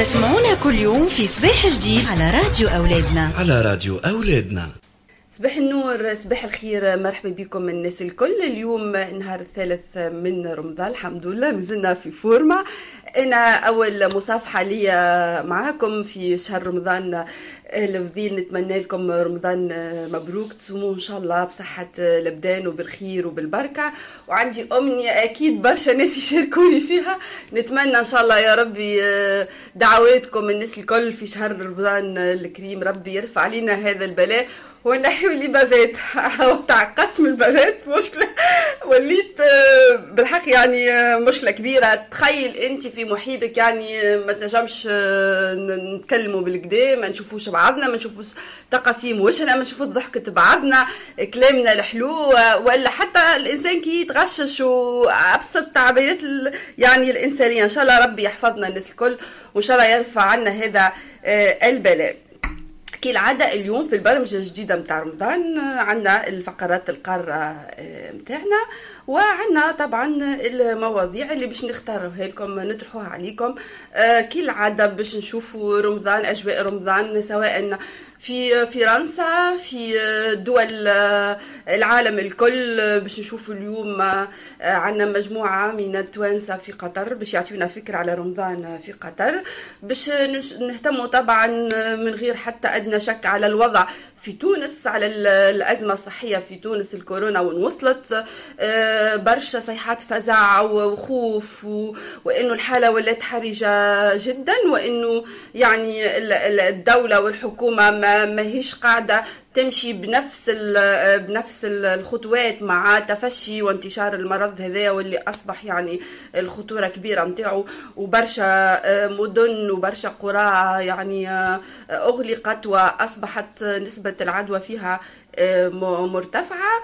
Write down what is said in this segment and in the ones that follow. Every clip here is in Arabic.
تسمعونا كل يوم في صباح جديد على راديو أولادنا. على راديو أولادنا. صباح النور صباح الخير. مرحبا بكم الناس الكل. اليوم النهار الثالث من رمضان الحمد لله مازلنا في فورما أنا أول مصافحة لي معاكم في شهر رمضان الفضيل نتمنى لكم رمضان مبروك. تصوموا إن شاء الله بصحة الأبدان وبالخير وبالبركة. وعندي أمنية أكيد برشا ناس يشاركوني فيها. نتمنى إن شاء الله يا ربي دعواتكم الناس الكل في شهر رمضان الكريم. ربي يرفع علينا هذا البلاء. ونحيوا لي بابات. تعقدت من البابات. مشكلة. وليت بالحق يعني مشكلة كبيرة. تخيل أنت في محيطك يعني ما تنجمش نتكلموا بالكدا ما نشوفوش بعضنا ما نشوفوش تقاسيم وجهنا ما نشوفوش ضحكة بعضنا كلامنا الحلو ولا حتى الإنسان كي يتغشش وأبسط تعبيرات يعني الإنسانية. إن شاء الله ربي يحفظنا الناس الكل وإن شاء الله يرفع عنا هذا البلاء. كالعادة اليوم في البرمجة الجديدة متاع رمضان. عندنا الفقرات القارة متاعنا وعندنا طبعا المواضيع اللي باش نختاروها لكم نطرحوها عليكم. كالعادة باش نشوفوا رمضان أجواء رمضان سواء في فرنسا في دول العالم الكل باش نشوفوا اليوم عندنا مجموعة من التوانسة في قطر باش يعطيونا فكرة على رمضان في قطر باش نهتموا طبعا من غير حتى أدنى شك على الوضع في تونس على الأزمة الصحية في تونس الكورونا وين وصلت برشا صيحات فزع وخوف وإنه الحالة ولات حرجة جدا وإنه يعني الدولة والحكومة ما ماهيش قاعدة تمشي بنفس بنفس الخطوات مع تفشي وانتشار المرض هذا واللي أصبح يعني الخطورة كبيرة نتاعو وبرشا مدن وبرشا قرى يعني أغلقت وأصبحت نسبة العدوى فيها مرتفعة.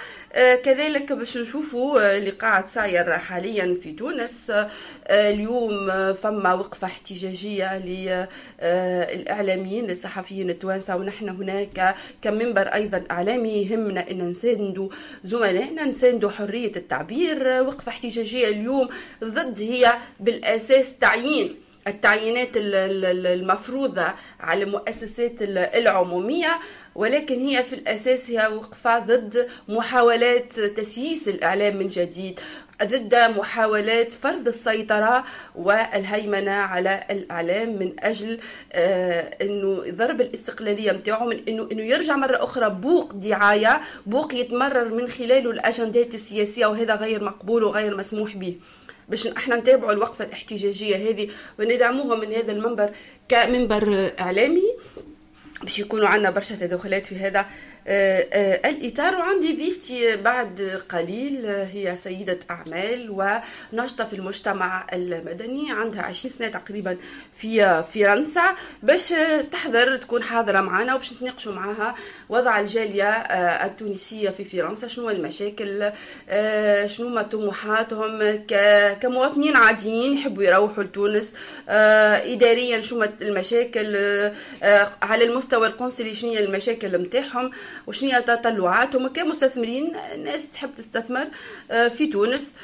كذلك باش نشوفوا اللي قاعد صاير حاليا في تونس. اليوم فما وقفة احتجاجية للإعلاميين الصحفيين التوانسة ونحن هناك كمنبر أيضا إعلامي يهمنا أن نساندوا زملائنا نساندوا حرية التعبير. وقفة احتجاجية اليوم ضد هي بالأساس تعيين التعيينات المفروضة على المؤسسات العمومية. ولكن هي في الأساس هي وقفة ضد محاولات تسييس الإعلام من جديد ضد محاولات فرض السيطرة والهيمنة على الإعلام من أجل آه أنه ضرب الاستقلالية متاعه من أنه, إنه يرجع مرة أخرى بوق دعاية بوق يتمرر من خلاله الأجندات السياسية وهذا غير مقبول وغير مسموح به. باش إحنا نتابعوا الوقفة الاحتجاجية هذه وندعموها من هذا المنبر كمنبر إعلامي. باش يكونوا عندنا برشا تدخلات في هذا. آآ آآ الإطار. وعندي ضيفتي بعد قليل هي سيدة أعمال وناشطة في المجتمع المدني عندها 20 سنة تقريبا في فرنسا. باش تحضر تكون حاضرة معنا وباش نتناقشوا معها وضع الجالية التونسية في فرنسا شنو المشاكل شنو ما طموحاتهم كمواطنين عاديين يحبوا يروحوا لتونس اداريا شنو المشاكل على المستوى القنصلي شنو المشاكل نتاعهم وشنو هي تطلعاتهم كمستثمرين ناس تحب تستثمر في تونس.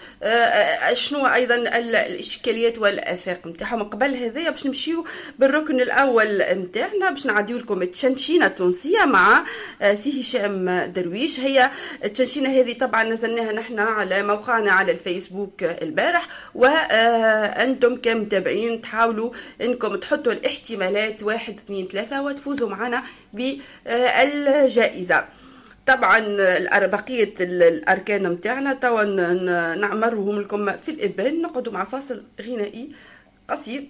شنو أيضا الإشكاليات والآفاق نتاعهم قبل هذايا باش نمشيو بالركن الأول نتاعنا باش نعديو لكم التشنشينة التونسية مع سي هشام درويش. هي التشنشينة هذه طبعا نزلناها نحن على موقعنا على الفيسبوك البارح وأنتم كمتابعين تحاولوا إنكم تحطوا الاحتمالات واحد اثنين ثلاثة وتفوزوا معنا بالجائزة. طبعا بقية الأركان نتاعنا توا نعمرهم لكم في الإبان. نقعدوا مع فاصل غنائي قصير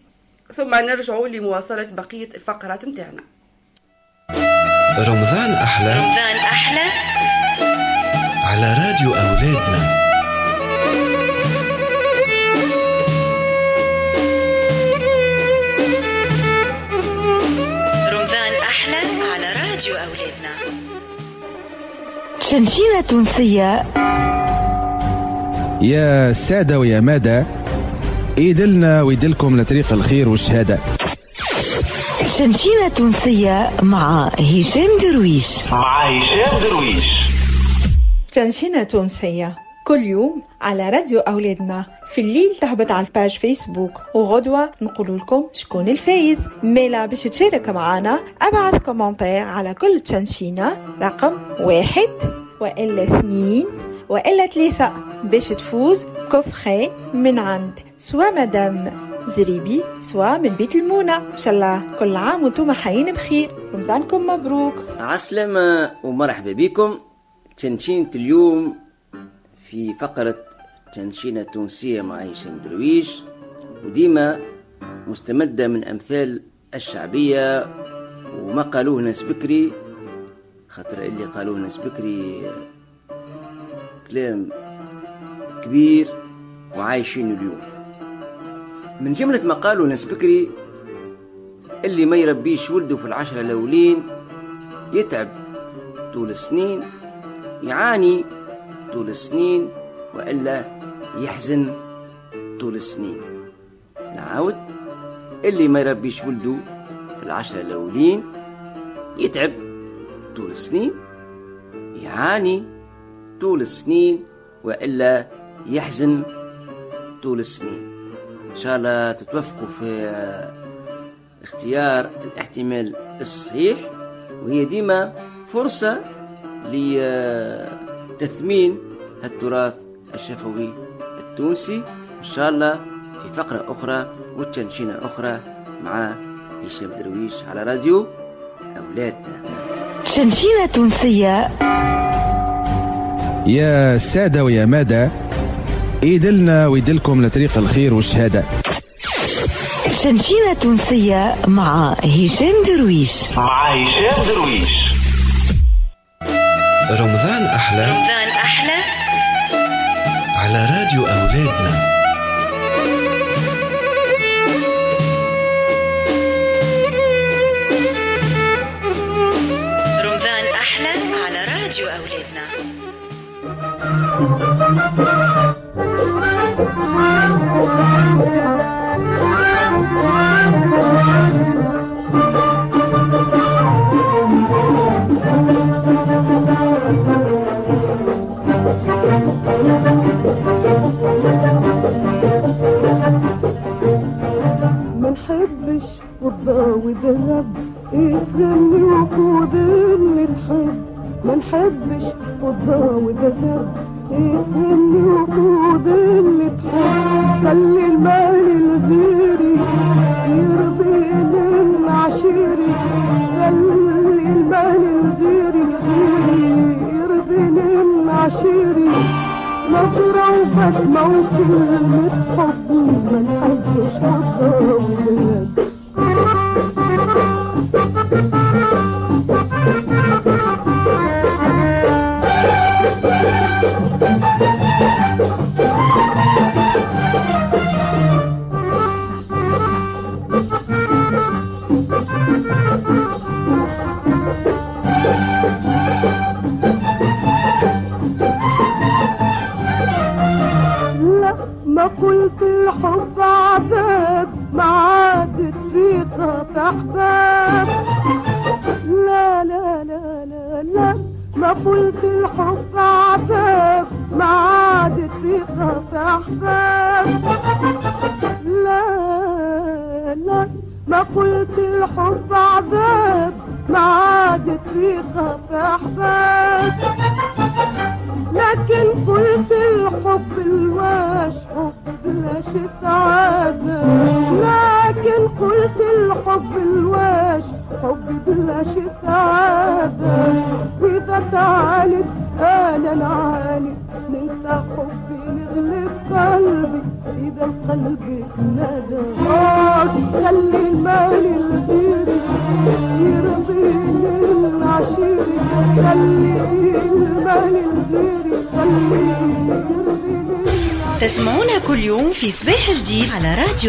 ثم نرجعوا لمواصلة بقية الفقرات نتاعنا رمضان أحلى رمضان أحلى. على راديو أولادنا. راديو أولادنا. شنشينة تونسية. يا سادة ويا مادة يدلنا ويدلكم لطريق الخير والشهادة. شنشينة تونسية مع هشام درويش. مع هشام درويش. شنشينة تونسية. كل يوم على راديو أولادنا. في الليل تهبط على ال page Facebook. وغدوة نقول لكم شكون الفايز. مالا باش تشارك معنا أبعث commentaire على كل شنشينة رقم واحد وإلا اثنين وإلا ثلاثة باش تفوز كوفخي من عند. سوا مدام زريبي سوا من بيت المونة. إن شاء الله كل عام وأنتم حيين بخير. رمضانكم مبروك. عسلامة ومرحبا بكم. تنشينة اليوم في فقرة تنشينة تونسية مع هشام درويش وديما مستمدة من أمثال الشعبية وما قالوه ناس بكري خاطر اللي قالوه ناس بكري كلام كبير وعايشين اليوم. من جملة ما قالوا ناس بكري اللي ما يربيش ولده في العشرة الأولين يتعب طول السنين يعاني طول السنين وإلا يحزن طول السنين نعاود. اللي ما يربيش ولده في العشرة الأولين يتعب طول السنين يعاني طول السنين وإلا يحزن طول السنين إن شاء الله تتوفقوا في اختيار الاحتمال الصحيح وهي ديما فرصة لتثمين التراث الشفوي التونسي. إن شاء الله في فقرة أخرى وتشنشينة أخرى مع هشام درويش على راديو أولادنا. شنشينة تونسية. يا سادة ويا مادة إيدلنا ويدلكم لطريق الخير والشهادة. شنشينة تونسية مع هشام درويش. مع هشام درويش. رمضان أحلى. رمضان أحلى. على راديو أولادنا. رمضان أحلى على راديو أولادنا. ما والضوء ذهب يسلمني وقود اللي تحب ما نحبش والضوء ذهب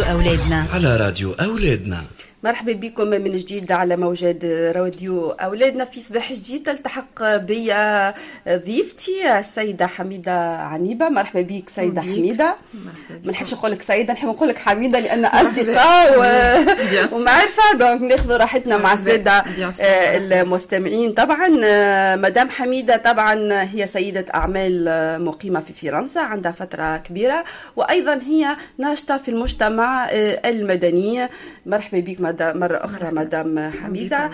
راديو أولادنا. على راديو أولادنا. مرحبا بكم من جديد على موجات راديو أولادنا في صباح جديد. تلتحق بيا ضيفتي السيدة حميدة عنيبة. مرحبا بك سيدة حميدة. ما نحبش نقول لك سيدة نحب نقول لك حميدة لأن أصدقاء و... ومعرفة donc ناخذ راحتنا مع السادة آه، المستمعين. طبعا آه، مدام حميدة طبعا هي سيدة أعمال آه، مقيمة في فرنسا عندها فترة كبيرة وأيضا هي ناشطة في المجتمع المدني. مرحبا بك مرة أخرى مدام حميدة.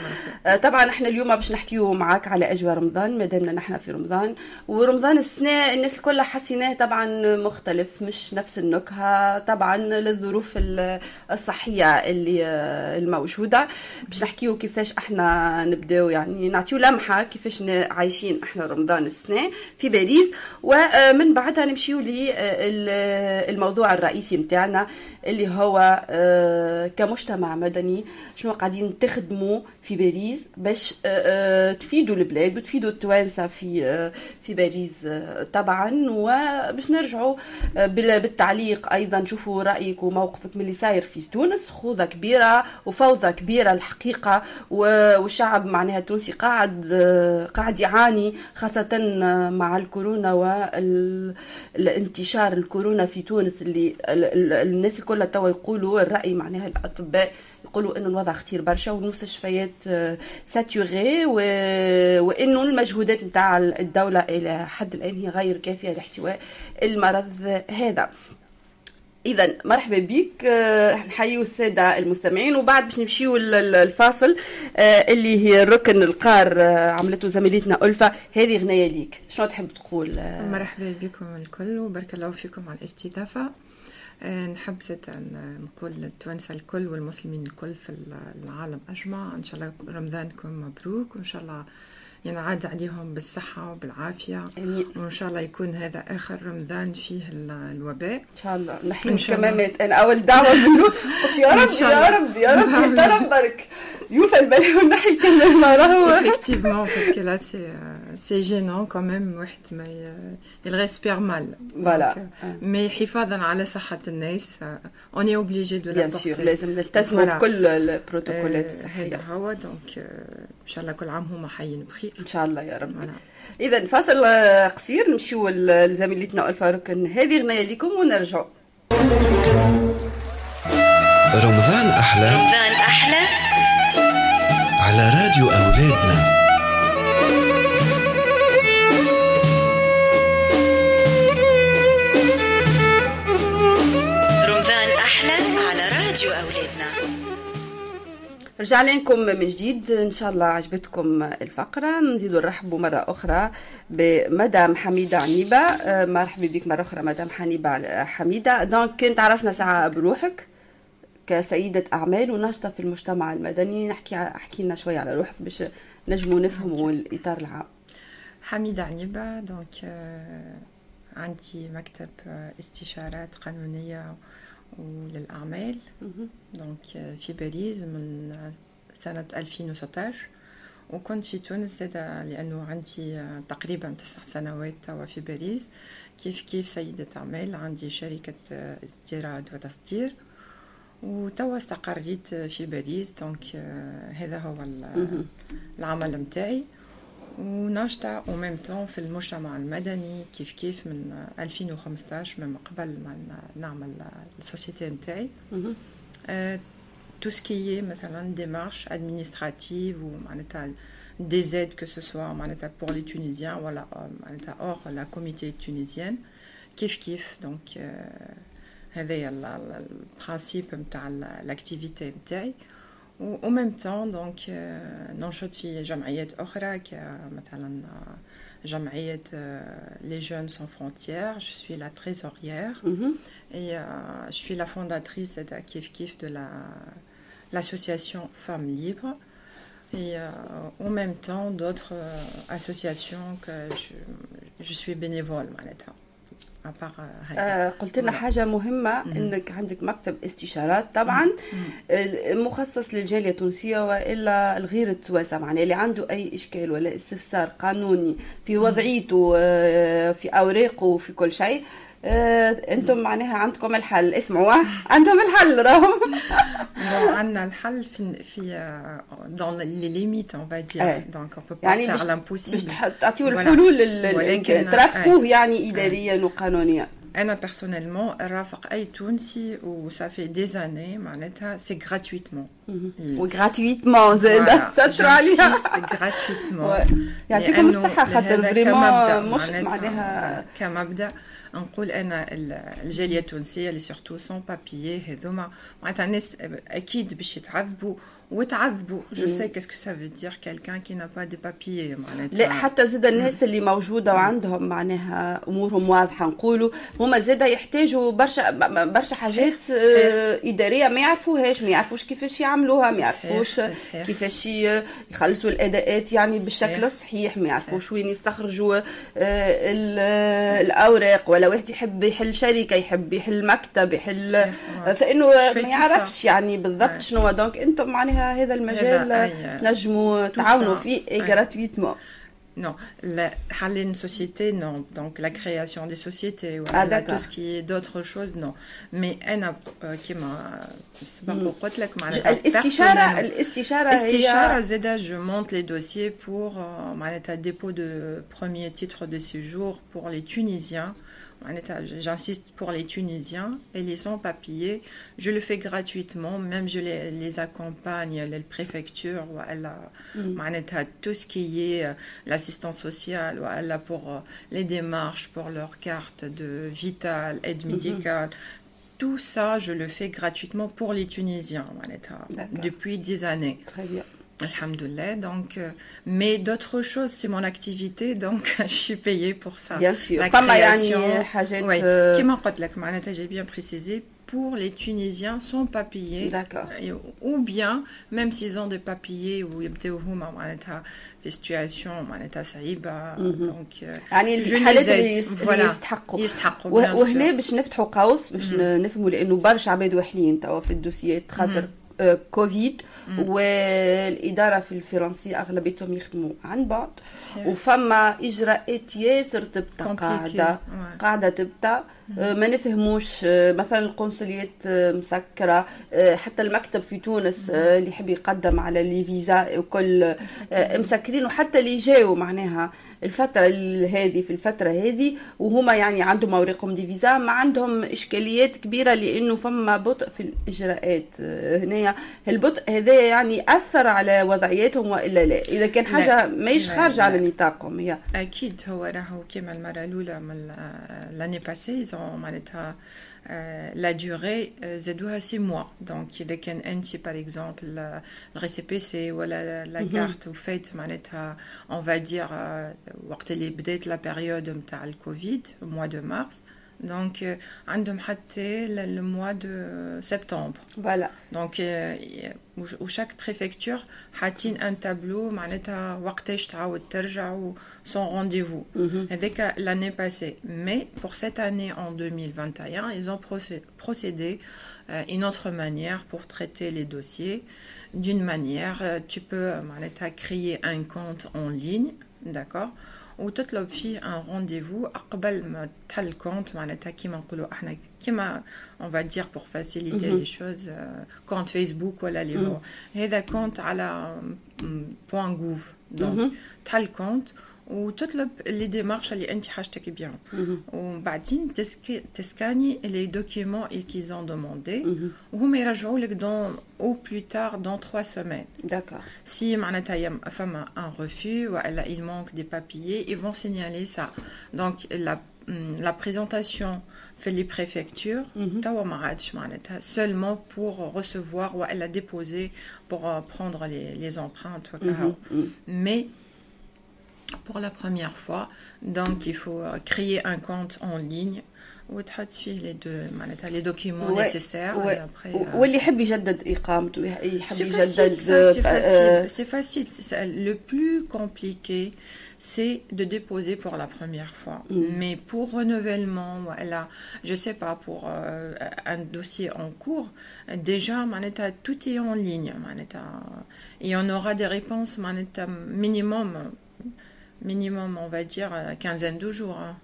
آه، طبعا إحنا اليوم باش نحكيو معاك على أجواء رمضان. مادامنا نحن في رمضان. ورمضان السنة الناس الكل حسيناه طبعا مختلف مش نفس النكهة طبعا للظروف ال- الصحية اللي آه، الموجودة. باش نحكيو كيفاش إحنا نبداو يعني نعطيو لمحة كيفاش عايشين إحنا رمضان السنة في باريس. ومن بعدها نمشيو للموضوع الرئيسي متاعنا اللي هو آه، كمجتمع مدني شنو قاعدين تخدموا في باريس باش آه، آه، تفيدوا البلاد وتفيدوا التوانسة في في باريس طبعا. وباش نرجعوا بال- بالتعليق أيضا نشوفوا رأيك وموقفك من اللي صاير في تونس. خوذة كبيرة وفوضى كبيرة الحقيقة والشعب معناها التونسي قاعد قاعد يعاني خاصة مع الكورونا والانتشار الكورونا في تونس اللي ال- ال- الناس الكل توا يقولوا الرأي معناها الأطباء يقولوا إنه الوضع خطير برشا والمستشفيات آه، ساتوري و... وإنه المجهودات نتاع الدولة إلى حد الآن هي غير كافية لاحتواء المرض هذا. إذا مرحبا بك آه، نحيوا السادة المستمعين وبعد باش نمشيو الفاصل آه، اللي هي الركن القار عملته زميلتنا ألفة هذه غنية ليك. شنو تحب تقول؟ مرحبا بكم الكل وبارك الله فيكم على الاستضافة. آه، نحب زاد أن نقول للتوانسة الكل والمسلمين الكل في العالم أجمع. إن شاء الله رمضانكم مبروك وإن شاء الله ينعاد عليهم بالصحة وبالعافية آمين. وإن شاء الله يكون هذا آخر رمضان فيه ال- الوباء إن شاء الله نحيي إن. الكمامات أنا أول دعوة منه قلت يا إن رب يا. رب يا رب يا رب برك يوفى البلاء ونحي الكمامه راهو Effectivement, parce que là, c'est euh, c'est gênant quand même. واحد ما ي- il respire mal. Voilà. Donc, euh, mais حفاظا على صحة الناس euh, on est obligé de bien sûr لازم نلتزموا. بكل البروتوكولات آه، الصحية هذا هو donc إن شاء الله كل عام هما حيين بخير. إن شاء الله يا رب Voilà. إذا فاصل قصير نمشيو لزميلتنا الفاروق هذه غنية لكم ونرجعوا. رمضان أحلى رمضان أحلى. على راديو أولادنا. رجعنا لكم من جديد. إن شاء الله عجبتكم الفقرة. نزيدوا نرحبوا مرة أخرى بمدام حميدة عنيبة. آه، مرحبا بك مرة أخرى مدام حنيبة. حميدة دونك كنت عرفنا ساعة بروحك كسيدة أعمال وناشطة في المجتمع المدني. نحكي أحكي لنا شوية على روحك باش نجموا نفهموا الإطار العام. حميدة عنيبة donc آه، عندي مكتب آه، استشارات قانونية وللأعمال donc في باريس من سنة 2016 وكنت في تونس زاد لأنه عندي تقريبا تسع سنوات توا في باريس كيف كيف سيدة أعمال عندي شركة استيراد وتصدير وتوا استقريت في باريس donc هذا هو ال- العمل متاعي وناشطة au même temps في المجتمع المدني كيف كيف من 2015 من قبل ما ن- نعمل ال société متاعي tout ce qui مثلا démarche administrative ومعناتها des aides que ce soit معناتها pour les Tunisiens ولا معناتها hors la communauté tunisienne كيف كيف دونك هذايا البرانسيب نتاع الاكتيفيتي نتاعي و au même temps donc آه، ننشط في جمعيات أخرى كمثلا آه، جمعية آه، Les Jeunes Sans Frontières je suis la trésorière et euh, je suis la fondatrice de Kif Kif de la l'association Femmes Libres et euh, en même temps d'autres euh, associations que je, je suis bénévole معناتها à part euh, هذا. آه، قلت لنا. حاجة مهمة إنك عندك مكتب استشارات طبعا. مخصص للجالية التونسية وإلا الغير التوانسة معناه اللي عنده أي إشكال ولا استفسار قانوني في وضعيته آه، في أوراقه في كل شيء أنتم معناها عندكم الحل. اسمعوا آه، عندهم الحل راهم عندنا الحل في في dans les limites on va dire. إيه. donc on peut pas يعني faire باش تعطيو. الحلول ترافقوه إيه. يعني اداريا وقانونيا. أنا personnellement رافق أي تونسي و ça fait des années معناتها c'est gratuitement. و gratuitement زاد Voilà, ستروا عليها. gratuitement. Ouais. يعطيكم الصحة خاطر vraiment مش معناها كمبدأ. نقول أنا ال- الجالية التونسية اللي surtout sans papiers هذوما معناتها الناس أكيد باش يتعذبوا وتعذبوا je sais qu'est-ce que ça veut dire quelqu'un qui n'a pas des papiers معناتها لا حتى زاد الناس اللي موجودة وعندهم معناها أمورهم واضحة نقولوا هما زاد يحتاجوا برشا برشا حاجات آه، إدارية ما يعرفوهاش ما يعرفوش كيفاش يعملوها ما يعرفوش. كيفاش يخلصوا الأداءات يعني بالشكل صحيح. الصحيح ما يعرفوش وين يستخرجوا آه، ال- آه، الأوراق ولا واحد يحب يحل شركة يحب يحل مكتب يحل. آه، فإنه ما يعرفش. يعني بالضبط Ouais. شنو دونك أنتم معناها هذا المجال هذا آه، أي- تنجموا tout تعاونوا ça. فيه Ouais. gratuitement Non, la, حل une société, non. Donc la création des sociétés, Ah, voilà, d'accord. tout ce qui est d'autres choses, non. Mais أنا euh, كما سبق قلت لك معناتها الاستشاره personnellement- الاستشاره استشارة هي زادا je monte les dossiers pour euh, معناتها dépôt de premier titre de séjour pour les Tunisiens معناتها J'insiste pour les Tunisiens et les sans-papiers. Je le fais gratuitement, même je les, accompagne, les préfectures, mm. tout ce qui est euh, l'assistance sociale, pour euh, les démarches, pour leur carte de vitale, aide mm-hmm. médicale. Tout ça, je le fais gratuitement pour les Tunisiens, depuis 10 années. Très bien. Alhamdoulilah. Donc, euh, mais d'autres choses, c'est mon activité, donc je suis payée pour ça. bien sûr La فما création, يعني حاجات oui. آه، كما قلت لك معناتها j'ai bien précisé pour les Tunisiens sans papiers d'accord Et- ou bien même s'ils ont des papiers ou يبداو هما معناتها في situation معناتها صعيبة donc euh, يعني je الحالات les اللي, aide. يس... Voilà. اللي يستحقوا يستحقوا وه- bien sûr. وهنا باش نفتحوا قوس باش ن- نفهموا لانه برشا عباد واحلين توا في الدوسيات خاطر آه، كوفيد والإدارة في الفرنسية أغلبيتهم يخدموا عن بعد. وفما إجراءات ياسر Compliqué. قاعدة. قاعدة تبدأ آه، ما نفهموش آه، مثلا القنصليات آه، مسكرة حتى المكتب في تونس اللي يحب يقدم على لي فيزا وكل مسكرين. وحتى اللي جاوا معناها. الفترة ال- هذه في الفترة هذه وهما يعني عندهم أوراقهم دي فيزا ما عندهم إشكاليات كبيرة لأنه فما بطء في الإجراءات آه، هنا البطء هذا يعني أثر على وضعياتهم وإلا لا. إذا كان لا. حاجة ماهيش لا. على نطاقهم هي. أكيد هو راهو كيما المرة الأولى من l'année passée donc معناتها la durée زادوها six mois donc اذا كان انت par exemple ال récépissé ولا la carte وفات معناتها on va dire وقت اللي بدات la période نتاع الكوفيد mois de mars دونك عندهم حتى الموا دو سبتمبر فوالا دونك وشاك بريفكتور حاطين ان تابلو معناتها وقتاش تعاود ترجع سون رونديفو هذاك l'année passée mais pour cette année en 2021 ils ont procé- procédé euh, une autre manière pour traiter les dossiers d'une manière euh, tu peux معناتها créer un compte en ligne d'accord وتطلب فيه un rendez-vous قبل ما تحل ال compte معناتها كيما نقولوا إحنا كيما on va dire pour faciliter les choses compte Facebook ولا اللي هو هذا compte على point gouv donc تحل compte وتطلب لي ديمارش اللي انت حاجتك بيان وبعدين تسك- تسكاني لي دوكيومون اللي زون دوموندي وهما يرجعوا لك دون او بلو تار دون 3 سيمين داكور si معناتها يم فما un refus ou elle a- il manque des papiers, ils vont signaler ça. Donc la, hum, la présentation fait les préfectures, توا ما عادش معناتها seulement pour recevoir ou elle a déposé pour euh, prendre les, les empreintes وكهو. Mais pour la première fois, donc il faut euh, créer un compte en ligne وتحط فيه les deux معناتها les documents Ouais, nécessaires ouais. et après euh, واللي يحب يجدد اقامته يح- يحب C'est يجدد facile, ça, c'est آه، facile. C'est facile. c'est ça. Le plus compliqué, c'est de déposer pour la première fois. Mais pour renouvellement, voilà, je sais pas, pour euh, un dossier en cours, déjà, manetta, tout est en ligne. manetta. et on aura des réponses manetta, minimum, minimum, on va dire, euh, quinzaine de jours. hein.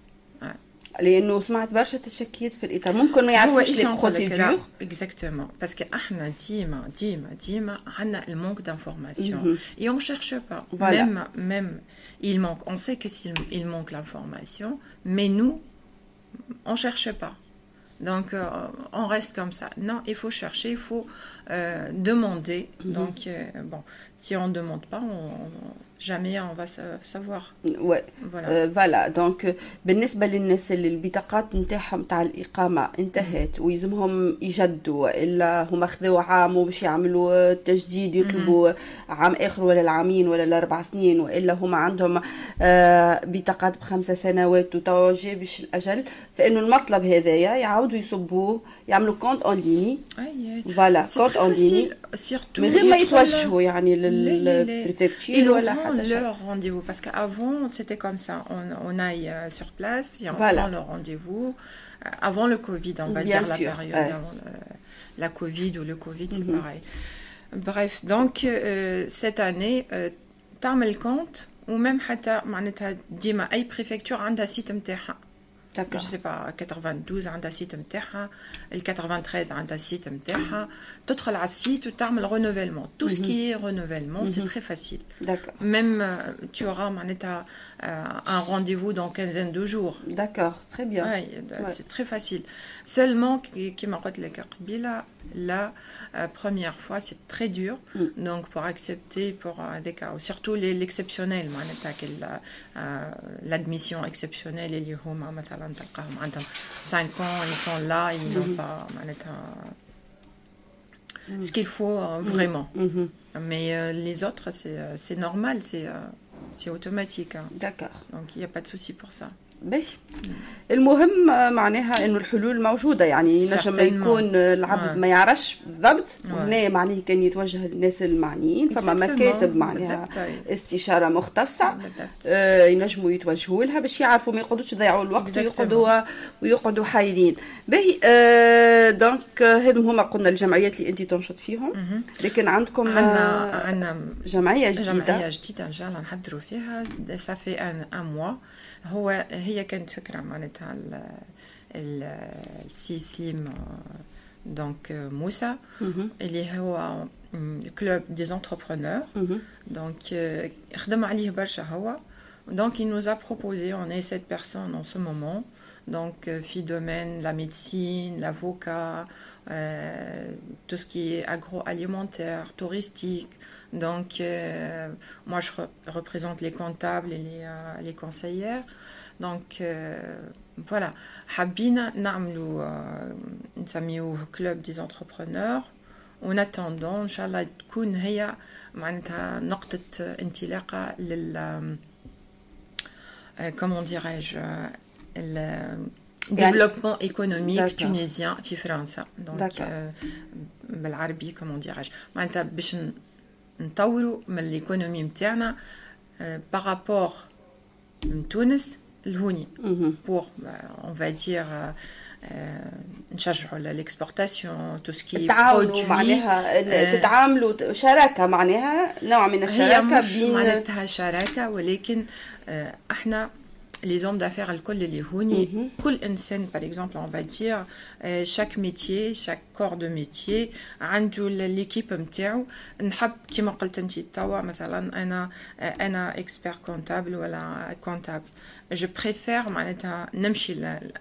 Ouais. لانه سمعت برشا تشكيات في الاطار ممكن ما يعرفوش لي بروسيدور اكزاكتومون باسكو احنا ديما ديما ديما عندنا المونك دانفورماسيون اي اون شيرش با ميم ميم il manque on sait que s'il il manque l'information mais nous on cherche pas donc euh, on reste comme ça non il faut chercher il faut euh, demander donc euh, bon si on ne demande pas on, on jamais on va savoir. Ouais. voilà. Euh, voilà. Donc بالنسبة للناس اللي البطاقات نتاعهم تاع الإقامة انتهت ويلزمهم يجدوا إلا هما خذوا عام وباش يعملوا تجديد يطلبوا عام آخر ولا العامين ولا الأربع سنين وإلا هما عندهم آه بطاقات بخمسة سنوات وتوا باش الأجل فإنه المطلب هذايا يعاودوا يصبوه يعملوا compte en ligne. voilà compte en ligne. من غير ما يتوجهوا يعني للبريفكتور ولا حاجة. leur rendez-vous. Parce qu'avant, c'était comme ça. On, on aille euh, sur place et on voilà. prend le rendez-vous. Euh, avant le Covid, on va Bien dire sûr, la période ouais. avant le, la Covid ou le Covid, c'est Mhm. pareil. Bref, donc euh, cette année, euh, تعمل compte وميم حتى معناتها ديما اي بريفكتور عندها سيت نتاعها D'accord. جو سي با 92 عندها سيت نتاعها ال 93 عندها سيت نتاعها تدخل على السيت وتعمل رونوفيلمون تو سكي رونوفيلمون سي تري فاسيل D'accord. Même euh, tu auras معناتها euh, Euh, un rendez-vous dans quinzaine de jours. D'accord, très bien. C'est très facile. Seulement, qui m'a les là, la première fois, c'est très dur. Mm. Donc, pour accepter pour des cas, surtout l'exceptionnel, euh, l'admission exceptionnelle, les Yehoma, 5 ans, ils sont là, ils n'ont mm-hmm. pas. Mm. Ce qu'il faut vraiment. Mm-hmm. Mm-hmm. Mais les autres, c'est normal, c'est c'est automatique. hein. D'accord. Donc il n'y a pas de souci pour ça. باهي المهم آه، معناها إنه الحلول موجودة يعني Certainement. يكون آه، العبد Ouais. ما يعرفش بالضبط. وهنا معناه كان يتوجه للناس المعنيين فما. مكاتب معناها. استشارة مختصة بالضبط. آه، ينجموا يتوجهوا لها باش يعرفوا ما يقعدوش يضيعوا الوقت. ويقعدوا ويقعدوا حايرين باهي آه، donc آه، هذم هما قلنا الجمعيات اللي انت تنشط فيهم لكن عندكم عندنا آه، عندنا جمعية جديدة جمعية جديدة إن شاء الله نحضروا فيها ça fait un un mois هو هي كانت فكرة معناتها ال- ال- السي سليم دونك موسى مهم. اللي هو كلوب دي زونتربرونور مهم. Donc, euh, خدم عليه برشا هو. Donc, il nous a proposé, on est sept personnes en ce moment. Donc, euh, في domaine, la médecine, l'avocat, euh, tout ce qui est agroalimentaire, touristique. Donc, euh, moi, je re- représente les comptables et les, euh, les conseillères. Donc, euh, voilà. حابين نعملوا آه، نسميوه كلوب دي زونتربرونور وان اتوندون ان شاء الله تكون هي معناتها نقطة انطلاقة لل comment dirais-je ال développement économique D'accord. tunisien في فرنسا donc D'accord. آه، بالعربي comment dirais-je معناتها باش ن- نطوروا من ال économie نتاعنا par rapport من تونس لهوني dire, euh, euh, نشجعوا qui est التعاون produit. معناها آه، تتعاملوا شراكة معناها نوع من هي الشراكة مش بين معناتها شراكة ولكن آه، إحنا les hommes d'affaires الكل اللي هوني مهم. كل انسان par exemple on va dire euh, chaque métier chaque corps de métier عنده l'équipe نتاعو نحب كما قلت انت توا مثلا أنا آه، أنا expert comptable ولا كونتابل je préfère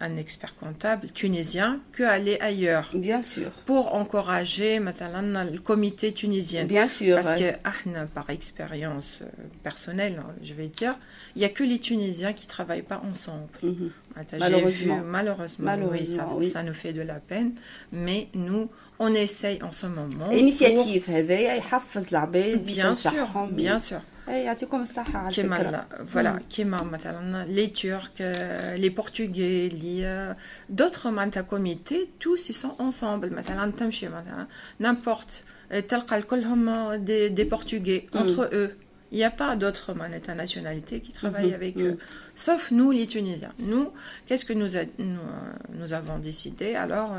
un expert comptable tunisien que aller ailleurs. Bien sûr. Pour encourager le comité tunisien. Bien sûr. Parce que ah, par expérience euh, personnelle, hein, je vais dire, il n'y a que les Tunisiens qui ne travaillent pas ensemble. Mhm. Ah, malheureusement. Malheureusement. oui, ça, nous fait de la peine. Mais nous, on essaye en ce moment. Initiative, pour... bien sûr, bien sûr. Voilà, les Turcs, euh, les Portugais, euh، d'autres comités, tous ils sont ensemble. N'importe, euh، des, des Portugais entre eux. Il n'y a pas d'autres nationalités qui travaillent avec eux, sauf nous, les Tunisiens. Nous, qu'est-ce que nous, nous, nous, avons décidé? Alors,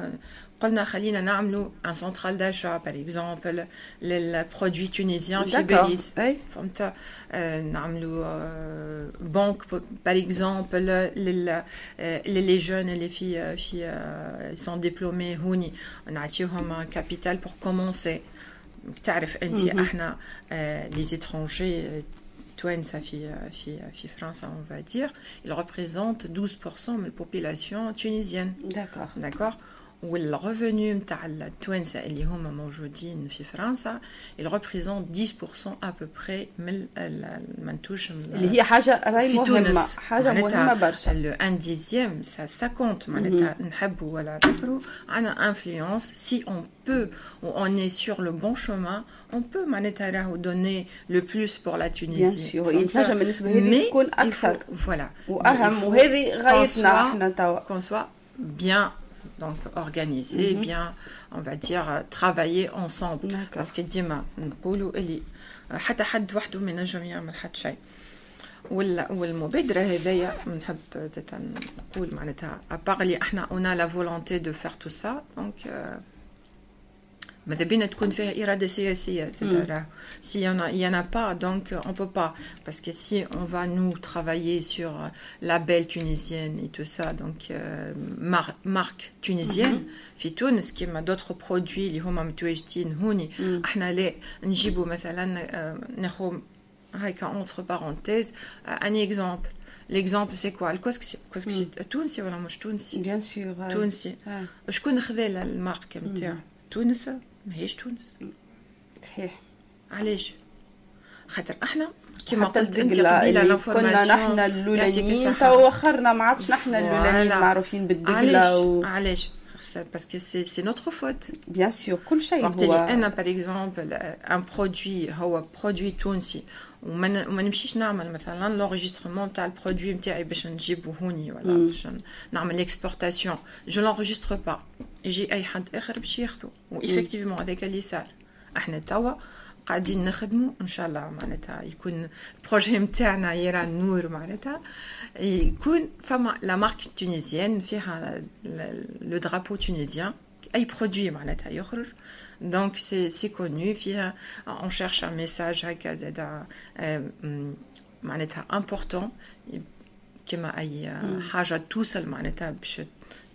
قلنا خلينا نعملوا un central d'achat par exemple لل produits tunisiens في D'accord. باريس أي. فهمت آه، نعملوا آه، banque par exemple لل les jeunes اللي في في آه، sont diplômés هوني نعطيهم capital pour commencer تعرف انت مهم. إحنا les étrangers توانسه في في في فرنسا on va dire ils représentent 12% من ال population tunisienne D'accord. d'accord وال revenu نتاع التوانسه اللي هما موجودين في فرنسا ils représentent 10% à peu près من ال- المنتوج اللي هي حاجة راي في مهمه تونس حاجة معناتها مهمه برشا لو un dixième ça ça compte معناتها نحبوا ولا نكرهوا عندنا influence si on peut و on est sur le bon chemin un peu معناتها راهو donner le plus pour la bien Tunisie sûr الحاجة بالنسبة هذه تكون أكثر voilà واهم وهذه غايتنا إحنا توا qu'on soit bien donc organisé, Mhm. bien, on va dire, euh, travailler ensemble. D'accord. Parce que ديما نقولوا اللي حتى حد وحده ما ينجم يعمل حتى شيء. وال- والمبادرة هذايا نحب زيت نقول معناتها ابار اللي إحنا on a la volonté de faire tout ça donc euh, ماذا بينا تكون فيها إرادة سياسية c'est-à-dire s'il y en a il y en a pas donc euh, on peut pas parce que si on va nous travailler sur euh, la belle tunisienne et tout ça donc euh, mar- marque tunisienne في تونس كيما d'autres produits اللي هما متواجدين هوني احنا لا نجيبوا مثلا آه، ناخذ هيك entre parenthèses euh, un exemple l'exemple c'est quoi الكسكسي الكسكسي تونسي ولا مش تونسي بيان سور تونسي شكون خذا الماركه نتاعو تونس ماهيش تونس. صحيح. علاش؟ خاطر إحنا كيما قلت أنت قبيلة كنا نحن الصحة. تو وخرنا ما عادش نحن اللولانيين voilà. معروفين بالدقلة علاش؟ و... علاش؟ parce que c'est c'est notre faute bien sûr كل شيء هو. أنا par exemple un produit هو produit تونسي. وما نمشيش نعمل مثلا l'enregistrement تاع ال produit نتاعي باش نجيبه هوني ولا. باش نعمل exportation je l'enregistre pas يجي أي حد آخر باش ياخذه و effectivement هذاك اللي صار. أحنا توا قاعدين نخدموا إن شاء الله معناتها يكون ال projet نتاعنا يرى النور معناتها. يكون فما la marque tunisienne فيها le drapeau tunisien أي produit معناتها يخرج. donc c'est c'est que nous فيها on cherche un message هكا زادا آه، م- معناتها important كما اي حاجة توصل معناتها باش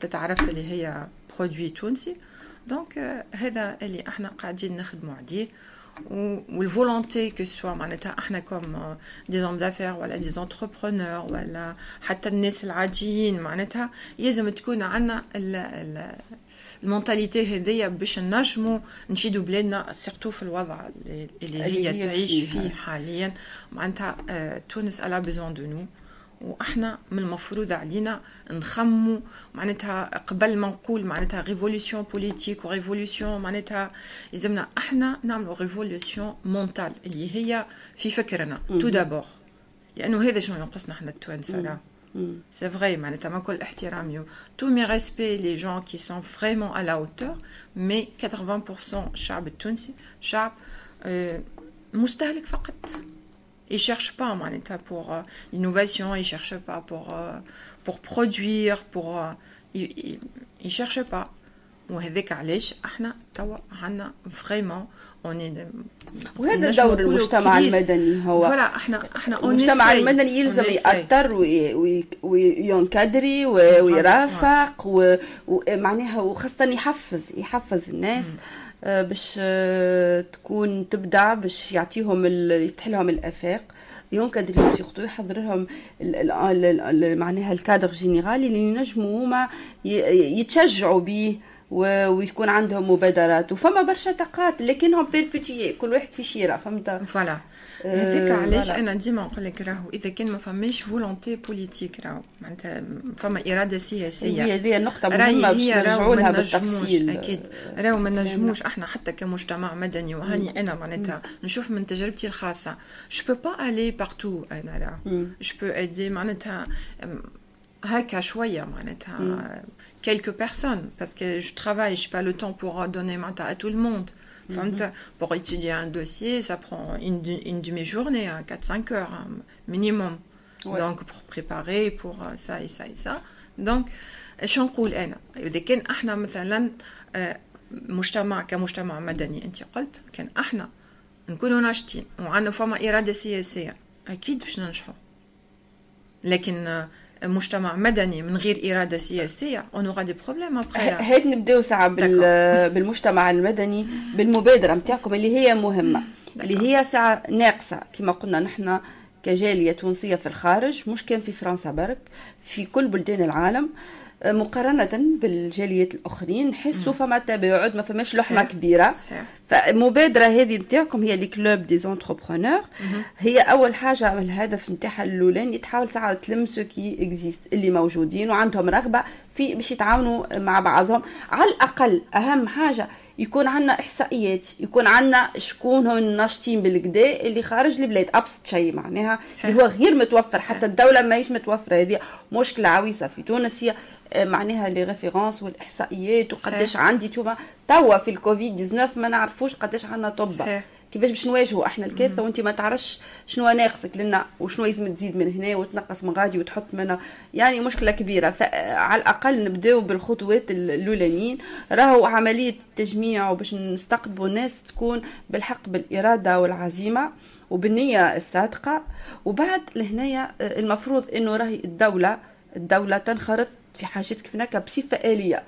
تتعرف اللي هي produit تونسي donc آه، هذا اللي إحنا قاعدين نخدموا عليه وال volonté que ce soit معناتها إحنا comme des hommes d'affaires ولا des entrepreneurs ولا حتى الناس العاديين معناتها لازم تكون عندنا ال mentalité هذيا باش نجموا نفيدوا بلادنا surtout في الوضع اللي اللي هي تعيش فيه. حاليا معناتها تونس elle a besoin de nous وإحنا من المفروض علينا نخمو معناتها قبل ما نقول معناتها révolution politique و révolution معناتها لازمنا إحنا نعملوا révolution mentale اللي هي في فكرنا. tout d'abord لأنه هذا شنو ينقصنا إحنا التوانسة C'est vrai, معناتها ما كل احترامي. Tous mes respects les gens qui sont vraiment à la hauteur mais 80% الشعب التونسي شعب آه، مستهلك فقط. Ils cherchent pas معناتها pour euh, l'innovation. Ils cherchent pas pour euh, pour produire pour euh, ils, ils, cherchent pas. وهذاك علاش إحنا توا عندنا vraiment on est وهذا دور المجتمع المدني هو voilà إحنا إحنا المجتمع. المدني يلزم وي- وي encadrer ويرافق ومعناها وخاصة يحفز يحفز الناس آه، باش آه، تكون تبدع باش يعطيهم يفتح لهم الآفاق. ي encadrer surtout يحضر لهم معناها ال cadre général اللي ينجموا هما يتشجعوا به و- ويكون عندهم مبادرات. وفما برشا طاقات لكنهم éparpillés كل واحد في شيرة فهمت؟ voilà. آه، هذاك علاش voilà. أنا ديما نقول لك راهو إذا كان ما فماش volonté politique راهو معناتها فما إرادة سياسية. هي هذه راهي مهمة باش نرجعوا لها بالتفصيل. أكيد. راهو ما نجموش إحنا حتى كمجتمع مدني وهاني أنا معناتها نشوف من تجربتي الخاصة جو با الي بارتو أنا راهو. جو بو ايدي معناتها هكا شوية معناتها quelques personnes parce que je travaille j'ai pas le temps pour donner معناتها à tout le monde. فهمت pour étudier un dossier ça prend une, une demi-journée 4-5 heures hein, minimum. Ouais. donc pour préparer pour euh, ça et ça et ça. Donc إيش نقول أنا اذا كان إحنا مثلا آه، مجتمع كمجتمع مدني انت قلت كان إحنا نكونوا ناشطين وعندنا فما اراده سياسيه أكيد باش ننجحوا لكن آه، مجتمع مدني من غير إرادة سياسية problèmes après ه- هيك نبداو بال... بالمجتمع المدني بالمبادرة متاعكم اللي هي مهمة. اللي هي ساعة ناقصة. كما قلنا نحن كجالية تونسية في الخارج مش كان في فرنسا برك في كل بلدان العالم. آه، مقارنة بالجاليات الآخرين نحسوا فما تباعد ما فماش لحمة. كبيرة. صحيح. فالمبادرة هذه نتاعكم هي le club des entrepreneurs. هي أول حاجة الهدف نتاعها الأولاني تحاول ساعة تلم ce qui existe اللي موجودين وعندهم رغبة في باش يتعاونوا مع بعضهم. على الأقل أهم حاجة يكون عندنا إحصائيات يكون عندنا شكون هم الناشطين بالكدا اللي خارج البلاد. أبسط شيء معناها اللي هو غير متوفر حتى الدولة ماهيش متوفرة. هذه مشكلة عويصة في تونس هي معناها les références والإحصائيات وقداش. عندي توما توا في الكوفيد 19 ما نعرفوش قداش عندنا طب. كيفاش باش نواجهوا إحنا الكارثة؟ وأنت ما تعرفش شنو ناقصك لنا وشنو لازم تزيد من هنا وتنقص من غادي وتحط منها يعني مشكلة كبيرة. فعلى الأقل نبداو بالخطوات ال- الأولانيين. راهو عملية التجميع وباش نستقطبوا الناس تكون بالحق بالإرادة والعزيمة وبالنية الصادقة. وبعد لهنايا آه، المفروض إنه راهي الدولة الدولة تنخرط في حاجات كيف هناك بصفة آلية.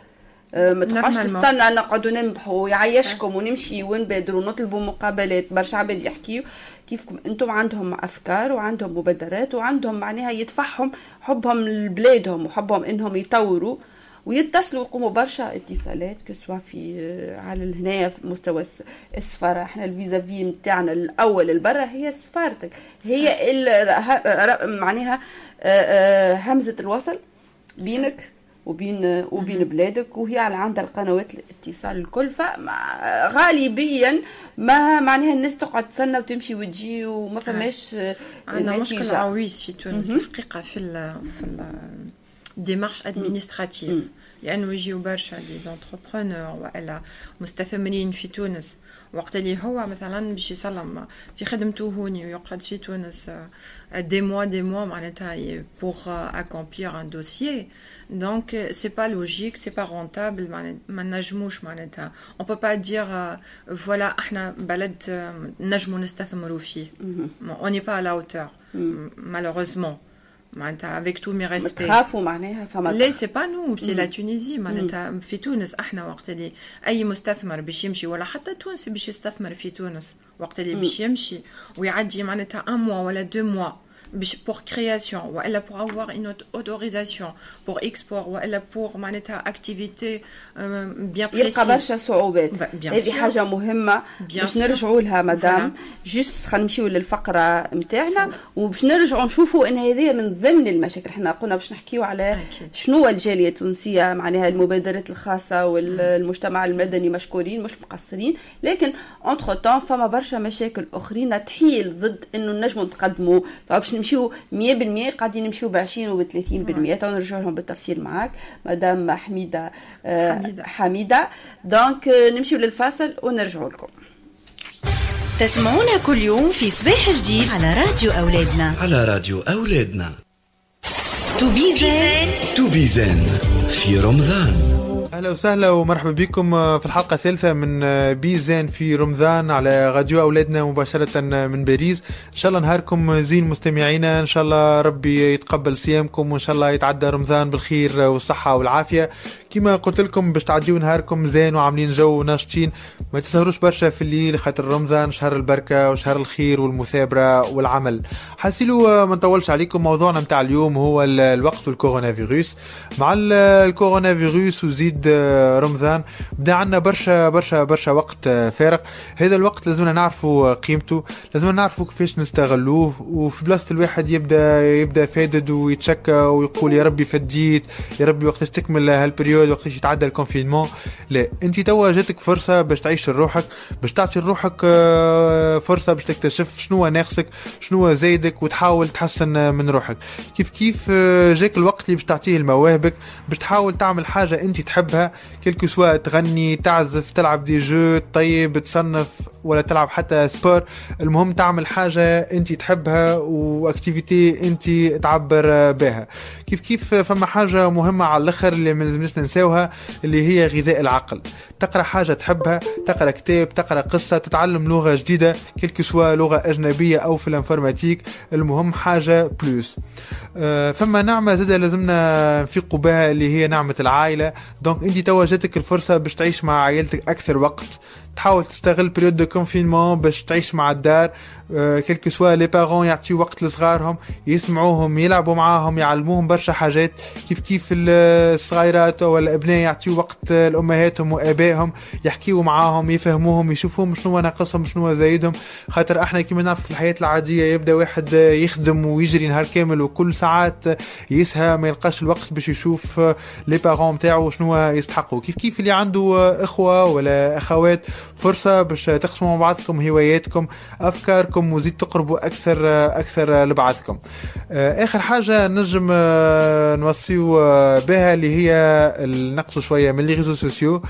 آه، ما تبقاش. تستنى نقعدوا ننبحوا ويعيشكم ونمشي ونبادروا ونطلبوا مقابلات. برشا عباد يحكيوا كيفكم. أنتم عندهم أفكار وعندهم مبادرات وعندهم معناها يدفعهم حبهم لبلادهم وحبهم إنهم يطوروا ويتصلوا يقوموا برشا اتصالات كسوا في آه، على هنايا في مستوى الس- السفارة. إحنا الفيزافي نتاعنا الأول البرا هي سفارتك. هي معناها آه، همزة الوصل. بينك وبين وبين بلادك وهي على عندها القنوات الاتصال الكل. فغالبيا ما معناها الناس تقعد تستنى وتمشي وتجي وما فماش آه، عندنا مشكل. عويص في تونس. الحقيقة في ال في ال démarches administratives لأنه يجيو برشا des entrepreneurs وإلا مستثمرين في تونس. وقت اللي هو مثلا باش يسلم في خدمته هوني ويقعد في تونس des mois des mois معناتها pour accomplir un dossier donc c'est pas logique c'est pas rentable ما نجموش معناتها on peut pas dire voilà إحنا بلد آه، نجمو نستثمروا فيه on n'est pas à la hauteur malheureusement. معناتها avec tous mes respects. تخافوا معناها فما là c'est pas nous c'est la Tunisie معناتها. في تونس إحنا وقت اللي أي مستثمر باش يمشي ولا حتى تونسي باش يستثمر في تونس وقت اللي باش يمشي ويعدي معناتها un mois ولا deux mois باش pour création وإلا pour avoir une autorisation pour export وإلا pour معناتها activité bien يلقى برشا صعوبات ب- bien هذه. حاجة مهمة. Bien باش. نرجعوا لها مدام. juste خلينا نمشيو للفقره نتاعنا وباش نرجعوا نشوفوا إن هذه من ضمن المشاكل. إحنا قلنا باش نحكيو على. شنو الجالية التونسية معناها المبادرات الخاصة والمجتمع المدني مشكورين مش مقصرين. لكن entre-temps فما برشا مشاكل أخرين تحيل ضد إنه نجموا نتقدموا. فباش نمشيو 100% قاعدين نمشيو ب 20 و 30% تو نرجع لهم بالتفصيل معاك. مدام حميدة آه، حميدة. حميدة. donc آه، نمشيو للفاصل ونرجعوا لكم. تسمعونا كل يوم في صباح جديد على راديو أولادنا. على راديو أولادنا. توبيزان توبيزان في رمضان. أهلا وسهلا ومرحبا بكم في الحلقة الثالثة من بيزان في رمضان على راديو أولادنا مباشرة من باريس. إن شاء الله نهاركم زين مستمعينا إن شاء الله ربي يتقبل صيامكم وإن شاء الله يتعدى رمضان بالخير والصحة والعافية. كما قلت لكم باش تعديو نهاركم زين وعاملين جو وناشطين ما تسهروش برشا في الليل خاطر رمضان شهر البركة وشهر الخير والمثابرة والعمل. حاسيلو ما نطولش عليكم موضوعنا متاع اليوم هو ال- الوقت والكورونا فيروس. مع ال- الكورونا فيروس وزيد آه، رمضان بدأ عندنا برشا برشا برشا وقت آه، فارغ هذا الوقت لازمنا نعرفوا قيمته لازمنا نعرفوا كيفاش نستغلوه وفي بلاصة الواحد يبدأ يبدأ فادد ويتشكى ويقول يا ربي فديت يا ربي وقتاش تكمل هال période. ال période وقتاش يتعدى ال confinement. لا انت توا جاتك فرصة باش تعيش لروحك باش تعطي لروحك آه، فرصة باش تكتشف شنو ناقصك شنو زايدك وتحاول تحسن من روحك. كيف كيف آه، جاك الوقت اللي باش تعطيه لمواهبك باش تحاول تعمل حاجة انت تحبها quel que soit تغني تعزف تلعب des jeux طيب تصنف. ولا تلعب حتى sport المهم تعمل حاجة انت تحبها و activité انت تعبر بها. كيف كيف فما حاجة مهمة على الأخر اللي ما لازمناش ننساوها اللي هي غذاء العقل. تقرأ حاجة تحبها تقرأ كتاب تقرأ قصة تتعلم لغة جديدة quel que soit لغة أجنبية أو في ال informatique. المهم حاجة plus آه، فما نعمة زادة لازمنا نفيقوا بها اللي هي نعمة العائلة. donc انت توا جاتك الفرصة باش تعيش مع عائلتك أكثر وقت. تحاول تستغل période de confinement باش تعيش مع الدار. quel que soit les parents يعطيو وقت لصغارهم يسمعوهم يلعبوا معاهم يعلموهم برشا حاجات. كيف كيف الصغيرات أو الأبناء يعطيو وقت لأمهاتهم وآبائهم يحكيوا معاهم يفهموهم يشوفوهم شنو ناقصهم شنو زايدهم. خاطر إحنا كيما نعرف في الحياة العادية يبدأ واحد يخدم ويجري نهار كامل وكل ساعات يسهى ما يلقاش الوقت باش يشوف لي بارون نتاعو شنو يستحقوا. كيف كيف اللي عنده إخوة ولا أخوات فرصة باش تقسموا مع بعضكم هواياتكم افكاركم وزيد تقربوا أكثر أكثر لبعضكم آخر حاجة نجم نوصيو بها اللي هي نقصوا شوية من les réseaux sociaux.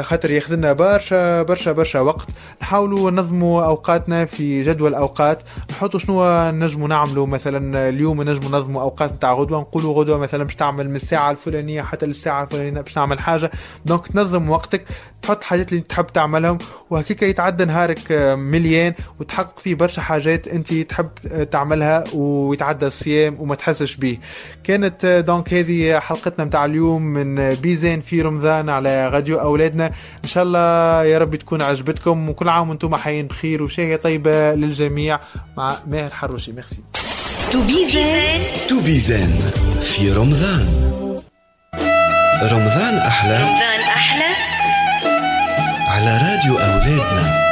خاطر ياخذنا برشا برشا برشا وقت. نحاولوا ننظموا أوقاتنا في جدول أوقات. نحطوا شنو نجموا نعملوا مثلا اليوم نجموا ننظموا أوقات نتاع غدوة. نقولوا غدوة مثلا باش تعمل من الساعة الفلانية حتى للساعة الفلانية باش نعمل حاجة. donc تنظم وقتك. تحط حاجات اللي تحب تعملهم. وهكيك يتعدى نهارك مليان. وتحقق فيه برشا حاجات أنت تحب تعملها ويتعدى الصيام وما تحسش به كانت donc هذه حلقتنا متاع اليوم من بيزان في رمضان على راديو أولادنا. إن شاء الله يا رب تكون عجبتكم وكل عام وأنتم حيين بخير وشهية طيبة للجميع مع ماهر حروشي. ميرسي توبيزان توبيزان في رمضان. رمضان أحلى. رمضان أحلى. على راديو أولادنا.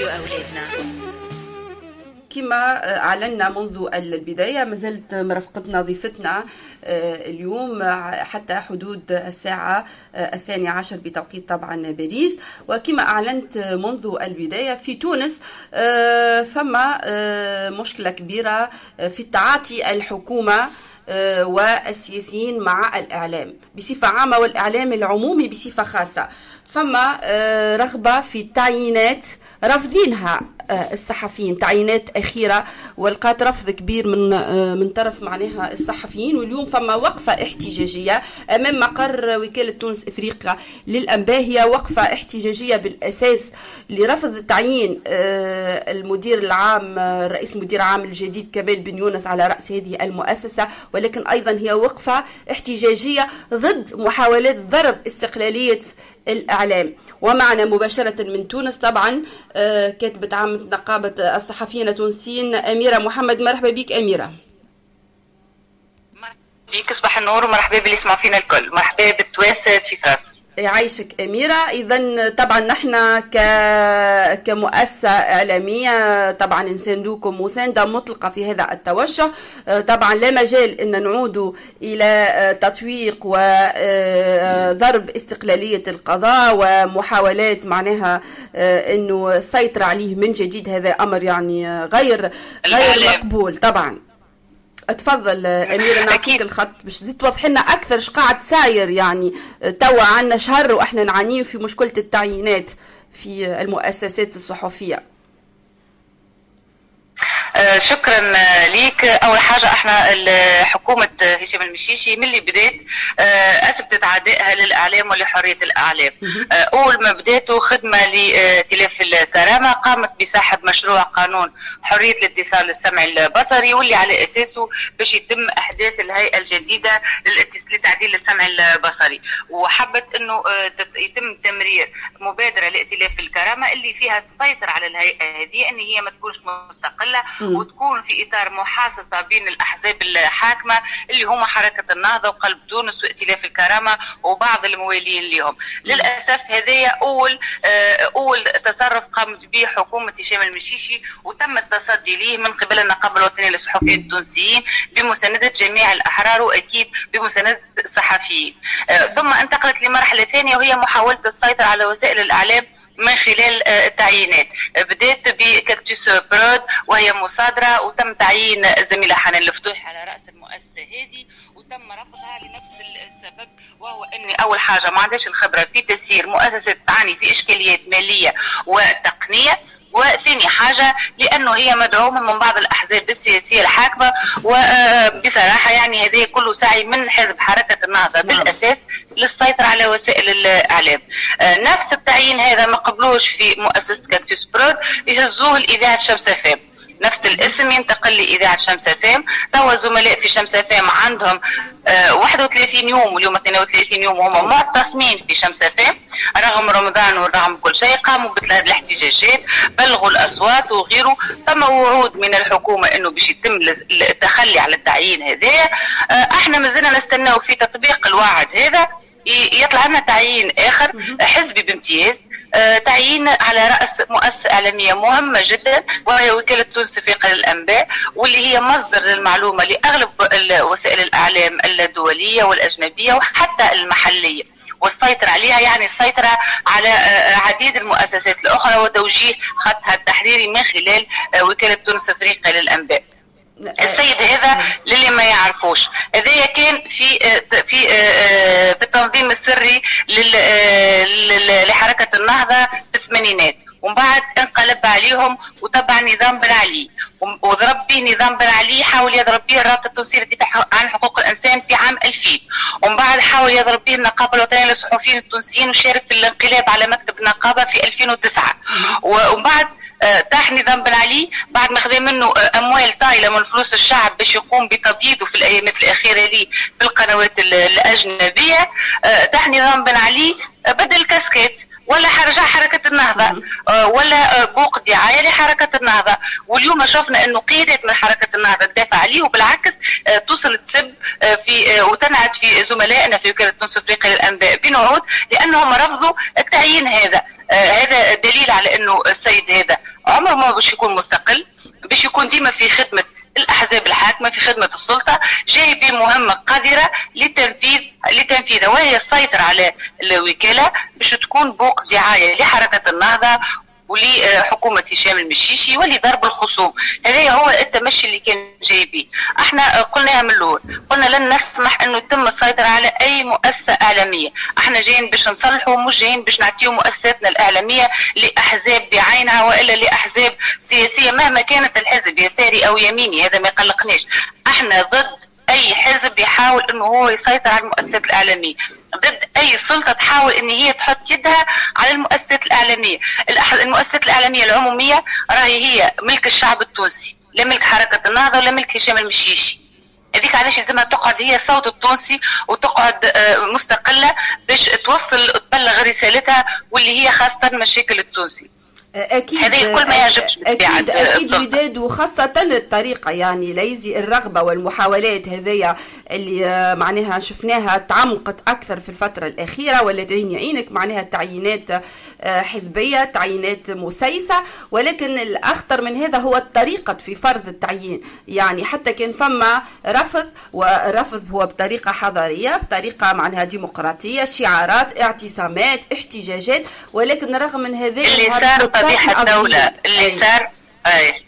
راديو أولادنا. كما أعلنا منذ البداية ما زلت مرافقتنا ضيفتنا اليوم حتى حدود الساعة الثانية عشر بتوقيت طبعا باريس. وكما أعلنت منذ البداية في تونس فما مشكلة كبيرة في التعاطي الحكومة والسياسيين مع الإعلام بصفة عامة والإعلام العمومي بصفة خاصة. فما رغبة في التعيينات رافضينها الصحفيين. تعيينات أخيرة ولقات رفض كبير من من طرف معناها الصحفيين. واليوم فما وقفة احتجاجية أمام مقر وكالة تونس إفريقيا للأنباء. هي وقفة احتجاجية بالأساس لرفض تعيين المدير العام رئيس المدير العام الجديد كمال بن يونس على رأس هذه المؤسسة. ولكن أيضا هي وقفة احتجاجية ضد محاولات ضرب استقلالية الإعلام. ومعنا مباشرة من تونس طبعا كاتبة عامة نقابة الصحفيين التونسيين أميرة محمد. مرحبا بك أميرة. بيك صباح النور ومرحبا باللي يسمع فينا الكل. مرحبا بالتواسة في فرنسا يعيشك أميرة. إذا طبعا نحن ك... كمؤسسة إعلامية طبعا نساندوكم مساندة مطلقة في هذا التوجه. طبعا لا مجال أن نعود إلى تطويق وضرب استقلالية القضاء ومحاولات معناها أنه السيطرة عليه من جديد. هذا أمر يعني غير غير مقبول. طبعا. تفضل أميرة نعطيك الخط. باش تزيد توضح لنا أكثر إيش قاعد ساير يعني توا عندنا شهر وإحنا نعانيه في مشكلة التعيينات في المؤسسات الصحفية. آه شكرا ليك. أول حاجة إحنا حكومه هشام المشيشي من اللي بدأت آه أثبتت عدائها للإعلام ولحرية الإعلام. آه أول ما بدأته خدمة لائتلاف الكرامة قامت بسحب مشروع قانون حرية الاتصال السمعي البصري واللي على أساسه باش يتم أحداث الهيئة الجديدة لتعديل السمع البصري. وحبت إنه يتم تمرير مبادرة لائتلاف الكرامة اللي فيها السيطرة على الهيئة هذه إن هي ما تكونش مستقلة. وتكون في إطار محاصصة بين الأحزاب الحاكمة اللي هما حركة النهضة وقلب تونس وائتلاف الكرامة وبعض الموالين لهم للأسف هذايا أول آه، أول تصرف قامت به حكومة هشام المشيشي وتم التصدي ليه من قبل النقابه الوطنيه للصحفيين التونسيين بمساندة جميع الأحرار وأكيد بمساندة الصحفيين آه، ثم انتقلت لمرحلة ثانية وهي محاولة السيطرة على وسائل الإعلام من خلال آه، التعيينات. بدات بكاكتوس برود وهي مصادرة وتم تعيين الزميله حنان الفتوح على رأس المؤسسة هذه وتم رفضها لنفس السبب وهو إني أول حاجة ما عندهاش الخبرة في تسيير مؤسسة تعاني في إشكاليات مالية وتقنية وثاني حاجة لأنه هي مدعومة من بعض الأحزاب السياسيه الحاكمة وبصراحه يعني هذا كله سعي من حزب حركة النهضة بالأساس للسيطرة على وسائل الإعلام. آه، نفس التعيين هذا ما قبلوش في مؤسسة كاكتوس برود يهزوه لاذاعه شمس فام نفس الاسم ينتقل لإذاعة شمس فام توا الزملاء في شمس فام عندهم 31 يوم واليوم 32 يوم وهم معتصمين في شمس فام رغم رمضان ورغم كل شيء قاموا بثلاث الاحتجاجات بلغوا الأصوات وغيره. ثم وعود من الحكومة أنه باش يتم التخلي على التعيين هذا. آه أحنا مازلنا نستناو في تطبيق الوعد هذا. يطلع لنا تعيين آخر حزبي بامتياز. آه، تعيين على رأس مؤسسة إعلامية مهمة جدا وهي وكالة تونس في قناه الانباء واللي هي مصدر للمعلومة لأغلب وسائل الإعلام الدولية والأجنبية وحتى المحلية والسيطرة عليها يعني السيطرة على آه، عديد المؤسسات الأخرى وتوجيه خطها التحريري من خلال آه، وكالة تونس أفريقيا للأنباء. السيد هذا للي ما يعرفوش هذايا كان في في في التنظيم السري لحركة النهضة في الثمانينات. ومن بعد انقلب عليهم وتبع نظام بن علي وضرب به نظام بن علي حاول يضرب به الرابطة التونسية عن حقوق الإنسان في عام 2000 ومن بعد حاول يضرب به النقابة الوطنية للصحفيين التونسيين وشارك في الانقلاب على مكتب النقابة في 2009 ومن بعد تاح نظام بن علي بعد ما خذا منه آه، أموال طايلة من فلوس الشعب باش يقوم بتبييضه في الأيامات الأخيرة ليه بالقنوات الأجنبية. آه، تاح نظام بن علي آه، بدل كاسكيت. ولا رجع حركة النهضة. ولا بوق دعاية لحركة النهضة. واليوم شفنا أنه قيادات من حركة النهضة تدافع عليه وبالعكس توصل تسب في وتنعت في زملائنا في وكالة تونس أفريقيا للأنباء بنعود لأنهم رفضوا التعيين هذا. آه، هذا دليل على إنه السيد هذا عمره ما باش يكون مستقل باش يكون ديما في خدمة الأحزاب الحاكمة في خدمة السلطة جاي بمهمه قادرة لتنفيذ لتنفيذها وهي السيطرة على الوكالة باش تكون بوق دعاية لحركة النهضة ولحكومه هشام المشيشي ولضرب الخصوم. هذا هو التمشي اللي كان جاي به إحنا قلناها من الأول قلنا لن نسمح انه يتم السيطرة على أي مؤسسة إعلامية. إحنا جايين باش نصلحوا مش جايين باش نعطيو مؤسساتنا الإعلامية لأحزاب بعينها وإلا لأحزاب سياسية مهما كانت الحزب يساري أو يميني هذا ما يقلقناش إحنا ضد أي حزب يحاول إنه هو يسيطر على المؤسسات الإعلامية. ضد أي سلطة تحاول إن هي تحط يدها على المؤسسات الإعلامية. المؤسسات الإعلامية العمومية راهي هي ملك الشعب التونسي لا ملك حركة النهضة ولا ملك هشام المشيشي. هذيك علاش لازمها تقعد هي صوت التونسي وتقعد آه، مستقلة باش توصل تبلغ رسالتها واللي هي خاصة مشاكل التونسي. أكيد هذا كل ما يعجبش أكيد أكيد وداد وخاصة الطريقة يعني ليزي الرغبة والمحاولات هذيا اللي آه، معناها شفناها تعمقت أكثر في الفترة الأخيرة ولا تعين يعينك معناها تعيينات آه، حزبية تعيينات مسيسة ولكن الأخطر من هذا هو الطريقة في فرض التعيين. يعني حتى كان فما رفض والرفض هو بطريقة حضارية بطريقة معناها ديمقراطية شعارات اعتصامات احتجاجات ولكن رغم من هذا اللي صار فضيحه الدولة اللي صار أي.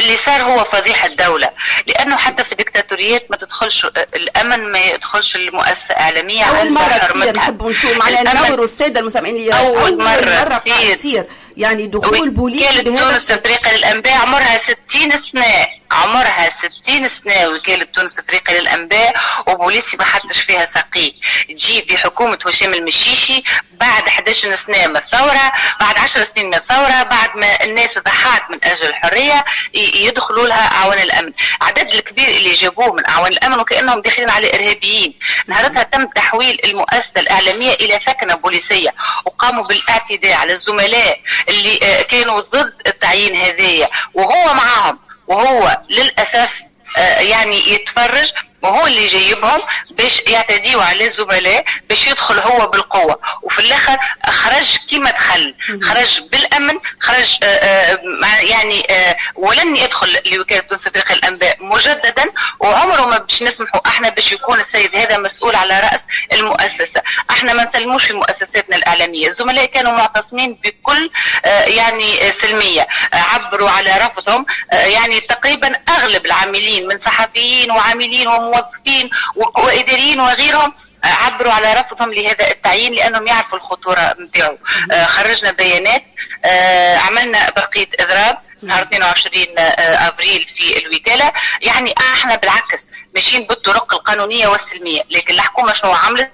اللي صار هو فضيحة الدولة لأنه حتى في الدكتاتوريات ما تدخلش الأمن ما يدخلش المؤسسة إعلامية أول مرة تصير نحب نشوف معنا ننور السادة المستمعين اللي أول, أول مرة, مرة تصير. يعني دخول بوليس وكالة تونس أفريقيا للأنباء عمرها 60 سنة. عمرها 60 سنة وكالة تونس أفريقيا للأنباء وبوليسي ما حدش فيها سقي تجي في حكومة هشام المشيشي بعد 11 سنة من الثورة بعد 10 سنين من الثورة بعد ما الناس ضحات من أجل الحرية يدخلوا لها أعوان الأمن. عدد الكبير اللي جابوه من أعوان الأمن وكأنهم داخلين على إرهابيين. نهارتها تم تحويل المؤسسة الإعلامية إلى ثكنة بوليسية. وقاموا بالاعتداء على الزملاء. اللي آه، كانوا ضد التعيين هذايا. وهو معاهم. وهو للأسف آه، يعني يتفرج وهو اللي جايبهم باش يعتديوا على الزملاء باش يدخل هو بالقوة. وفي الآخر خرج كيما دخل. خرج بالأمن خرج آه، آه، مع- يعني آه، ولن يدخل لوكالة تونس افريقيا الأنباء مجددا. وعمره ما باش نسمحوا إحنا باش يكون السيد هذا مسؤول على رأس المؤسسة. إحنا ما نسلموش لمؤسساتنا الإعلامية. الزملاء كانوا معتصمين بكل آه، يعني آه، سلمية. آه، عبروا على رفضهم. آه، يعني تقريبا أغلب العاملين من صحفيين وعاملين وموظفين واداريين وغيرهم آه، عبروا على رفضهم لهذا التعيين لأنهم يعرفوا الخطورة نتاعو آه، خرجنا بيانات آه، عملنا برقيه إضراب نهار 22 آه، افريل في الوكاله يعني إحنا بالعكس ماشيين بالطرق القانونية والسلمية لكن الحكومة شنو عملت؟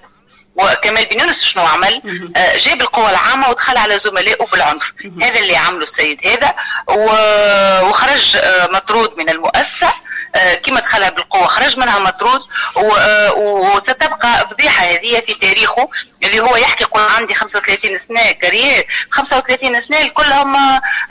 وكمال بن يونس شنو عمل؟ آه، جاب القوى العامة ودخل على زملائه بالعنف هذا اللي عمله السيد هذا. وخرج آه، مطرود من المؤسسة. آه، كما دخلها بالقوة خرج منها مطرود. وستبقى فضيحة هذه في تاريخه اللي هو يحكي يقول عندي 35 سنة كارير. 35 سنة كلهم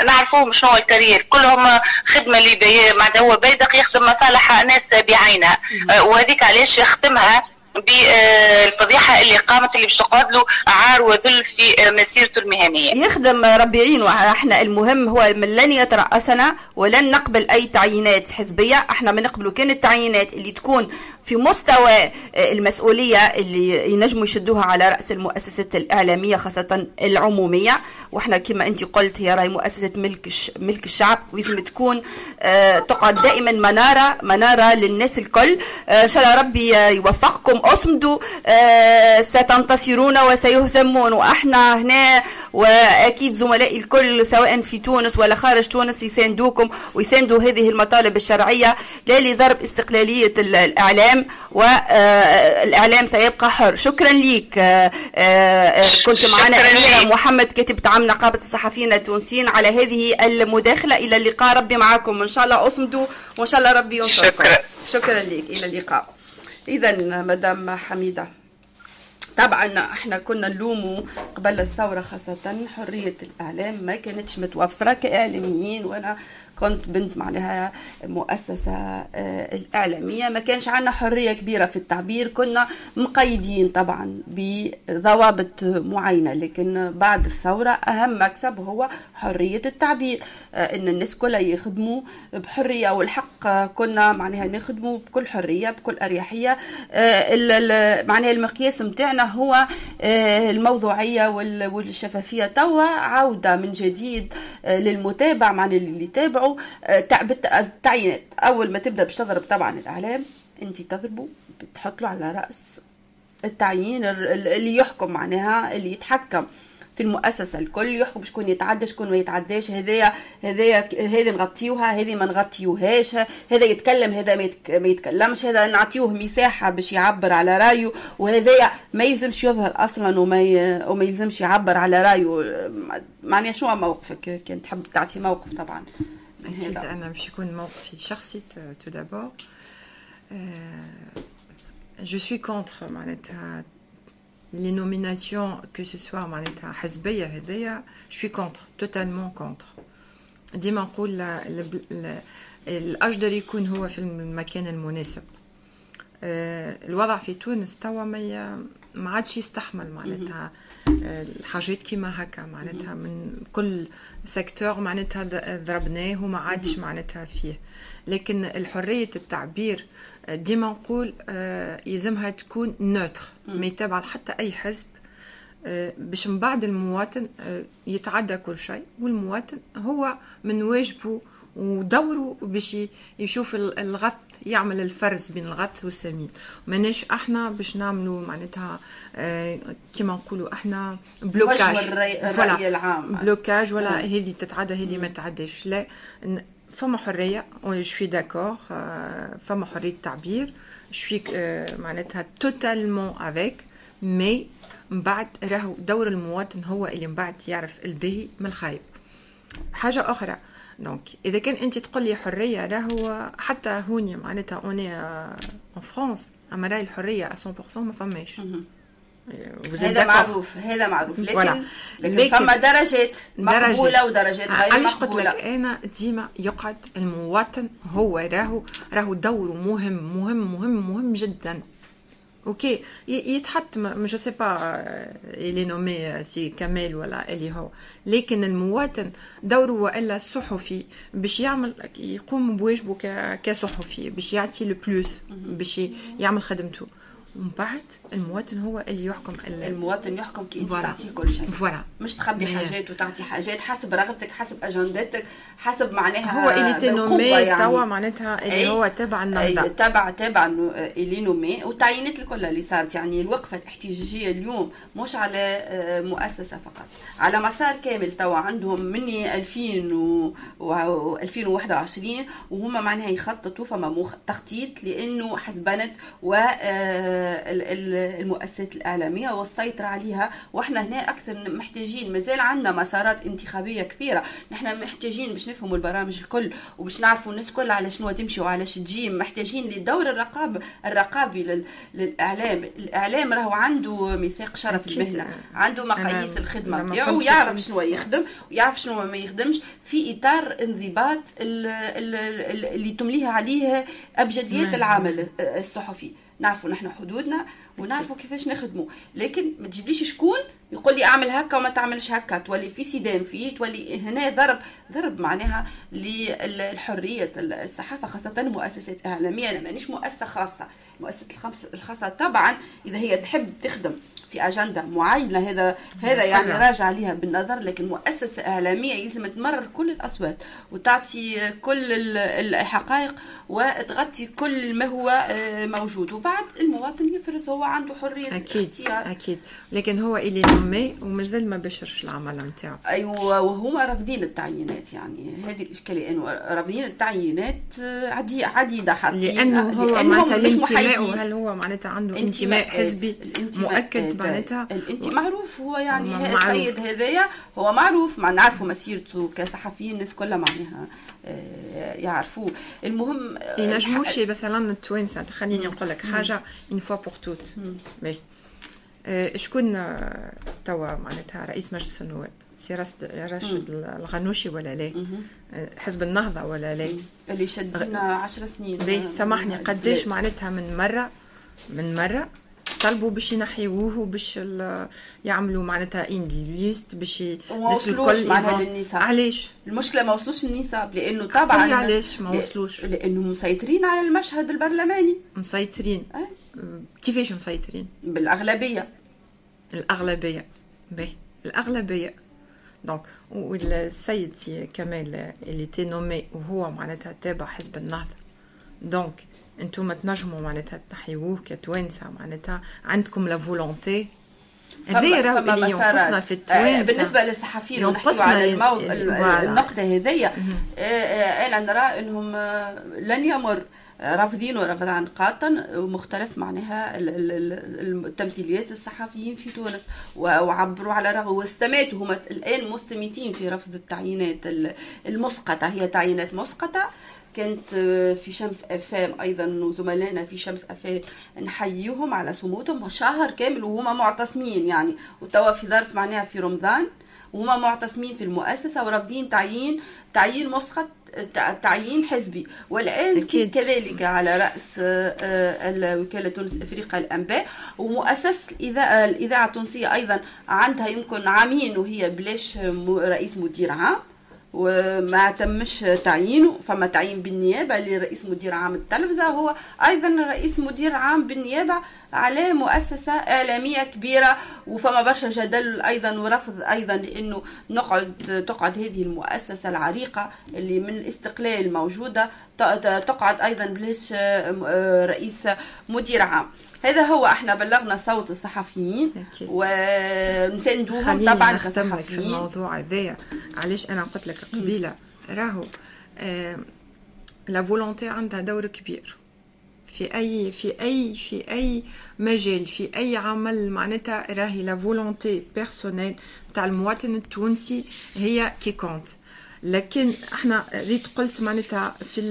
نعرفوهم شنو هو الكارير. كلهم خدمة اللي معناتها هو بيدق يخدم مصالح ناس بعينها وهذيك علاش يختمها بالفضيحة اللي قامت اللي باش له عار وذل في مسيرته المهنية. يخدم ربي يعينه إحنا المهم هو من لن يترأسنا ولن نقبل أي تعيينات حزبية. إحنا بنقبلوا كان التعيينات اللي تكون في مستوى آه، المسؤولية اللي ينجموا يشدوها على رأس المؤسسات الإعلامية خاصة العمومية. وإحنا كما أنت قلت هي راهي مؤسسة ملك ملك الشعب ولازم تكون آه، تقعد دائما منارة منارة للناس الكل. آه، إن شاء الله ربي يوفقكم. أصمدوا آه، ستنتصرون وسيهزمون. وإحنا هنا وأكيد زملائي الكل سواء في تونس ولا خارج تونس يساندوكم ويساندوا هذه المطالب الشرعية لا لضرب استقلالية ال- الإعلام والاعلام سيبقى حر. شكرا ليك آه، آه، كنت معنا ليك. محمد كاتبة عام نقابة الصحفيين التونسيين على هذه المداخلة. إلى اللقاء. ربي معكم. ان شاء الله أصمدوا. وإن شاء الله ربي ينصركم. شكراً. شكرا لك إلى اللقاء. اذا مدام حميدة. طبعا إحنا كنا نلوموا قبل الثورة خاصة. حرية الإعلام ما كانتش متوفرة كإعلاميين. وأنا كنت بنت معناها مؤسسة آه، الإعلامية ما كانش عندنا حرية كبيرة في التعبير. كنا مقيدين طبعا بضوابط معينة لكن بعد الثورة أهم مكسب هو حرية التعبير آه، إن الناس كلها يخدموا بحرية والحق آه، كنا معناها نخدموا بكل حرية بكل أريحية. آه، معناها المقياس متاعنا هو آه، الموضوعية وال- والشفافية. توا عودة من جديد آه، للمتابع معناها اللي يتابعوا. آه، تع- بالت- التعيينات أول ما تبدأ باش تضرب طبعا الإعلام أنت تضربه بتحط له على رأس التعيين ال- ال- اللي يحكم معناها اللي يتحكم في المؤسسة الكل يحكم شكون يتعدى شكون ما يتعداش هذايا هذايا هذه نغطيوها هذه ما نغطيوهاش هذا يتكلم هذا ما, يتك ما يتكلمش هذا نعطيوه مساحة باش يعبر على رأيه وهذايا ما يلزمش يظهر أصلا وما. وما يلزمش يعبر على رأيه معناها شو موقفك كان تحب تعطي موقف طبعا أكيد هذا أنا باش يكون موقفي شخصي تو دابور je suis contre معناتها les nominations que ce soit معناتها حزبية هذيا je suis contre totalement contre. ديما نقول ال- ال- الأجدر يكون هو في المكان المناسب آه، الوضع في تونس توا ما ما عادش يستحمل معناتها آه، الحاجات كيما هكا معناتها من كل secteur معناتها ضربناه وما عادش معناتها فيه. لكن الحرية التعبير آه، ديما نقول آه، يلزمها تكون neutre ما يتابع حتى أي حزب. آه، باش من بعد المواطن آه، يتعدى كل شيء والمواطن هو من واجبه ودوره باش يشوف ال- الغث يعمل الفرز بين الغث والسمين. ماناش إحنا باش نعملوا معناتها آه، كيما نقولوا إحنا blocage. الرأي- الرأي العام. blocage ولا. هذه تتعدى هذه ما تعداش. لا فما حرية شوي d'accord فما حرية تعبير شوي معناتها totalement avec mais من بعد راهو دور المواطن هو اللي من بعد يعرف الباهي من الخايب. حاجة أخرى donc إذا كان أنت تقول لي حرية راهو حتى هوني معناتها on est en France أما راهي الحرية 100% ما فماش. êtes هذا معروف هذا معروف. لكن Voilà. لكن, لكن- فما درجات مقبولة ودرجات غير علاش قلت مقبولة. لك أنا ديما يقعد المواطن هو راهو راهو دوره مهم مهم مهم مهم جدا. أوكي ي- يتحط je sais pas اللي nommé سي كمال ولا اللي هو لكن المواطن دوره والا الصحفي باش يعمل يقوم بواجبه كصحفي باش يعطي le plus باش يعمل خدمته ومن بعد المواطن هو اللي يحكم ال- المواطن يحكم كي انت. تعطيه كل شيء فوالا مش تخبي. حاجات وتعطي حاجات حسب رغبتك حسب أجندتك حسب معناها هو اللي تنومي يعني. توا معناتها اللي أي. هو تبع النهضة تبع تبع اللي نومي والتعيينات الكل اللي صارت يعني الوقفة الاحتجاجية اليوم مش على آه، مؤسسة فقط على مسار كامل توا عندهم من 2000 و و- 2021 وهم معناها يخططوا فما تخطيط لأنه حسبنت والمؤسسات الإعلامية والسيطرة عليها وإحنا هنا أكثر محتاجين مازال عندنا مسارات انتخابية كثيرة. نحن محتاجين باش نفهموا البرامج الكل وباش نعرفوا الناس الكل على شنو تمشي وعلى تجي. محتاجين للدور الرقاب الرقابي لل... للإعلام. الإعلام راهو عنده ميثاق شرف أكيد. المهنه عنده مقاييس كنت ويعرف كنت- شنو يخدم ويعرف شنو ما يخدمش. في إطار انضباط ال- ال- ال- اللي تمليها عليه أبجديات نعم. العمل الصحفي. نعرفوا نحن حدودنا ونعرفوا كيفاش نخدموا لكن ما تجيبليش شكون يقول لي أعمل هكا وما تعملش هكا. تولي في صدام فيه تولي هنا ضرب ضرب معناها للحرية الصحافة خاصة المؤسسات الاعلاميه أنا مانيش مؤسسة خاصة. الخمس- الخاصة طبعا إذا هي تحب تخدم. في أجندة معينة هذا هذا يعني. راجع عليها بالنظر لكن مؤسسة إعلامية لازم تمرر كل الأصوات وتعطي كل ال- الحقائق وتغطي كل ما هو آه، موجود وبعد المواطن يفرز هو عنده حرية أكيد الاختيار أكيد لكن هو اللي نومي ومازال ما بشرش العمل نتاعو أيوه وهما رافضين التعيينات يعني هذه الإشكالية إنه رافضين التعيينات آه، عدي عديده حاطين لأنه هو معناتها الانتماء. هل هو معناتها عنده انتماء. حزبي. مؤكد معناتها الانت معروف هو يعني معروف. السيد هذايا هو معروف مع نعرفوا مسيرته كصحفيين الناس كلها معناها آه، يعرفوه. المهم ينجموش مثلا التوانسه خليني نقول لك حاجة une fois pour toutes شكون توا معناتها رئيس مجلس النواب سي راشد الغنوشي ولا لا حزب النهضه ولا لا اللي شدينا 10 سنين سامحني قداش. معناتها من مره من مره طلبوا باش ينحيوه باش ال- يعملوا معناتها ان ليست باش وما وصلوش يفهم. للنساء. علاش؟ المشكلة ما وصلوش النساء لأنه طبعا علاش ما وصلوش؟ لانهم مسيطرين على المشهد البرلماني. مسيطرين. أي. كيفاش مسيطرين؟ بالأغلبية. الأغلبية. باهي. الأغلبية. دونك والسيد سي كمال اللي تي نومي وهو معناتها تابع حزب النهضة. دونك أنتم تنجموا معناتها تحيوه كتوانسة معناتها عندكم لا فولونتي. هذايا راهو اللي ينقصنا مسارات. في آه، التوانسة بالنسبة للصحفيين ينقصنا على ال- الموضوع ال- فوالا. النقطة هذيا. آه، آه، أنا نرى أنهم آه، لن يمر آه، رافضين ورفضا قاطا مختلف معناها ال- ال- ال- التمثيليات الصحفيين في تونس. وعبروا على رغم واستماتوا هم الآن مستميتين في رفض التعيينات ال- المسقطة. هي تعيينات مسقطة. كانت آه، في شمس أفام أيضا وزملائنا في شمس أفام نحييهم على صمودهم شهر كامل وهما معتصمين يعني. وتوا في ظرف معناها في رمضان وهما معتصمين في المؤسسة ورافضين تعيين تعيين مسقط تع- تعيين حزبي. والآن أكيد. كذلك على رأس آه، آه، وكاله تونس أفريقيا الأنباء ومؤسسه الاذاعه الإذاعة التونسية أيضا عندها يمكن عامين وهي بلاش رئيس مدير عام وما تمش تعيينه فما تعيين بالنيابة لرئيس مدير عام التلفزة. هو أيضا رئيس مدير عام بالنيابة على مؤسسة إعلامية كبيرة وفما برشا جدل أيضا ورفض أيضا لأنه نقعد تقعد هذه المؤسسة العريقة اللي من الاستقلال موجودة تقعد أيضا بلاش آه، رئيس مدير عام. هذا هو إحنا بلغنا صوت الصحفيين. ونساندوهم طبعا لك في كصحفيين. الموضوع هذايا علاش أنا قلت لك قبيلة؟ راهو آه la volonté عندها دور كبير. في أي في أي في أي مجال في أي عمل معناتها راهي la volonté personnelle تاع المواطن التونسي هي كي compte لكن إحنا ريت قلت معناتها في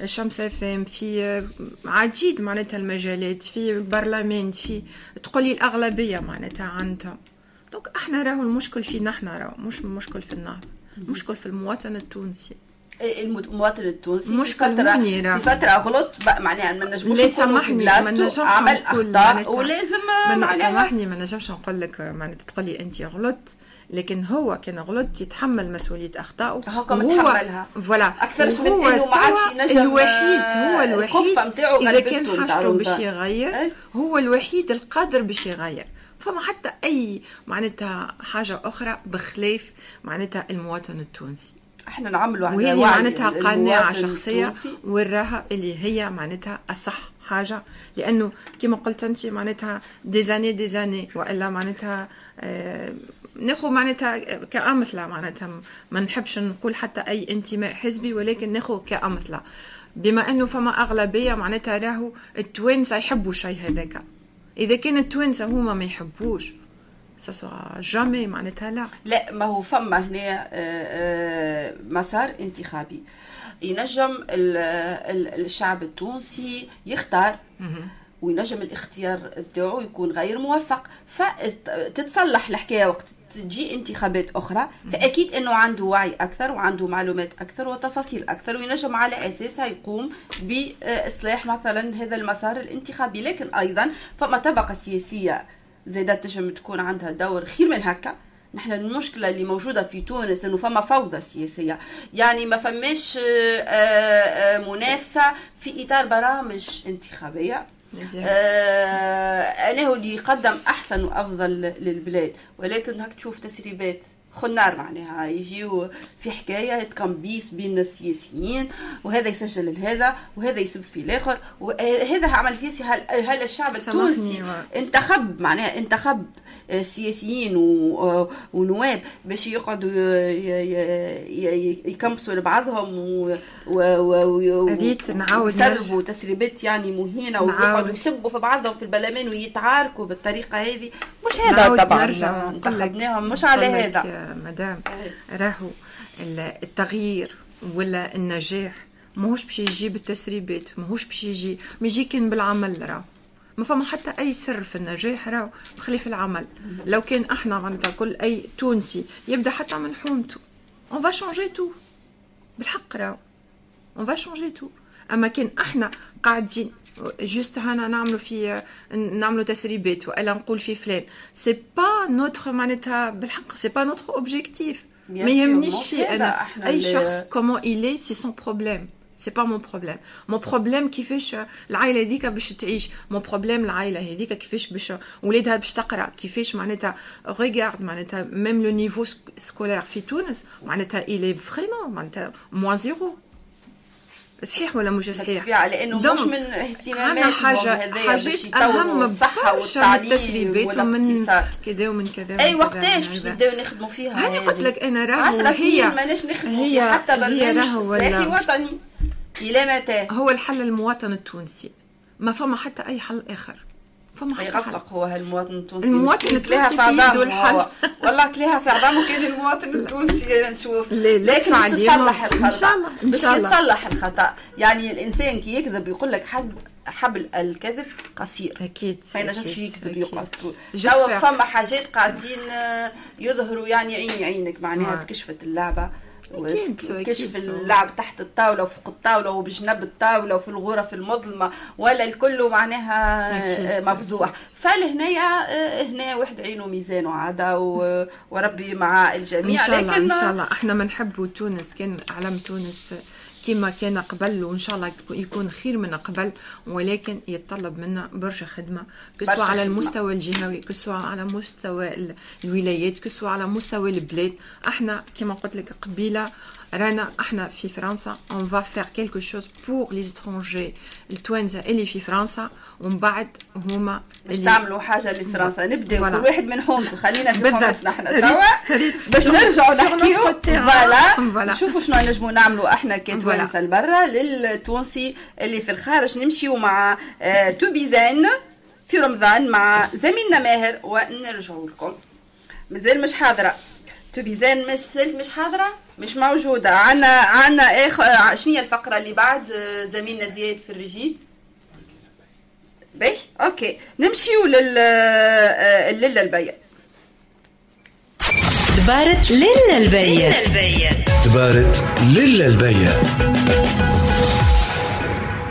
الشمس اف ام في عديد معناتها المجالات في البرلمان في تقولي الأغلبية معناتها عندها. donc إحنا راهو المشكل فينا إحنا راهو مش المشكل في النهضه المشكل في المواطن التونسي. المواطن التونسي مش في فتره كلموني في فترة غلط معناها ما نجموش في سامحني ما نجمش عمل نقول أخطاء ولازم ما سامحني ما نجمش نقول لك معناتها تقولي انت غلط. لكن هو كان غلط يتحمل مسؤولية أخطائه. وهو- متحملها. Voilà أكثرش من إنه ما عادش ينجم، الوحيد هو آه، الوحيد إذا كان حاجته باش. يغير هو الوحيد القادر باش يغير. فما حتى أي معناتها حاجة أخرى بخلاف معناتها المواطن التونسي. إحنا نعملوا على وهذه وعي معناتها شخصية التونسي. وراها اللي هي معناتها الصح حاجة. لأنه كما قلت أنت معناتها ديزاني ديزاني وإلا معناتها آه ناخذ معناتها كأمثلة معناتها ما نحبش نقول حتى أي انتماء حزبي ولكن ناخذ كأمثلة. بما أنه فما أغلبية معناتها راهو التوانسة يحبوا الشيء هذاك. إذا كان التوانسة هما ما يحبوش سا جامي معناتها لا. لا ما هو فما هنا آه، آه، مسار انتخابي. ينجم ال- ال- الشعب التونسي يختار. وينجم الاختيار بتاعه يكون غير موفق. فتتصلح الحكاية وقت تجي انتخابات أخرى فأكيد إنه عنده وعي أكثر وعنده معلومات أكثر وتفاصيل أكثر وينجم على أساسها يقوم بإصلاح مثلا هذا المسار الانتخابي. لكن أيضا فما طبقة سياسية زادت تنجم تكون عندها دور خير من هكا. نحن المشكلة اللي موجودة في تونس إنه فما فوضى سياسية. يعني ما فماش آه، آه، منافسة في إطار برامج انتخابية. آه، أنا هو اللي يقدم أحسن وأفضل للبلاد ولكن هاك تشوف تسريبات خنار معناها. يجيو في حكاية تكمبيس بين السياسيين وهذا يسجل لهذا وهذا يسب في الآخر وهذا عمل سياسي. هل, هل الشعب التونسي انتخب؟ معناها انتخب. سياسيين و- ونواب باش يقعدوا ي- ي- ي- يكمسوا لبعضهم ويسربوا تسريبات يعني مهينة. ويقعدوا يسبوا في بعضهم في البرلمان ويتعاركوا بالطريقة هذه. مش هذا طبعا انتخبناهم مش على هذا. يا مدام راهو ال- التغيير ولا النجاح ماهوش باش يجي بالتسريبات ماهوش باش يجي. ما يجي كان بالعمل راهو. ما فما حتى أي سر في النجاح راهو بخلاف العمل. لو كان إحنا معناتها كل أي تونسي يبدأ حتى من حومته. on va changer tout بالحق راهو. on va changer tout أما كان إحنا قاعدين juste هنا نعملوا في نعملوا تسريبات وإلا نقول في فلان. c'est pas neutre معناتها بالحق c'est pas notre objectif ما يهمنيش أنا. أي شخص comment il est c'est son problème c'est pas mon problème mon problème كيفاش العائله هذيك باش تعيش mon problème العائله هذيك كيفاش باش ولادها باش تقرا كيفاش معناتها regarde معناتها même le niveau scolaire في تونس معناتها il est vraiment معناتها moins zéro صحيح ولا مش صحيح بالطبيعة لأنه دونك مش من حاجات يطوروا أهم الصحة برشا من والتعليم والاقتصاد كذا ومن كذا أي وقتاش باش. نبدأو نخدموا فيها هاني هذه؟ قلت لك أنا راهو عشرة سنين هي ماناش نخدموا هي في حتى هي برنامج إصلاحي وطني إلى متى؟ هو الحل المواطن التونسي ما فما حتى أي حل آخر فما يغفق هو هالمواطن التونسي المواطن التونسي في عظامه يده الحل. والله كليها في عظامه كان المواطن التونسي نشوف. لكن باش تصلح الخطأ. إن شاء الله، باش شاء الله. يتصلح الخطأ. يعني الإنسان كي يكذب يقول لك حد حبل الكذب قصير. أكيد ما ينجمش يكذب. يقعد. توا فما حاجات قاعدين آه، يظهروا يعني عيني عينك. معناها نعم. تكشفت اللعبة. كشف. اللعب تحت الطاولة وفوق الطاولة وبجنب الطاولة وفي الغرف المظلمة ولا الكل معناها. آه، مفضوح فلهنايا آه، هنا واحد عينه ميزانه عادا و- وربي مع إن الجميع شاء الله لكن ان شاء الله إحنا ما نحبوا تونس كان علم تونس كما كان قبل وإن شاء الله يكون خير من قبل ولكن يتطلب منا برشا خدمة que ce soit على. المستوى الجهوي que ce soit على مستوى ال- الولايات que ce soit على مستوى البلاد إحنا كما قلت لك قبيلة رانا إحنا في فرنسا on va faire quelque chose pour les étrangers التوانسه اللي في فرنسا ومن بعد هما باش اللي- تعملوا حاجة لفرنسا voilà. كل واحد من حومته خلينا في. حومتنا إحنا توا؟ باش نرجعوا نحكيو. voilà. نشوفوا شنو نجموا نعملوا إحنا كتوانسة لبرا للتونسي اللي في الخارج. نمشيو مع آه، توبيزان في رمضان مع زميلنا ماهر ونرجعوا لكم. مازال مش حاضرة. تبيزان مش سلت مش حاضرة؟ مش موجودة. عنا عنا اخ آه، شنو هي الفقرة اللي بعد؟ آه، زميلنا زياد في الرجيد باهي؟ أوكي. نمشيو لل آه، للا البيا دبارة للا البيا دبارة للا البيا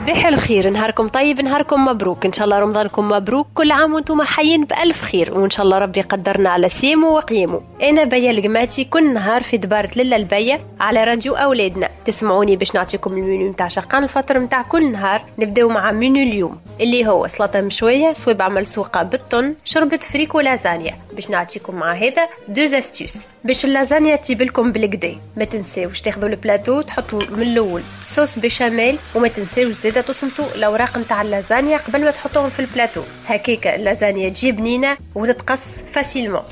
صباح الخير. نهاركم طيب نهاركم مبروك. إن شاء الله رمضانكم مبروك. كل عام وأنتم حيين بألف خير. وإن شاء الله ربي يقدرنا على صيامو وقيامو أنا بيا القماتي. كل نهار في دبارة للا البيا على راديو أولادنا. تسمعوني باش نعطيكم المنيو نتاع شقان الفطر نتاع كل نهار. نبداو مع منيو اليوم. اللي هو سلطة مشوية صويبه مسلوقه بالطن شربة فريك ولازانيا. باش نعطيكم مع هذا زوز astuces. باش اللازانيا تجيبلكم بالقدا ما تنساوش تاخذوا البلاتو تحطوا من الأول. sauce béchamel وما تنساوش زيادة تسمطوا الأوراق نتاع اللازانيا قبل ما تحطوهم في البلاتو. هكاك اللازانيا تجي بنينه وتتقص facilement.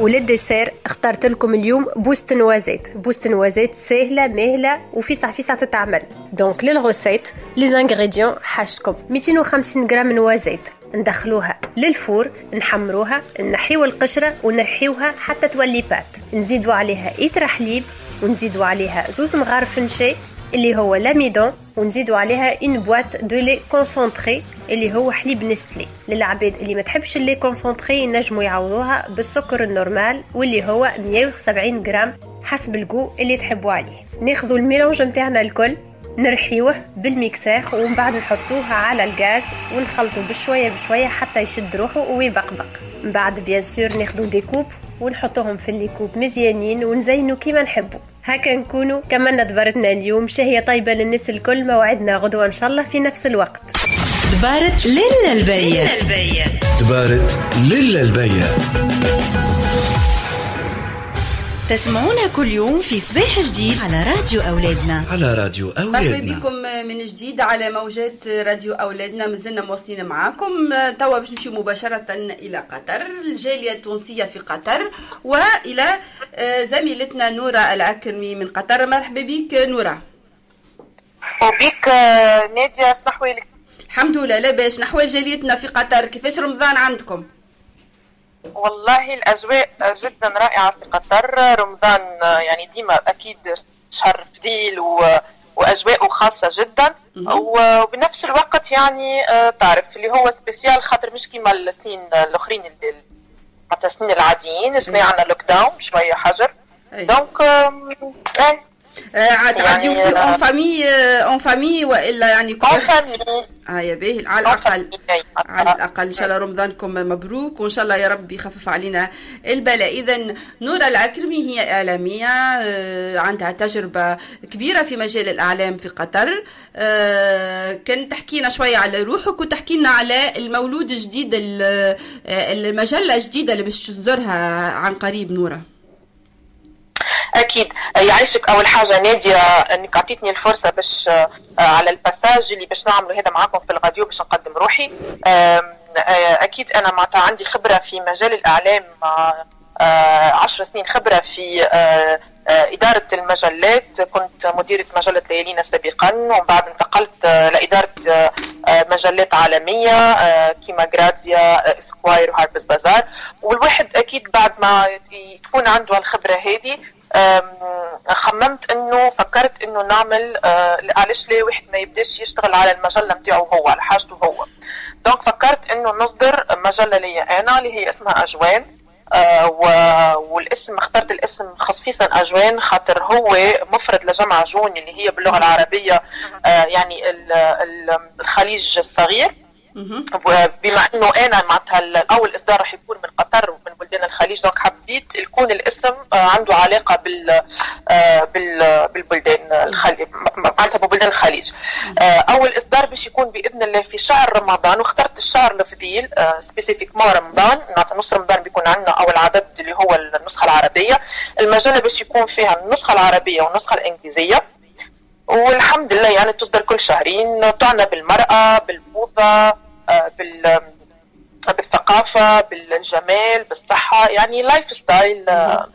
ولل dessert اخترت لكم اليوم بوزة noisette. بوزة noisette سهلة ماهله وفيسع فيسع تتعمل. donc لل recette les ingrédients حاجتكم 250 غرام noisette. ندخلوها لل four نحمروها نحيو القشرة ونرحيوها حتى تولي pâte. نزيدوا عليها لتر حليب ونزيدوا عليها زوز مغارف نشا اللي هو l'amidon ونزيدوا عليها une boîte de lait concentré اللي هو حليب نستلي. للعباد اللي ما تحبش ال lait concentré ينجموا يعوضوها بالسكر ال normal واللي هو 170 غرام حسب الجو اللي تحبوا عليه. ناخذوا ال mélange نتاعنا الكل نرحيوه بال mixeur ومن بعد نحطوه على الغاز ونخلطه بشوية بشوية حتى يشد روحه ويبقبق. من بعد bien sûr ناخذوا des coupes ونحطوهم في les coupes مزيانين ونزينوا كيما نحبوا. هكا نكونوا كملنا دبرتنا اليوم شهية طيبة للناس الكل موعدنا غدوة إن شاء الله في نفس الوقت. دبارة دبارة للا البيا تسمعونا كل يوم في صباح جديد على راديو أولادنا. على راديو مرحبا أولادنا بكم من جديد على موجات راديو أولادنا. مازلنا مواصلين معاكم. توا باش نمشيو مباشرة إلى قطر. الجالية التونسية في قطر وإلى آه، زميلتنا نورة العكرمي من قطر. مرحبا بك نورة. وبيك آه، نادية شنو احوالك؟ الحمد لله. لاباس. نحوال جاليتنا في قطر. كيفاش رمضان عندكم؟ والله الأجواء جدا رائعة في قطر. رمضان يعني ديما أكيد شهر فضيل و وأجواءه خاصة جدا. وبنفس الوقت يعني آه، تعرف اللي هو spécial خاطر مش كيما السنين الأخرين معناتها السنين العاديين جماعة عندنا lockdown شوية حجر. donc إيه آه، يعني، في آه، en famille en famille والا يعني كل en famille. آه يا باهي على الأقل. على الأقل. إن شاء الله رمضانكم مبروك وإن شاء الله يا رب يخفف علينا البلاء. اذا نورة العكرمي هي إعلامية آه، عندها تجربة كبيرة في مجال الإعلام في قطر. آه، كان تحكينا شوية على روحك وتحكي لنا على المولود الجديد ال- آه، المجلة الجديدة اللي باش تصدرها عن قريب نورة. أكيد. يعيشك اول حاجة ناديه إنك أعطيتني الفرصة باش آه، على الباساج اللي باش نعمله هذا معكم في الراديو باش نقدم روحي. آه، أكيد أنا معناتها عندي خبرة في مجال الإعلام آه، عشر سنين خبرة في إدارة المجلات. كنت مديرة مجلة ليالينا سابقا ومن بعد انتقلت لإدارة مجلات عالمية كيما Grazia Esquire و Harper's Bazaar. والواحد أكيد بعد ما تكون عنده الخبرة هذه خممت إنه فكرت إنه نعمل آه، علاش ليه واحد ما يبدأش يشتغل على المجلة نتاعو هو على حاجته هو. donc فكرت إنه نصدر مجلة ليا أنا اللي هي اسمها أجوان آه، و- والاسم اخترت الاسم خصيصا أجوان خاطر هو مفرد لجمع جون اللي هي باللغة العربية آه، يعني ال- ال- الخليج الصغير. بما إنه أنا معناتها الأول اصدار راح يكون من قطر ومن بلدان الخليج donc حبيت يكون الاسم آه، عنده علاقة بال آه، بال بالبلدان الخليج معناتها ببلدان الخليج. آه، أول إصدار باش يكون بإذن الله في شهر رمضان واخترت الشهر الفضيل spécifiquement رمضان معناتها نص رمضان بيكون عندنا اول عدد اللي هو النسخة العربية. المجله باش يكون فيها النسخة العربية والنسخة الإنجليزية. والحمد لله يعني تصدر كل شهرين تعنى بالمرأة بالموضة بال بالثقافة بالجمال بالصحة يعني lifestyle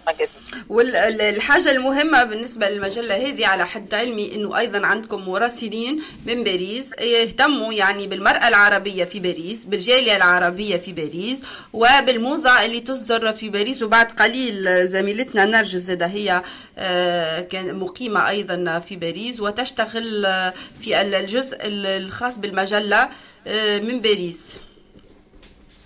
magazine والحاجة المهمة بالنسبة للمجلة هذه على حد علمي إنه أيضا عندكم مراسلين من باريس يهتموا يعني بالمرأة العربية في باريس بالجالية العربية في باريس وبالموضة اللي تصدر في باريس وبعد قليل زميلتنا نرجس زاده هي آه، كان مقيمة أيضا في باريس وتشتغل في الجزء الخاص بالمجلة آه، من باريس.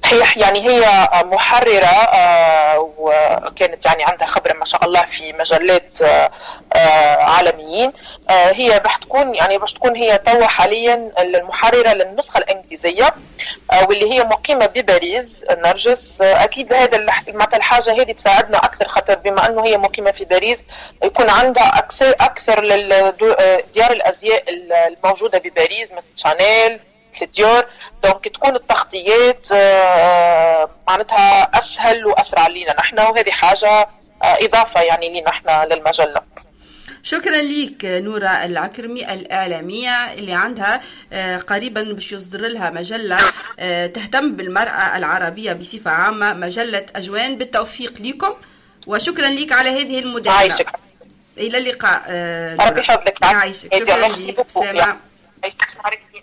صحيح يعني هي محررة آه، وكانت يعني عندها خبرة ما شاء الله في مجلات آه، آه، عالميين. هي باش تكون يعني باش تكون هي توا حاليا المحررة للنسخة الإنجليزية واللي هي مقيمة بباريس. نرجس أكيد هذا معناتها الحاجة هذه تساعدنا أكثر خاطر بما أنه هي مقيمة في باريس يكون عندها أكثر أكثر لديار الأزياء الموجودة بباريس مثل Chanel Dior donc تكون التغطيات آه، معناتها أسهل وأسرع لينا. نحن وهذه حاجة آه، إضافة يعني لينا نحن للمجلة. شكرا لك نورة العكرمي الإعلامية اللي عندها آه، قريبا باش يصدر لها مجلة تهتم بالمرأة العربية بصفة عامة مجلة أجوان. بالتوفيق لكم وشكرا لك على هذه المداخلة. عايشك. إلى اللقاء ربي يحفظك. يعيشك. شكرا لك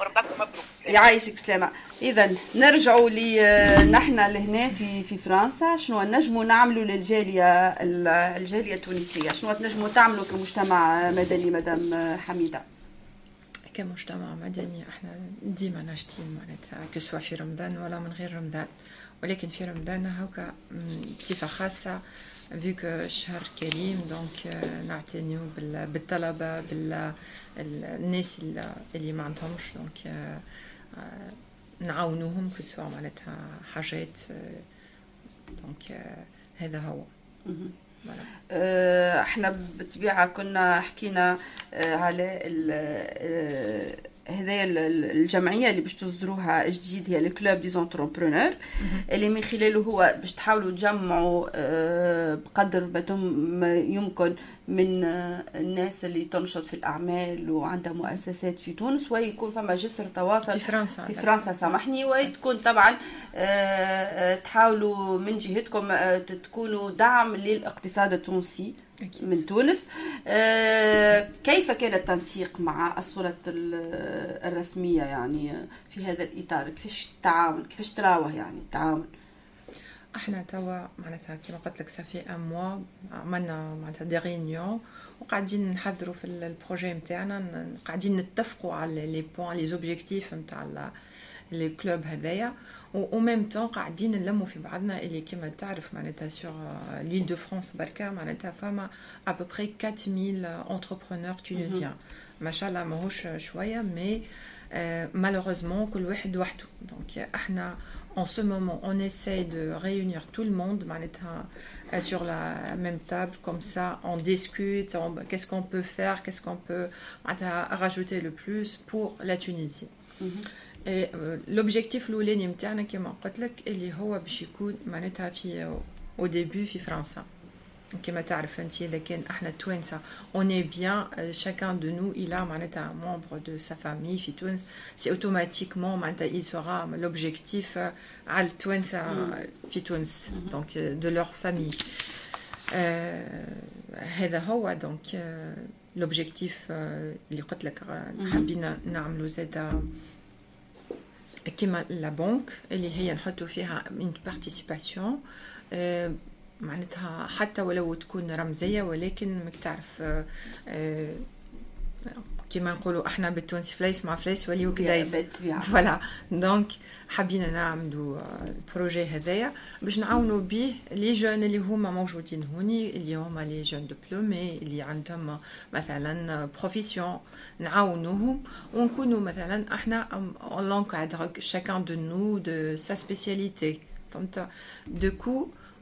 وربكم مبروك يعيشك بسلامه إذا نرجعوا نحن لهنا في في فرنسا. شنو نجموا نعملوا للجاليه الجالية التونسية؟ شنو تنجموا تعملوا كمجتمع مدني مدام حميدة؟ كمجتمع مدني إحنا ديما ناشطين معناتها كسوا في رمضان ولا من غير رمضان. ولكن في رمضان هكا بصفة خاصة فيك شهر كريم donc نعتنيو بالطلبه بالناس اللي ما عندهمش donc نعاونوهم كسوا معناتها حاجات donc هذا هو إحنا بالطبيعه كنا حكينا على هذايا الجمعية اللي باش تصدروها جديد هي ال club des entrepreneurs اللي من خلاله هو باش تحاولوا تجمعوا آه، بقدر ما يمكن من آه، الناس اللي تنشط في الأعمال وعندها مؤسسات في تونس ويكون فما جسر تواصل في فرنسا في فرنسا. سامحني وتكون طبعا آه، تحاولوا من جهتكم تكونوا دعم للاقتصاد التونسي. أكيد. من تونس. آه كيف كان التنسيق مع السلطة الرسمية يعني في هذا الإطار؟ كيفاش التعاون كيفاش تراوه يعني التعاون؟ إحنا توا معناتها كما قلت لك ça fait un mois عملنا معناتها des réunions وقاعدين نحضروا في ال projet نتاعنا قاعدين نتفقوا على les points les objectifs نتاع les clubs هذايا. و ميم طون قاعدين نلموا في بعضنا اللي كما تعرف معناتها سور ليل دو فرانس بركا معناتها فما ابوبري 4000 انتربرونور تونيزيان ما شاء الله ماهوش شويه مي malheureusement كل واحد وحده دونك احنا en ce moment on essaye de réunir tout le monde معناتها sur la même table comme ça on discute qu'est-ce qu'on peut faire qu'est-ce qu'on peut rajouter le plus pour la Tunisie mm -hmm. l'objectif الأولاني نتاعنا كما قلت لك اللي هو باش يكون معناتها في au début في فرنسا. كما تعرف أنت إذا كان إحنا التوانسه eh bien chacun de nous il a معناتها membres de sa famille في تونس c'est automatiquement معناتها il saura l'objectif على التوانسه في تونس donc de leur famille هذا هو donc l'objectif اللي قلت لك حابين نعملوا زاده كما la banque اللي هي نحطوا فيها من participation آه، معناتها حتى ولو تكون رمزية ولكن ماك تعرف آه، كما نقولوا إحنا بالتونسي فليس مع فليس وليو كدايس voilà. donc حابين نعملوا ال projet هذايا باش نعاونوا به les jeunes اللي هما موجودين هوني. اللي هما les jeunes diplômés اللي عندهم مثلا profession نعاونوهم ونكونوا مثلا إحنا on l'encadre chacun de nous de sa spécialité فهمت؟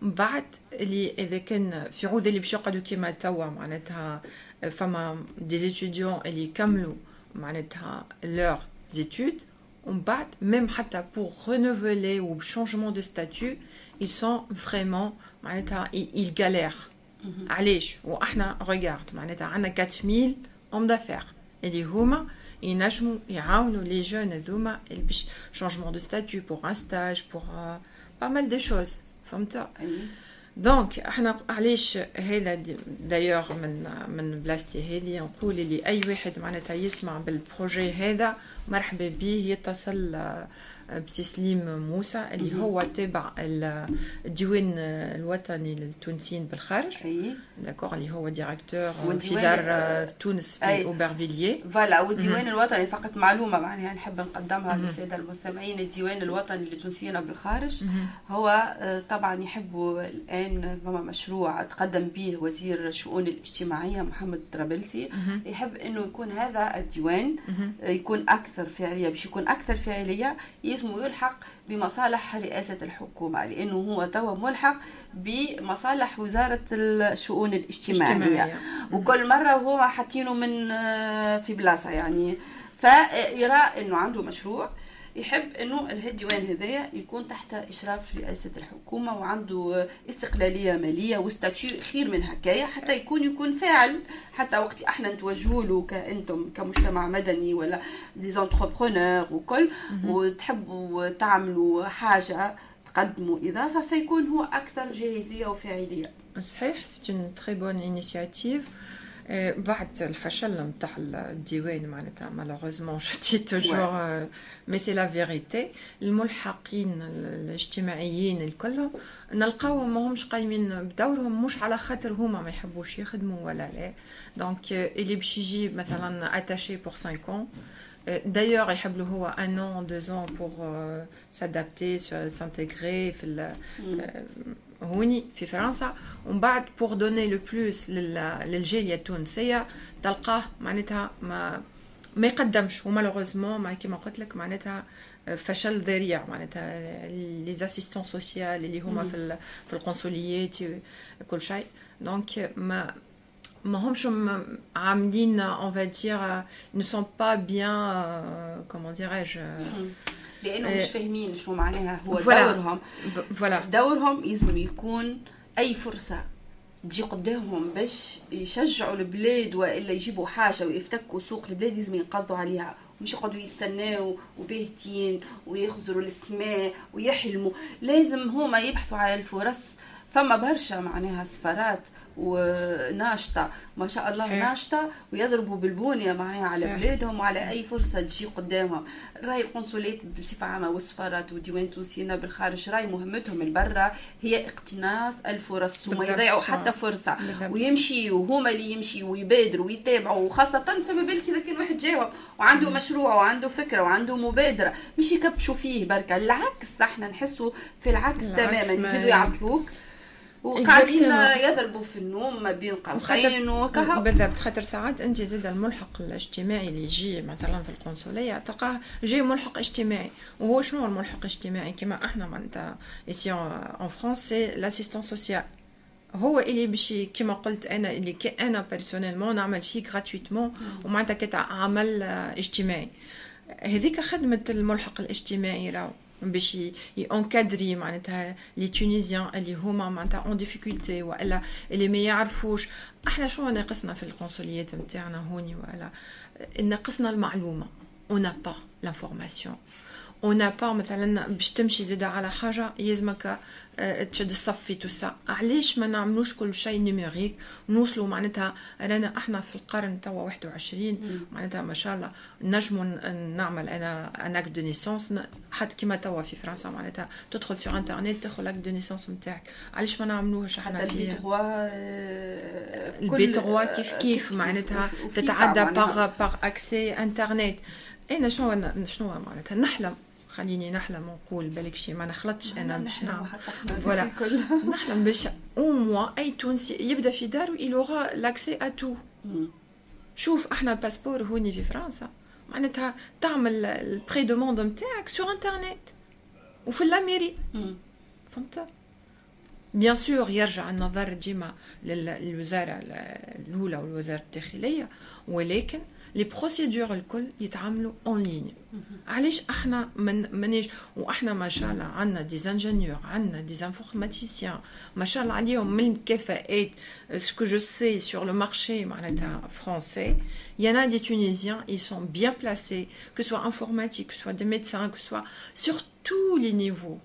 donc بعد اللي إذا كان في عود اللي باش يقعدوا كيما توا معناتها فما des étudiants اللي يكملوا معناتها leurs études ومن بعد même حتى pour renouveler ou changement de statut ils sont vraiment معناتها ils galèrent. علاش؟ وإحنا regarde معناتها عندنا 4000 hommes d'affaires. اللي هما ينجموا يعاونوا les jeunes هذوما اللي باش changement de statut pour un stage pour pas mal des choses فهمت؟ donc إحنا علاش هذا دايوغ من من بلاصتي هذه؟ نقول اللي اي واحد معناتها يسمع بال projet هذا مرحبا به يتصل بسليم موسى اللي هو تابع الديوان الوطني للتونسيين بالخارج. d'accord اللي هو directeur في دار تونس في اوبرفيليي voilà والديوان الوطني فقط معلومة معناها نحب نقدمها للسادة المستمعين. الديوان الوطني للتونسيين بالخارج هو طبعا يحبوا الآن فما مشروع تقدم به وزير الشؤون الاجتماعية محمد طرابلسي يحب إنه يكون هذا الديوان يكون أكثر فعاليه باش يكون أكثر فعاليه اسمه يلحق بمصالح رئاسة الحكومة لأنه هو توا ملحق بمصالح وزارة الشؤون الاجتماعية اجتماعية. وكل مرة هو حاطينه من في بلاصة يعني فيرى أنه عنده مشروع يحب إنه الديوان هذايا يكون تحت إشراف رئاسة الحكومة وعنده استقلالية مالية وستاتيو خير من هكايا حتى يكون يكون فاعل حتى وقت إحنا نتوجهوا له كأنتم كمجتمع مدني ولا des entrepreneurs وكل وتحبوا تعملوا حاجة تقدموا إضافة فيكون هو أكثر جاهزية وفاعلية. صحيح c'est une très bonne initiative بعد الفشل نتاع الديوان معناتها malheureusement je dis toujours mais c'est la vérité الملحقين الاجتماعيين الكل نلقاوهم ماهمش قايمين بدورهم مش على خاطر هما ما يحبوش يخدموا ولا لا. donc اللي باش يجي مثلا attaché pour 5 ans D'ailleurs, il y a un an, deux ans pour euh, s'adapter, s'intégrer. هوني في فرنسا ومن بعد pour donner le plus للجالية التونسية تلقاه معناتها ما ما يقدمش و malheureusement ما كيما قلت لك معناتها فشل ذريع معناتها les assistants sociaux اللي هما في في القنصليات كل شيء. donc ما ما همش عاملين on va dire ne sont pas bien comment dirais-je لأنه مش فاهمين شو معناها. هو voilà. دورهم voilà. دورهم لازم يكون أي فرصة تجي قدامهم باش يشجعوا البلاد وإلا يجيبوا حاجة ويفتكوا سوق البلاد لازم ينقضوا عليها. مش يقعدوا يستناو وباهتين ويخزروا السماء ويحلموا. لازم هما يبحثوا على الفرص. فما برشا معناها سفارات وناشطة. ما شاء الله صحيح. ناشطة ويضربوا بالبونية معناها على صحيح. بلادهم وعلى أي فرصة تجي قدامهم. راي القنصلات بصفة عامة والسفارات وديوان تونسينا بالخارج راي مهمتهم البرة. هي اقتناص الفرص وما يضيعوا حتى فرصة. ويمشي وهما اللي يمشي ويبادروا ويتابعوا وخاصة فما بالك إذا كان واحد جاوب وعنده مشروع وعنده فكرة وعنده مبادرة. مش يكبشوا فيه بركة العكس إحنا نحسوا في العكس, العكس تماما. يزيدوا يعطلوك. وقاعدين يضربوا في النوم ما بين قوسين وكها بالضبط خاطر ساعات انت زاد الملحق الاجتماعي اللي يجي مثلا في القنصلية تلقاه جاي ملحق اجتماعي. وهو شنو الملحق الاجتماعي كما إحنا معناتها ici en France c'est l'assistante sociale هو اللي باش كما قلت أنا اللي كي أنا personnellement نعمل فيه gratuitement ومعناتها كعمل اجتماعي. هذيك خدمة الملحق الاجتماعي راهو. باش ينكادري معناتها les Tunisiens اللي هما معناتها en difficulté وإلا اللي ما يعرفوش. إحنا شو ناقصنا في القنصليات نتاعنا هوني وإلا؟ ناقصنا المعلومة. on n'a pas l'information on n'a pas مثلا باش تمشي زاده على حاجة يلزمك تشد الصف tout ça علاش ما نعملوش كل شيء numérique نوصلوا معناتها رانا إحنا في القرن توا 21 معناتها ما شاء الله نجموا نعمل أنا un acte de naissance حتى كيما توا في فرنسا معناتها تدخل sur internet تاخذ acte de naissance نتاعك. علاش ما نعملوهش إحنا في ال B3 ال B3 كيف كيف معناتها تتعدى par par accès internet أنا شنو شنو معناتها؟ نحلم. خليني نحلم ونقول بالك شي ما نخلطش أنا باش نعمل. voilà نحلم باش أو موا أي تونسي يبدأ في دارو il aura l'accès à tout شوف إحنا ال passeport هوني في فرنسا معناتها تعمل ال pré-demande نتاعك sur internet وفي la mairie فهمت؟ bien sûr يرجع النظر ديما للوزارة الأولى والوزارة الداخلية ولكن les procédures الكل يتعاملوا en ligne علاش إحنا من منيش وإحنا ما شاء الله عندنا des ingénieurs عندنا des informaticiens ما شاء الله عليهم من الكفاءات ce que je sais sur le marché معناتها français il y en a des Tunisiens, ils sont bien placés, que ce soit informatique, que ce soit des médecins, que ce soit sur tous les niveaux.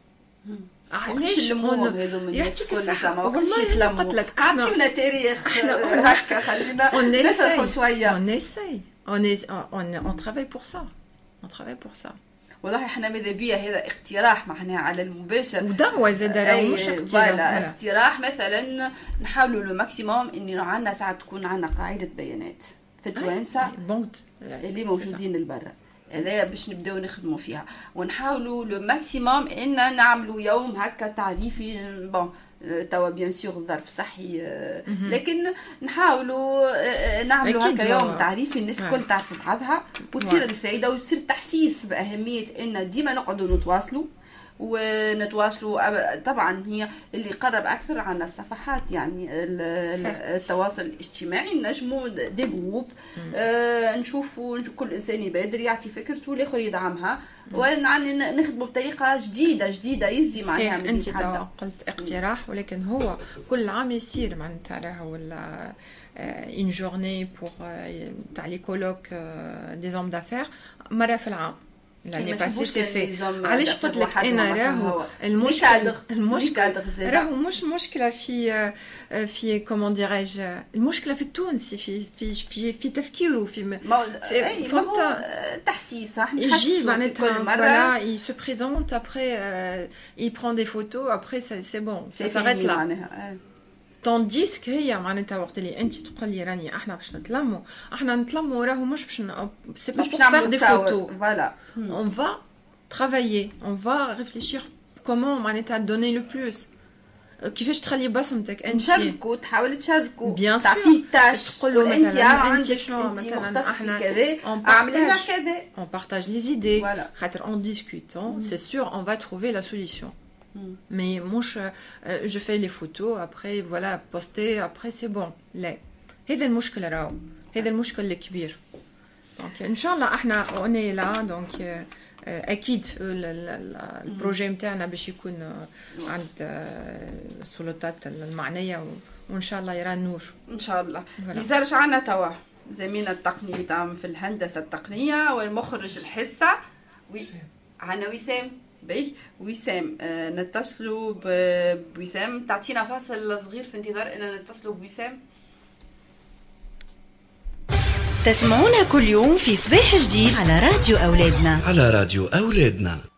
علاش يلموهم هذو من الناس يعطيك كل الصحة. زعما وكلش والله يتلموا قلت لك إحنا- اعطيونا تاريخ إحنا- هكا خلينا on نفرحوا essaye, شوية on est, on, on travaille pour ça, on travaille pour ça. والله إحنا ماذا بيا؟ هذا اقتراح معناها على المباشر. ودعوة زاد راهو أي، مش اقتراح. اقتراح مثلا نحاولوا le maximum انه عندنا ساعة تكون عندنا قاعدة بيانات. في التوانسه اللي موجودين لبرا هذايا باش نبداو نخدموا فيها. ونحاولوا le maximum إن نعملوا يوم هكا تعريفي bon توا bien sûr ظرف صحي مهم. لكن نحاولوا آه، نعملوا هكا. يوم تعريفي الناس. الكل تعرف بعضها وتصير آه. الفائده وتصير تحسيس بأهمية إن ديما نقعدوا نتواصلوا ونتواصلوا طبعا هي اللي قرب أكثر عنا الصفحات يعني. التواصل الاجتماعي. نجموا des groupes. آه نشوفوا نشوف كل إنسان يبادر يعطي فكرته والآخر يدعمها. ونعني نخدموا بطريقة جديدة جديدة يزي معناها أنت قلت اقتراح ولكن هو كل عام يصير معناتها راهو ولا اون جورني بور تاع لي كولوك دي زوم دافير مرة في العام. لاني ما باسي نحبوش سي كان في نظام علاش دفتر قلت لك وحدهم أنا هكا راهو هو. المشكل ميكادغ- المشكل ميكادغ زادا. راهو مش مشكلة في في كومون ديراج المشكلة في التونسي في في في في تفكيره في ما في أي، ما هو فهمت آه، تحسيس راح يجي نحسوا في معناتها كل مرة voilà, il se présente, après euh, il prend des photos, après ça- c'est bon, ça C'est s'arrête fini là. on va travailler, on va réfléchir comment on va donner le plus. Euh, on va travailler on va je comment on contente que bien des on partage les idées. en discutant, c'est sûr, on va trouver la solution. Mais moi je, euh, je fais les photos après voilà poster après c'est bon لا هذا المشكل راهو. هذا المشكل الكبير. donc ان شاء الله إحنا on est là donc أكيد ال- ال- ال- ال projet نتاعنا باش يكون آه، عند آه، السلطات المعنية وان شاء الله يرى النور ان شاء الله زارش عنا توا زميلنا التقني في الهندسة التقنية والمخرج الحصة. oui عنا وسام بي وسام آه نتصلوا بوسام تعطينا فاصل صغير في انتظار ان نتصلوا بوسام تسمعونا كل يوم في صباح جديد على راديو أولادنا. على راديو أولادنا.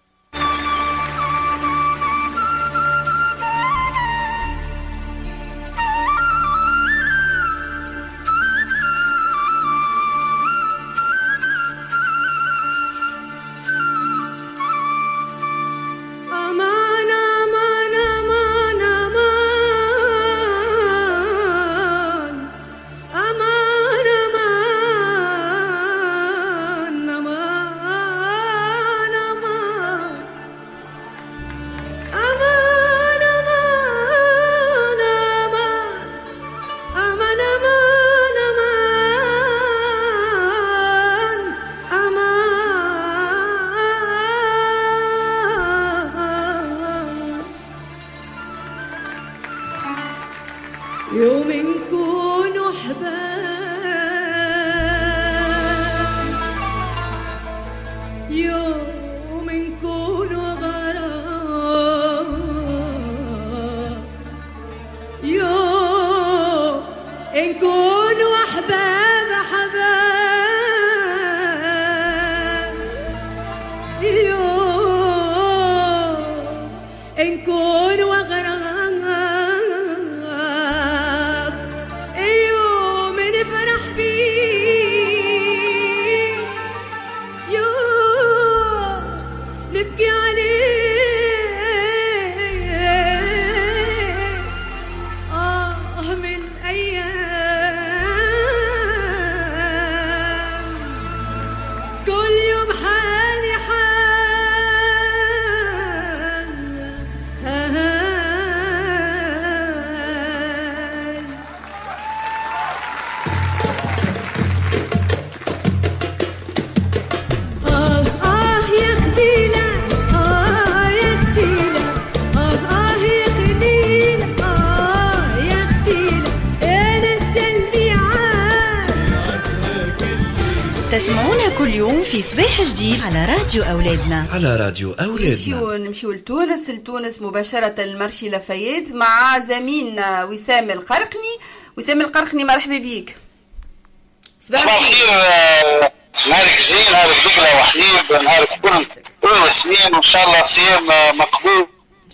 تسمعونا كل يوم في صباح جديد على راديو أولادنا. على راديو أولادنا. نمشيو نمشيو لتونس. لتونس مباشرة ال marché لافايت مع زميلنا وسام القرقني. وسام القرقني مرحبا بيك. صباح الخير. آه، نهارك زين نهارك دقلة وحليب نهارك كل كل سنين وإن شاء الله صيام آه، مقبول.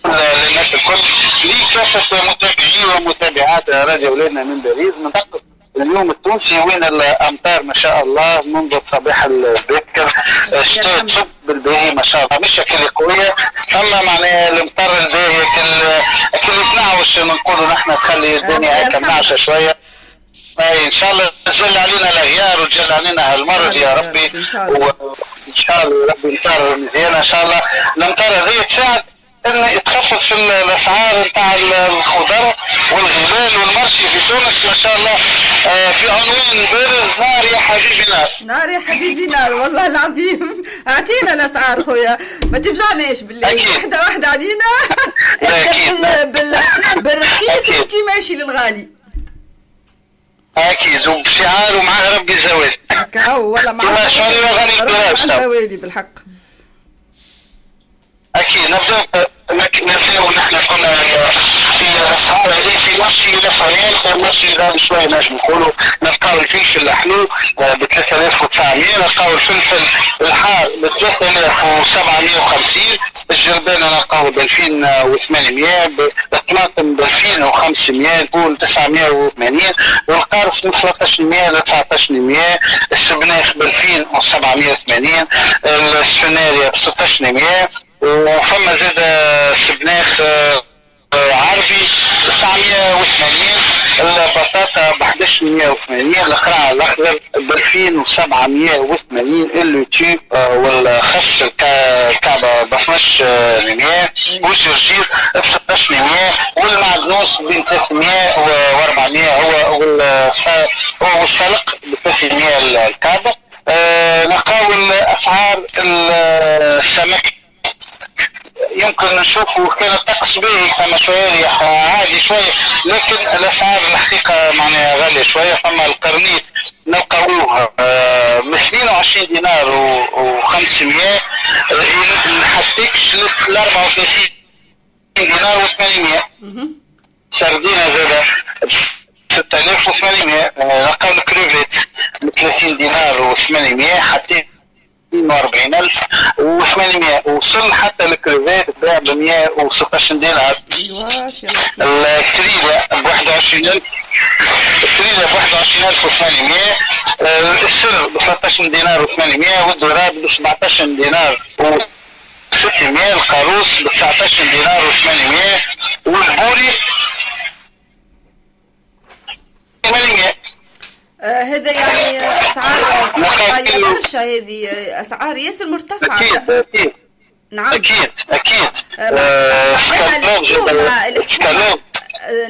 للناس الكل. لي كافة متابعي ومتابعات راديو أولادنا من باريس منطقة اليوم التونسي وين الأمطار؟ ما شاء الله منذ صباح البكر الشتاء تصب بالباهي ما شاء الله. مش كل قوية. اما معناها المطر الباهي كل كل يتنعوش نقولوا نحن تخلي الدنيا هيك منعشة شوية. اي إن شاء الله تجل علينا الأغيار وتجل علينا هالمرض يا ربي. وإن شاء الله ربي امطار مزيانه إن شاء الله. الأمطار هذه تساعد ان تخفف الأسعار نتاع الخضر والغلال والمرشي في تونس ما شاء الله. آه، في عنوان بارز نار يا حبيبي نار. نار يا حبيبي نار والله العظيم. أعطينا الأسعار خويا. ما تفجعناش بالله واحدة واحدة علينا. بال... بال... بالرخيص وانت ماشي للغالي. أكيد. وبشعار ومعاه ربي زوال. هكا ولا مع ما شاء الله غني البلاد زوالي بالحق. أكيد. نبدأ نبداو نحن كنا في اسعار هذه في مرشي لفريق مرشي غالي شوية نجم نقولوا نلقاو الفلفل الحلو ب 3900 نلقاو الفلفل الحار ب 3750 الجربانة نلقاو ب 2800 الطماطم ب 2500 الفول 980 والقارص من 1300 ل 1900 السبناخ ب 2780 السفناريا ب 1600 وفما زاد سبناخ عربي 980 البطاطا ب 1180 القرع الأخضر ب 2780 اللوتي والخس الكعبه ب 12800 والجرجير ب 1600 والمعدنوس بين 300 و 400 هو والسلق ب 300 الكعبة. نلقاو الأسعار السمك يمكن نشوفوا كان الطقس باهي كما شوية عادي شوية. لكن الاسعار الحقيقة معناها غالية شوية فما القرنيط نلقاوه ب 22 دينار و500 نحطيكش ل 34 دينار و800 سردينه زادة 6800 نلقاو الكروفيت ب 30 دينار و800 حتى 42000 و800 وصل حتى الكريفات تباع ب 116 دينار. الكريده ب 21000 الكريده ب 21800 السر ب 13 دينار و800 والدولاب ب 17 دينار و 600 القاروص ب 19 دينار و800 والبوري 800 آه هذا يعني أسعار أسعار برشا هذه أسعار ياسر مرتفعة. أكيد أكيد. نعم. أكيد أكيد. آه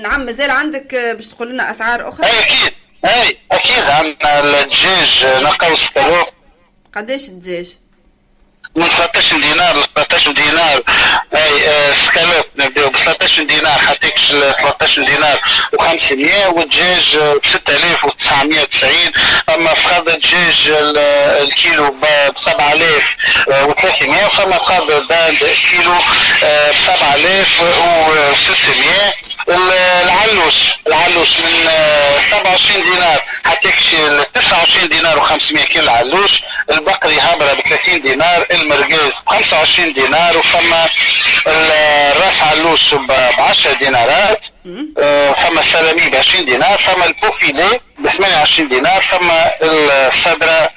نعم مازال عندك باش تقول لنا أسعار أخرى؟ أي أكيد. أي أكيد. عندنا الدجاج نلقاو سكالوب قداش الدجاج؟ من 13 دينار ل 13 دينار. أي آه سكالوب نبداو ب 13 دينار. حتىكش 13 دينار و500 والدجاج ب 6990 أما فخاد الدجاج الكيلو ب 7300 وفما فخاد الدال كيلو ب 7600 العلوش العلوش من 27 دينار. حتكشي 29 دينار و500 كيلو العلوش البقري هابرة ب 30 دينار المرقاز ب 25 دينار وفما الراس علوش ب 10 دينارات فما السلامي ب 20 دينار فما البوفيلي ب 28 دينار فما الصدرة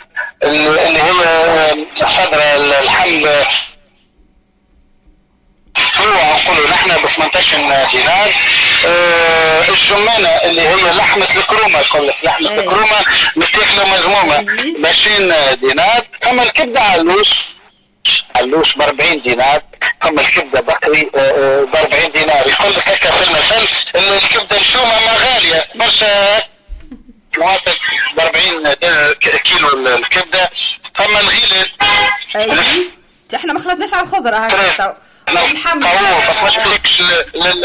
اللي هي صدرة اللحم هو نقولوا نحن ب 18 دينار آه الجمانة اللي هي لحمة الكرومة يقول لك لحمة أيه. الكرومة متاكله مذمومه ب 20 دينار أما الكبدة علوش علوش ب 40 دينار أما الكبدة بقري ب 40 دينار يقول لك هكا في المثل الكبدة مشومه ما غالية برشا مواطن ب 40 كيلو الكبدة أما الغيلة أيوه إحنا ما خلطناش على الخضرة هكا لله. بس ما شبيكش لل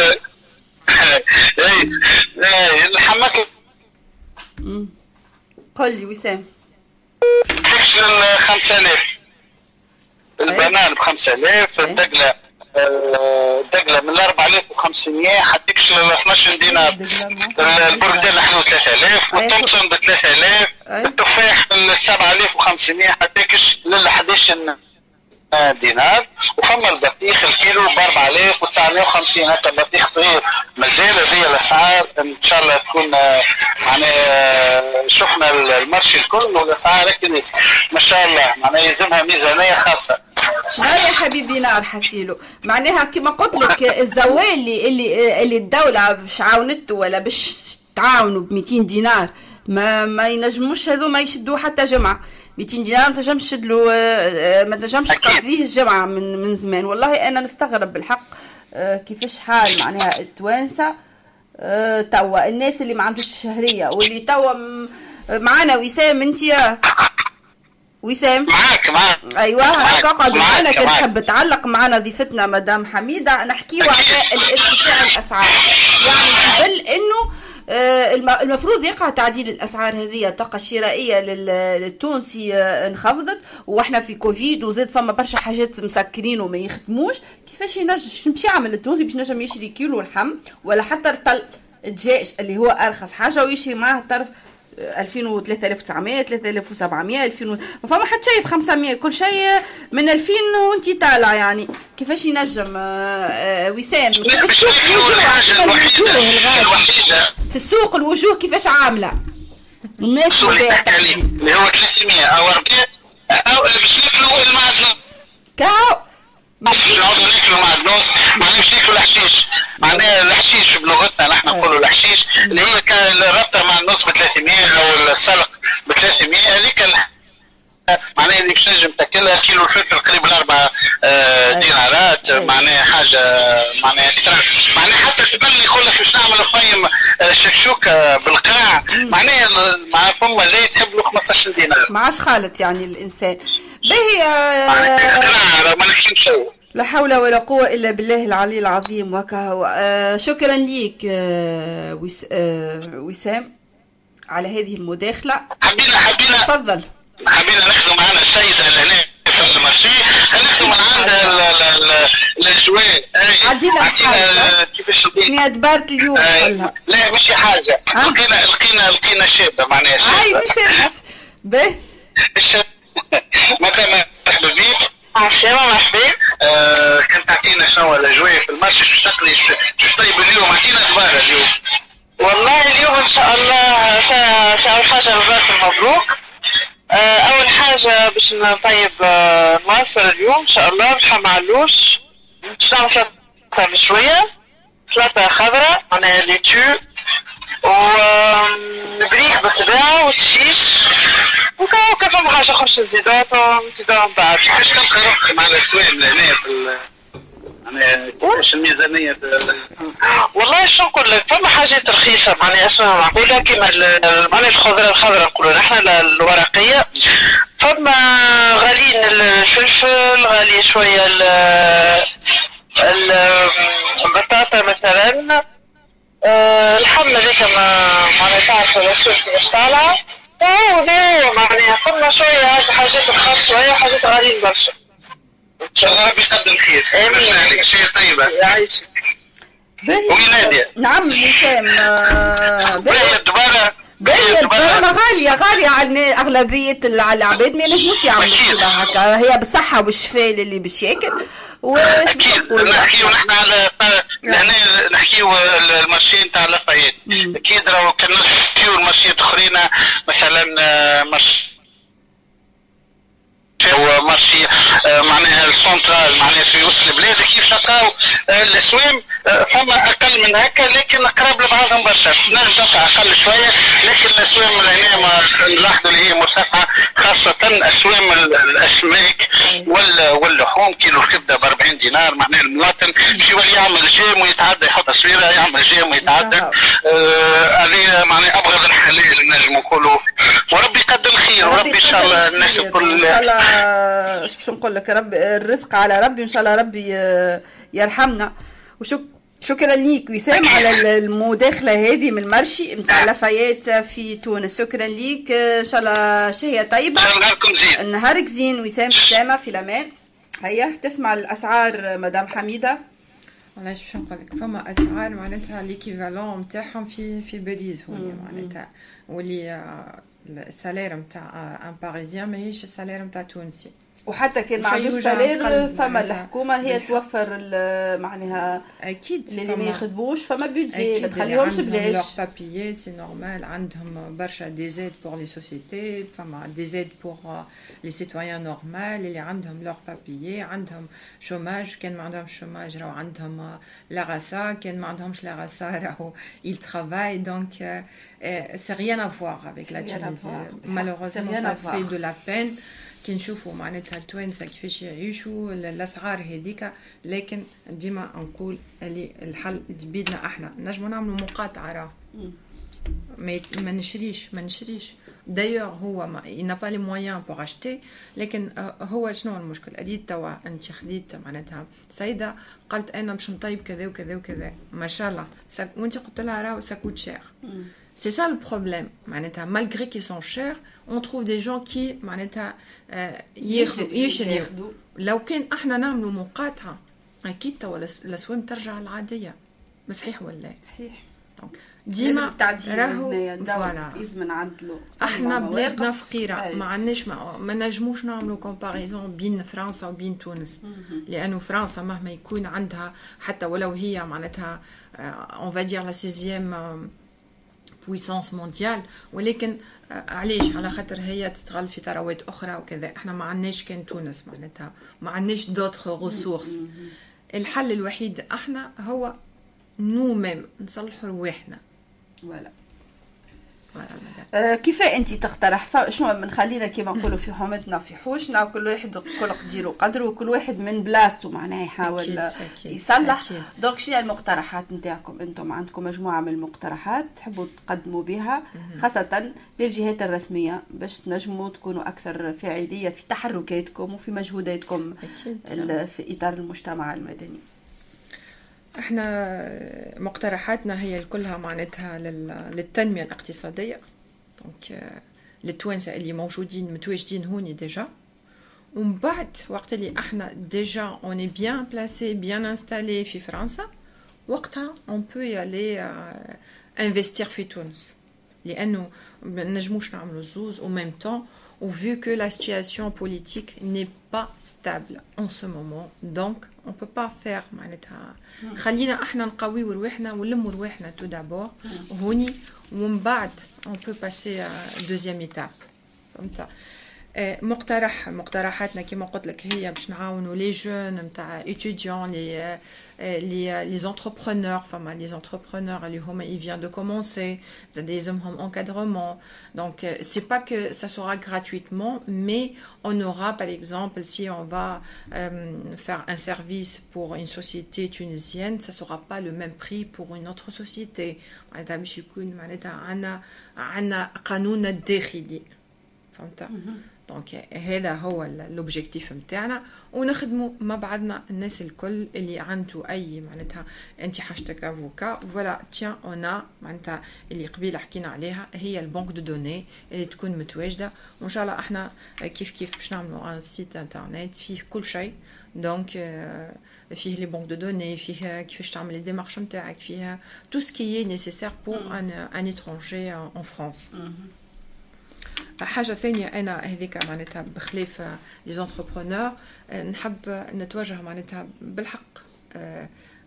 اي الحماك. قل لي وسام. تكشف ال 5000 البنان ب 5000 الدقلة آه، الدقلة من 4500 حتكشف ل 12 دينار. البردين الحلو 3000 والتومسون ب 3000 التفاح ب 7500 حتكشف لل 11 دينار وفما البطيخ الكيلو ب 4950 هكا بطيخ صغير. مازال هذه الأسعار إن شاء الله تكون معناها شفنا المرشي الكل والاسعار هكا ما شاء الله معناها يلزمها ميزانية خاصة. لا يا حبيبي نار حسيلو. معناها كما قلت لك الزوال اللي اللي اللي الدولة باش عاونته ولا باش تعاونوا ب 200 دينار ما ما ينجموش هذو ما يشدوا حتى جمعة. 200 دينار ما تنجمش تشد له آه، ما تنجمش تقضيه الجمعه من من زمان. والله أنا نستغرب بالحق آه، كيفاش حال معناها التوانسة آه، توا الناس اللي ما عندوش شهرية واللي توا معانا وسام أنت؟ وسام؟ معاك معاك. أيوه هكا اقعد معانا كان. تحب تعلق معنا ضيفتنا مدام حميدة. نحكيو على الارتفاع الأسعار. يعني قبل إنه آه، المفروض يقع تعديل الأسعار هذه الطاقة الشرائية لل- للتونسي آه، انخفضت وإحنا في كوفيد وزاد فما برشا حاجات مسكرين وما يخدموش. كيفاش ينجم باش يعمل التونسي باش ينجم يشري كيلو لحم ولا حتى رطل دجاج اللي هو أرخص حاجة ويشري معاه طرف 2000 و 3900 3700 2000 و- ما فما حتى شيء ب 500 كل شيء من 2000 وانت طالع يعني. كيفاش ينجم آه، آه، وسام؟ كيفاش الحاجة أصلاً الوحيدة. الوحيدة. في السوق الوجوه كيفاش عاملة؟ الناس اللي هو 300 أو 400 أو باش ناكلوا المعدنوس كاو. نقعدوا ناكلوا معدنوس معناها باش ناكلوا الحشيش. معناها الحشيش بلغتنا نحن نقولوا الحشيش اللي هي كان الربطه مع النص ب 300 أو السلق ب 300 هذيك معناها اللي باش نجم تاكلها كيلو الفلفل قريب الأربع آه، دينارات معناها حاجة معناها معناها حتى تبني يقول لك باش نعمل فيم آه، شكشوكة بالقاع معناها مع فما جاي تحب له 15 دينار. ما عادش خالط يعني الإنسان. باهي معناها آه، اقناع ما نحكيش لا حول ولا قوة إلا بالله العلي العظيم. وكهو آه شكرا ليك آه وس آه وسام على هذه المداخلة. حبينا حبينا تفضل. حبينا ناخذوا معنا السيده اللي هنا في المرسي ناخذوا من عندها ال- ال- ال- الاجواء أي. عدينا كيفاش شنو دبرت اليوم لا مش حاجة. لقينا لقينا لقينا شابه معناها شابه مسامح به؟ الشاب. مثلا مرحبا بيك عسلامة مرحبا آه كنت تعطينا شنو الاجواء في المرشي شو تقلي شو طيب اليوم؟ اعطينا دبارة اليوم. والله اليوم إن شاء الله فاول حاجة مبارك المبروك. آه، أول حاجة باش نطيب آه، نواصل اليوم إن شاء الله باش معلوش. باش نعمل سلطه بشويه سلطة خضراء معناها ليتو وبريك بالطبيعة وتشيش وكاو كيف ما حاجة أخرى نزيدوها نزيدوها من بعد. كيفاش تلقى روحك مع الاسواق اللي هنا في كيفاش الميزانيه والله شو نقول لك فما حاجات رخيصة معناها اسمها معقولة كيما معناها الخضرة الخضراء نقولوا نحن ال- الورقية. فما غاليين الفلفل غالي ال- البطاطا مثلا. آه، الحمل هذيك ما معناها تعرف الاسود كيفاش طالعة هو هو معناها فما شوية هذه حاجات رخاص شوية وحاجات غاليين برشا. ان شاء الله ربي يقدم خير امين عليك شيء طيبه باهي نعم وسام آه، باهي الدبارة؟ باهي الدبارة؟ غالية غالية على على العباد ما ينجموش يعملوا كذا هكا. هي بالصحة والشفاء للي باش ياكل. واش أكيد. نحكيو نحن على هنا نحكيو ال marché نتاع لافايت أكيد راهو كان نحكيو المارشيات اخرين مثلا آه، marché هو marché معناها السنترال معناها في وسط البلاد كيف الاسوام آه، فما أقل من هكا لكن قراب لبعضهم برشا. نجم أقل شوية لكن الاسوام هنا ما نلاحظوا اللي هي مرتفعة خاصة اسوام ال- الاسماك وال- واللحوم كيلو الكبدة ب 40 دينار معناها المواطن باش يولي يعمل جيم ويتعدى يحط تصويره يعمل جيم ويتعدى. آه، هذه معناها أبغض الحلال نجم نقولوا وربي يقدم خير وربي إن شاء الله الناس إن الكل شاء الله إيش باش نقول لك رب الرزق على ربي ان شاء الله ربي آه، يرحمنا. وشك شكرا ليك. وسام على المداخلة هذه من المرشي نتاع لافايات في تونس. شكرا ليك. إن شاء الله شهية طيبة. نهاركم زين. نهارك زين. وسام سلامه في الأمان. هيا تسمع الأسعار مدام حميدة. علاش باش نقول لك فما أسعار معناتها l'équivalent نتاعهم في في باريس هوني معناتها. واللي ال salaire نتاع un parisien ماهيش ال salaire نتاع تونسي. وحتى كان ما عندوش salaire فما الحكومة هي توفر معناها أكيد اللي ما يخدموش فما budget ما تخليهمش بلاش leurs papiers c'est normal عندهم برشا des aides pour les sociétés فما des aides pour les citoyens normal اللي عندهم leurs papiers عندهم chômage كان ما عندهمش chômage راهو عندهم la RSA كان ما عندهمش la RSA راهو travaille donc c'est rien à voir avec la Tunisie. malheureusement ça fait de la peine. كي نشوفوا معناتها التوانسة كيفاش يعيشوا الأسعار هذيك لكن ديما نقول اللي الحل بيدنا أحنا. نجموا نعملوا مقاطعة راه. ما نشريش ما نشريش. دايوغ هو ما n'a pas les moyens pour acheter. لكن هو شنو المشكل؟ اديت توا أنت خديت معناتها سيدة قالت أنا باش نطيب كذا وكذا وكذا. ما شاء الله. وأنت قلت لها راهو ça coûte cher C'est ça le problème. Malgré qu'ils sont chers, on trouve des gens qui معناتها يشريوا لو كان إحنا نعملوا مقاطعة أكيد توا الأسواق ترجع العادية ما صحيح ولا صحيح ديما راهو voilà لازم نعدلوا إحنا بلادنا فقيره ما عندناش ما, ما نجموش نعملوا comparaison بين فرنسا وبين تونس. لأنه فرنسا مهما يكون عندها حتى ولو هي معناتها on va dire la sixième puissance mondiale ولكن علاش؟ على خاطر هي تستغل في ثروات أخرى وكذا. إحنا ما عندناش كان تونس معناتها. ما عندناش d'autres ressources الحل الوحيد إحنا هو nous-mêmes نصلحوا رواحنا. voilà. آه كيف انت تقترح؟ شنو من خلينا كيما نقولوا في حومتنا في حوشنا وكل واحد يقول قديره قدره وكل واحد من بلاصته معناها يحاول يصلح. donc شنو المقترحات نتاعكم؟ أنتم عندكم مجموعة من المقترحات تحبوا تقدموا بها خاصة للجهات الرسمية باش تنجموا تكونوا أكثر فاعلية في تحركاتكم وفي مجهوداتكم في إطار المجتمع المدني. إحنا مقترحاتنا هي كلها معناتها للتنمية الاقتصادية. donc للتوانسه اللي موجودين متواجدين هوني déjà ومن بعد وقت اللي إحنا déjà on est bien placés bien installés في فرنسا وقتها on peut aller investir في تونس. لأنه ما نجموش نعملوا زوز au même temps ou vu que la situation politique n'est pas stable en ce moment donc on peut pas faire معناتها خلينا احنا نقويو رواحنا ونلموا رواحنا تو دابور هوني ومن بعد on peut passer à deuxième étape فهمت مقترح مقترحاتنا كما قلت لك هي باش نعاونوا لي جون نتاع étudiants لي لي لي انتربرونور فما لي انتربرونور اللي هما ils viennent de commencer زاد يلزمهم encadrement donc c'est pas que ça sera gratuitement mais on aura par exemple si on va euh, faire un service pour une société tunisienne ça sera pas le même prix pour une autre société معناتها باش يكون معناتها عندنا عندنا قانوننا الداخلي فهمت؟ دونك هذا هو لوبجيكتيف نتاعنا ونخدموا مع بعضنا الناس الكل اللي عنده أي معناتها انت حاجتك avocat voilà tiens أنا معناتها اللي قبيلة حكينا عليها. هي ال banque de données اللي تكون متواجدة. وان شاء الله إحنا كيف كيف باش نعملوا un site internet فيه كل شيء. donc فيه les banques de données فيه كيفاش تعمل les démarches نتاعك فيه tout ce qui nécessaire pour un un étranger en France حاجة ثانية أنا هذيك معناتها بخلاف les entrepreneurs نحب نتوجه معناتها بالحق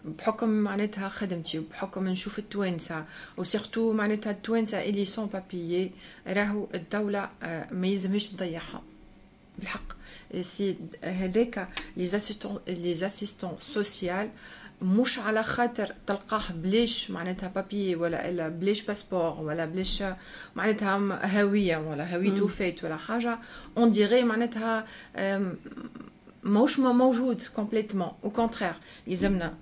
بحكم معناتها خدمتي وبحكم نشوف التوانسة و surtout معناتها التوانسة اللي sans papiers راهو الدولة ما يلزمش تضيعها. بالحق. c'est هذاك les assistants les assistants social مش على خاطر تلقاه بلاش معناتها بابي ولا إلا بلاش باسبور ولا بلاش معناتها هوية ولا هويته فات ولا حاجة. on dirait معناتها موش ما موجود complètement au contraire يلزمنا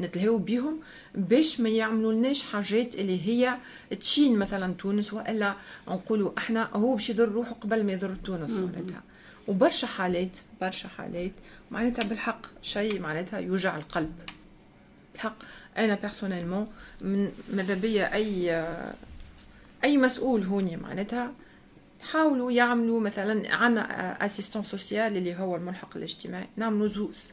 نتلهاو بيهم باش ما يعملوا لناش حاجات اللي هي تشين مثلا تونس وإلا نقولوا إحنا هو باش يضر روحه قبل ما يضر تونس معناتها. وبرشا حالات برشا حالات معناتها بالحق شيء معناتها يوجع القلب. الحق. أنا personnellement ماذا بيا؟ أي أي مسؤول هوني معناتها حاولوا يعملوا مثلا عندنا assistant social اللي هو الملحق الاجتماعي. نعملوا زوز.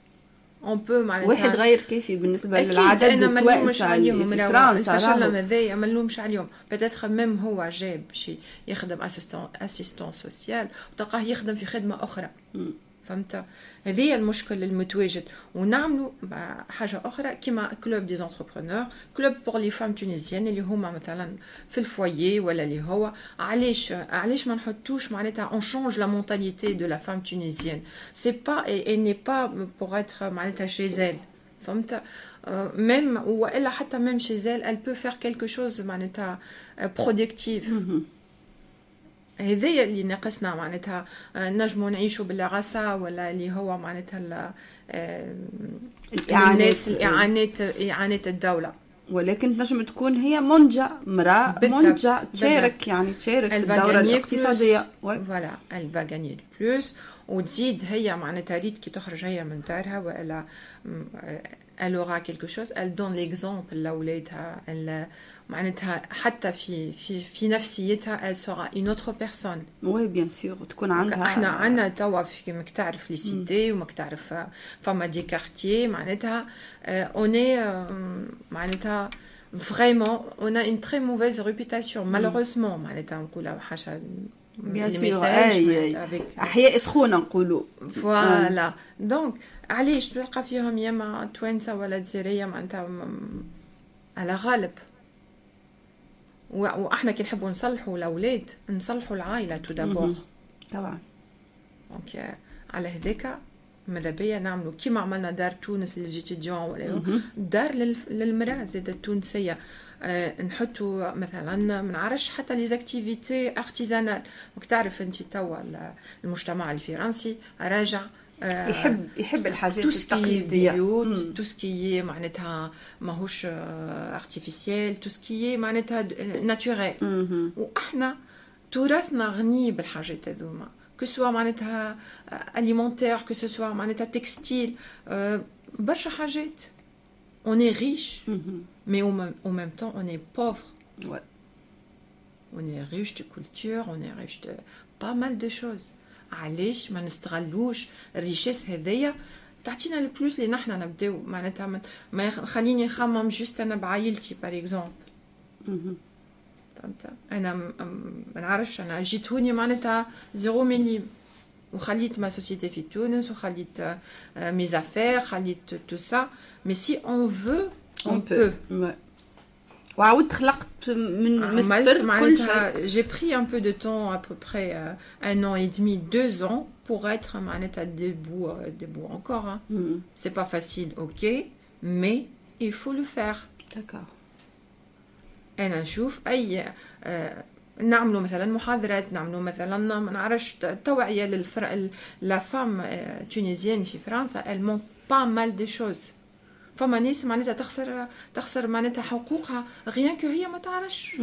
un peu معناتها واحد غير كافي بالنسبة أكيد للعدد أنا ما نلومش عليهم في فرنسا الفشل. هذايا ما نلومش عليهم. peut-être même هو جاب شي يخدم assistant assistant social وتلقاه يخدم في خدمة أخرى. فهمت؟ هذه المشكل المتواجد. ونعملوا حاجة أخرى كيما club des entrepreneurs club pour les femmes tunisiennes اللي هما مثلا في ال foyer ولا اللي هو. علاش؟ علاش ما نحطوش معناتها on change la mentalité de la femme tunisienne c'est pas elle n'est pas pour être معناتها chez elle فهمت؟ même والا حتى même chez elle elle peut faire quelque chose معناتها productive هذايا اللي ناقصنا معناتها آه، نجموا نعيشوا بال RSA ولا اللي هو معناتها ال- آه،. الناس الاعانات إعانات الدولة. ولكن تنجم تكون هي منجة امرأة منجة تشارك. يعني تشارك في الدورة الاقتصادية. va gagner plus وتزيد هي معناتها ريت كي تخرج هي من دارها وإلا elle aura quelque chose. Elle donne l'exemple لاولادها معناتها حتى في في في نفسيتها elle sera une autre personne. Oui bien sûr تكون عندها إحنا عندنا توا كيما تعرف les cités وما تعرف فما des quartiers معناتها اوني معناتها vraiment on on très mauvaise réputation malheureusement معناتها نقولها حاجة bien sûr أي أحياء سخونة نقولوا. voilà donc علاش تلقى فيهم ياما توانسة ولا جزائريه معناتها على غالب. وإحنا كي نحبوا نصلحوا الأولاد نصلحوا العائلة tout d'abord. طبعا. donc على هذاك ماذا بيا نعملوا كيما عملنا دار تونس لل jeunes étudiants ولا. دار للمرأة زاد التونسية. آه، نحطوا مثلا ما نعرفش حتى les activités artisanales donc تعرف أنت توا ال- المجتمع الفرنسي راجع يحب يحب الحاجات tout ce qui التقليدية بيوت مم. tout ce qui معناتها ماهوش artificiel tout ce qui معناتها naturel مهم. وأحنا تراثنا غني بالحاجات هذوما que ce soit معناتها alimentaire que ce soit معناتها textile آه، برشا حاجات on est riche مهم. mais au même temps on est pauvre Ouais. on est riche de culture on est riche de pas mal de choses علاش ما نستغلوش ال richesse هذيا تعطينا ال plus اللي نحنا نبداو. معناتها ما- خليني نخمم juste أنا بعائلتي par exemple. فهمت؟ أنا ما نعرفش أنا جيت هوني معناتها زيرو مليم. وخليت ma société في تونس وخليت آه، mes affaires خليت tout ça mais si on veut on. peut j'ai pris un peu de temps à peu près euh, un an et demi deux ans pour être معناتها debout euh, debout encore hein. مم. c'est pas facile ok mais il faut le faire D'accord. انا نشوف اي آه، نعملوا مثلا محاضرات نعملوا مثلا ما نعرفش توعيه للفر لا فام تونيزيان في فرنسا elles m'ont pas mal de choses فما ناس معناتها تخسر تخسر معناتها حقوقها rien que هي ما تعرفش.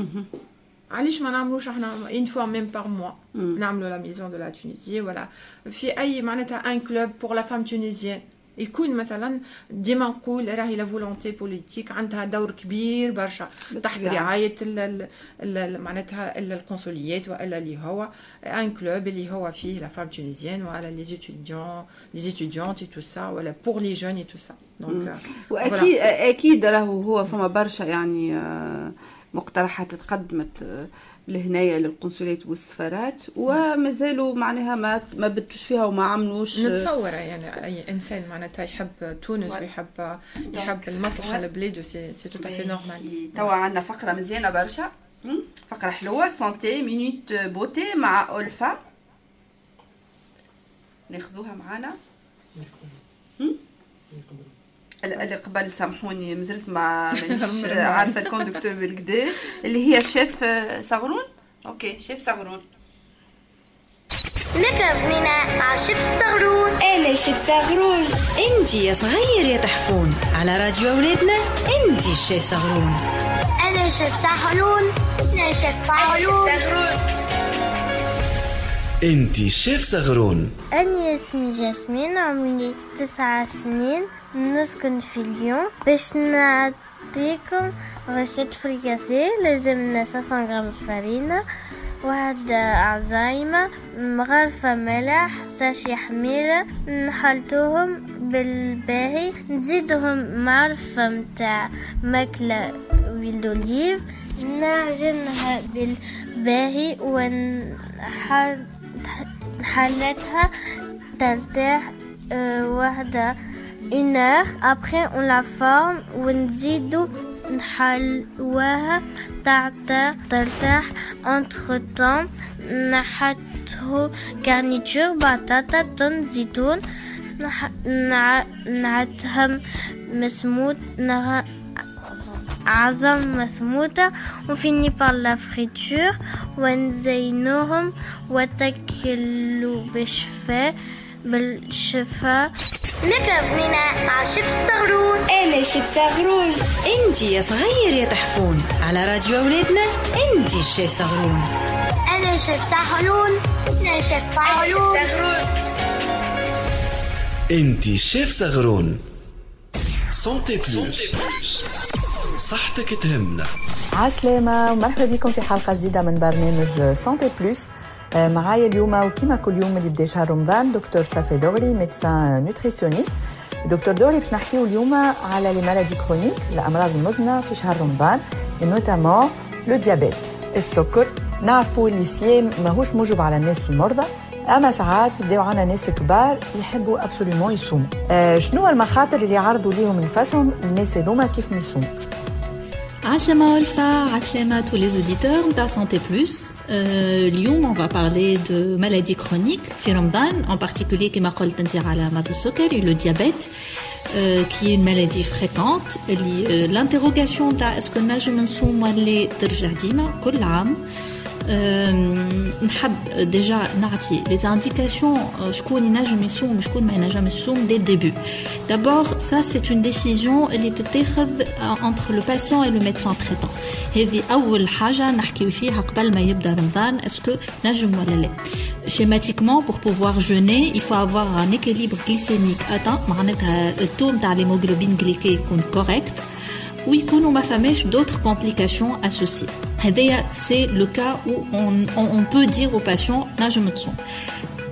علاش ما نعملوش إحنا une fois même par mois نعملوا la maison de la Tunisie ولا في أي معناتها un club pour la femme tunisienne يكون مثلا ديما نقول راهي la volonté politique عندها دور كبير برشا. تحت بالطبيعة. رعاية ال- ال- ال- معناتها ال- القنصليات والا اللي هو un club اللي هو فيه la femme tunisienne ولا les étudiants les étudiantes tout ça ولا pour les jeunes tout ça donc واكيد أكيد راهو هو فما برشا يعني آه، مقترحات تقدمت آه، لهنايا للقنصليات والسفارات ومازالوا معناها ما ما بدوش فيها وما عملوش آه، نتصور يعني أي إنسان معناتها يحب تونس ويحب يحب المصلحه لبلاده c'est c'est tout à fait normal توا عندنا فقرة مزيانة برشا؟ فقرة حلوة santé minute beauté مع ألفة. ناخذوها معانا. اللي قبل سامحوني مازلت ما مانيش عارفة ال conducteur بالكدا اللي هي شيف آه، صغرون OK شيف صغرون نكرة بنينة مع شيف صغرون أنا شيف صغرون أنتي يا صغير يا تحفون. على راديو أولادنا أنتي الشي صغرون أنا شيف صغرون أنا شيف صغرون انت شيف صغرون أنا اسمي جاسمين عمري تسعة سنين. نسكن في ليون باش نعطيكم غسيت فريكاسي. لازمنا 500 غرام فرينة واحد عظايمة مغرفة ملح ساشي حميرة نحلتوهم بالباهي نزيدهم معرفة متاع ماكلة بالأوليف نعجنها بالباهي ونحلتها ترتاح أه واحدة une heure après on la forme ونزيدو نحلوها تعتا ترتاح entre temps نحطه garniture بطاطا تن زيتون نح... نع... نعتهم مسموط نغ... عظم مثموتة وفيني بار لا فريتور ونزينوهم وتاكلوا بشفاء بالشفاء نكمل مع شيف صغرون أنا شيف صغرون؟ انتي يا صغير يا تحفون على راديو أولادنا انتي الشيف صغرون. أنا شيف صغرون أنا شيف صغرون انت شيف صغرون. Santé Plus صحتك تهمنا. عسلامة ومرحبا بكم في حلقة جديدة من برنامج Santé Plus معايا اليوم وكيما كل يوم اللي بدا شهر رمضان دكتور صافي دغري médecin nutritionniste دكتور دغري باش نحكيو اليوم على les maladies chroniques الامراض المزمنه في شهر رمضان notamment le diabète السكر نعرفوا اللي الصيام ماهوش موجب على الناس المرضى اما ساعات يبداو عنا ناس كبار يحبوا absolument يصوموا آه شنو المخاطر اللي يعرضوا ليهم نفسهم الناس هذوما كيف ما يصوموا عسلامة ألفة، عسلامة tous les auditeurs de Santé Plus. Euh, اليوم، on va parler de maladies chroniques, en particulier كيما le diabète, euh, qui est une maladie fréquente. Euh, l'interrogation est-ce que نصوم اللي ترجع ديما كل عام نحب déjà نعطي les indications شكون ينجم يصوم شكون ما ينجم يصوم dès le début d'abord ça c'est une décision اللي تتاخذ entre le patient et le médecin traitant هذه اول حاجة نحكيو فيها قبل ما يبدا رمضان est-ce que نجم ولا لا schématiquement pour pouvoir jeûner il faut avoir un équilibre glycémique atteint معناتها التو نتاع l'hémoglobine glycée يكون correct. ويكونوا ما فماش d'autres complications associées هذايا c'est le cas où on, on, on peut dire aux patients نجم تصوم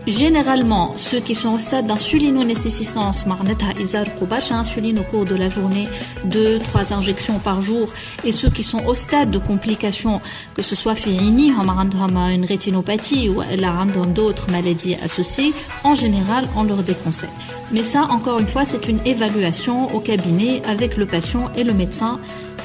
Généralement, ceux qui sont au stade d'insulino-nécessitance, hein, insuline au cours de la journée, 2-3 injections par jour, et ceux qui sont au stade de complications, que ce soit féini, une rétinopathie ou d'autres maladies associées, en général, on leur déconseille. Mais ça, encore une fois, c'est une évaluation au cabinet avec le patient et le médecin.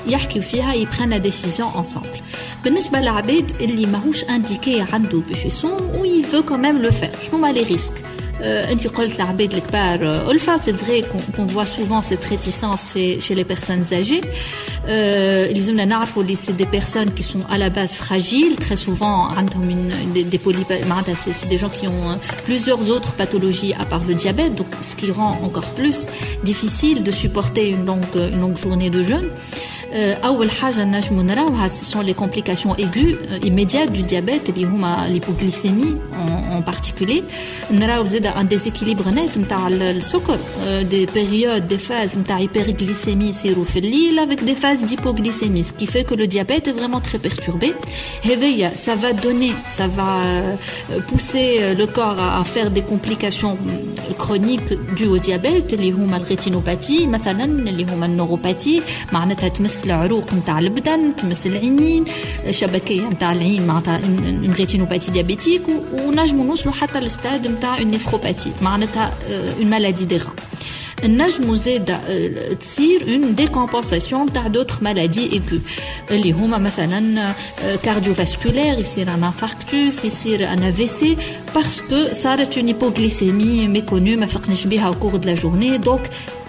يحكيو فيها يبرن لا ديسيزيون انصامبل بالنسبة للعباد اللي ماهوش انديكي عنده باش يصوم وي فو كوميم لو فير شنو ما لي ريسك انت قلت العباد الكبار الفا سي فري كون فوا سوفون سيت ريتيسونس chez les personnes âgées لازمنا نعرفوا لي سي دي بيرسون qui sont à la base fragiles très souvent عندهم une des, des polypa- معناتها c'est c'est des gens qui ont plusieurs autres pathologies à part le diabète donc ce qui rend encore plus difficile de supporter une longue une longue journée de jeûne اول حاجه نجمو نراوها ce sont les complications aiguës immédiates du diabète اللي هما l'hypoglycémie en, en particulier نراو زاد un déséquilibre net نتاع السكر des périodes des phases نتاع hyperglycémie يصيروا في الليل avec des phases d'hypoglycémie ce qui fait que le diabète est vraiment très perturbé هذايا ça va donner ça va pousser le corps à, à faire des complications chroniques dues au diabète اللي هما الريتينوباثie مثلا اللي هما النوروباثie معناتها تمس العروق نتاع البدن تمس العينين شبكيه نتاع العين معناتها اون ريتينوباثي ديابيتيك ونجموا نوصلوا حتى للستاد نتاع اون نيفروباثي معناتها une maladie des reins النجم زاد تصير une décompensation تاع d'autres maladies اللي هما مثلا cardiovasculaires يصير un infarctus يصير un AVC parce que صارت une hypoglycémie mais comme ما فقناش بها au cours de la journée. Donc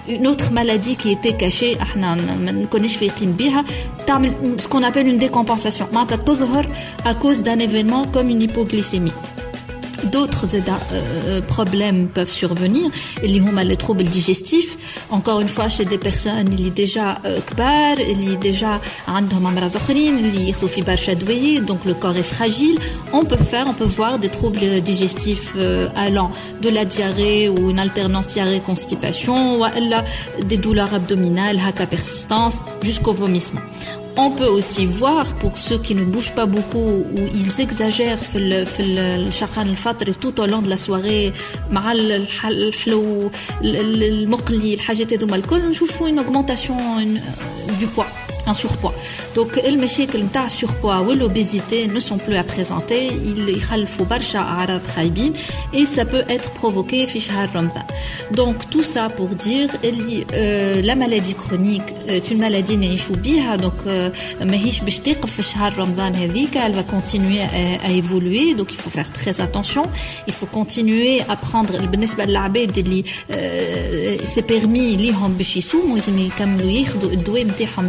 une autre maladie qui était cachée إحنا ما نكونش فايقين بها تعمل ce qu'on appelle une décompensation. معناتها تظهر à cause d'un événement comme une hypoglycémie. d'autres problèmes peuvent survenir اللي هما les troubles digestifs encore une fois chez des personnes اللي déjà كبار اللي déjà عندهم امراض اخرين اللي ياخذوا في برشا ادويه donc le corps est fragile on peut faire on peut voir des troubles digestifs allant de la diarrhée ou une alternance diarrhée constipation ou des douleurs abdominales haka persistance jusqu'au vomissement on peut aussi voir pour ceux qui ne bougent pas beaucoup ou ils exagèrent في ال في الشقان الفطري tout au long de la soirée مع الحلو المقلي الحاجات هذوما الكل نشوفوا une augmentation du poids Un surpoids. Donc, المشاكل نتاع surpoids ou l'obésité ne sont plus à présenter. Ils يخلفوا برشا أعراض خايبين et ça peut être provoqué في شهر رمضان. Donc, tout ça pour dire euh, la maladie chronique est une maladie نعيشوا بيها donc ماهيش باش تقف في شهر رمضان هذيك elle va continuer à, à évoluer donc il faut faire très attention. Il faut continuer à prendre بالنسبة للعباد اللي سي بيرمي ليهم باش يصوموا لازم يكملوا ياخذوا الدواء نتاعهم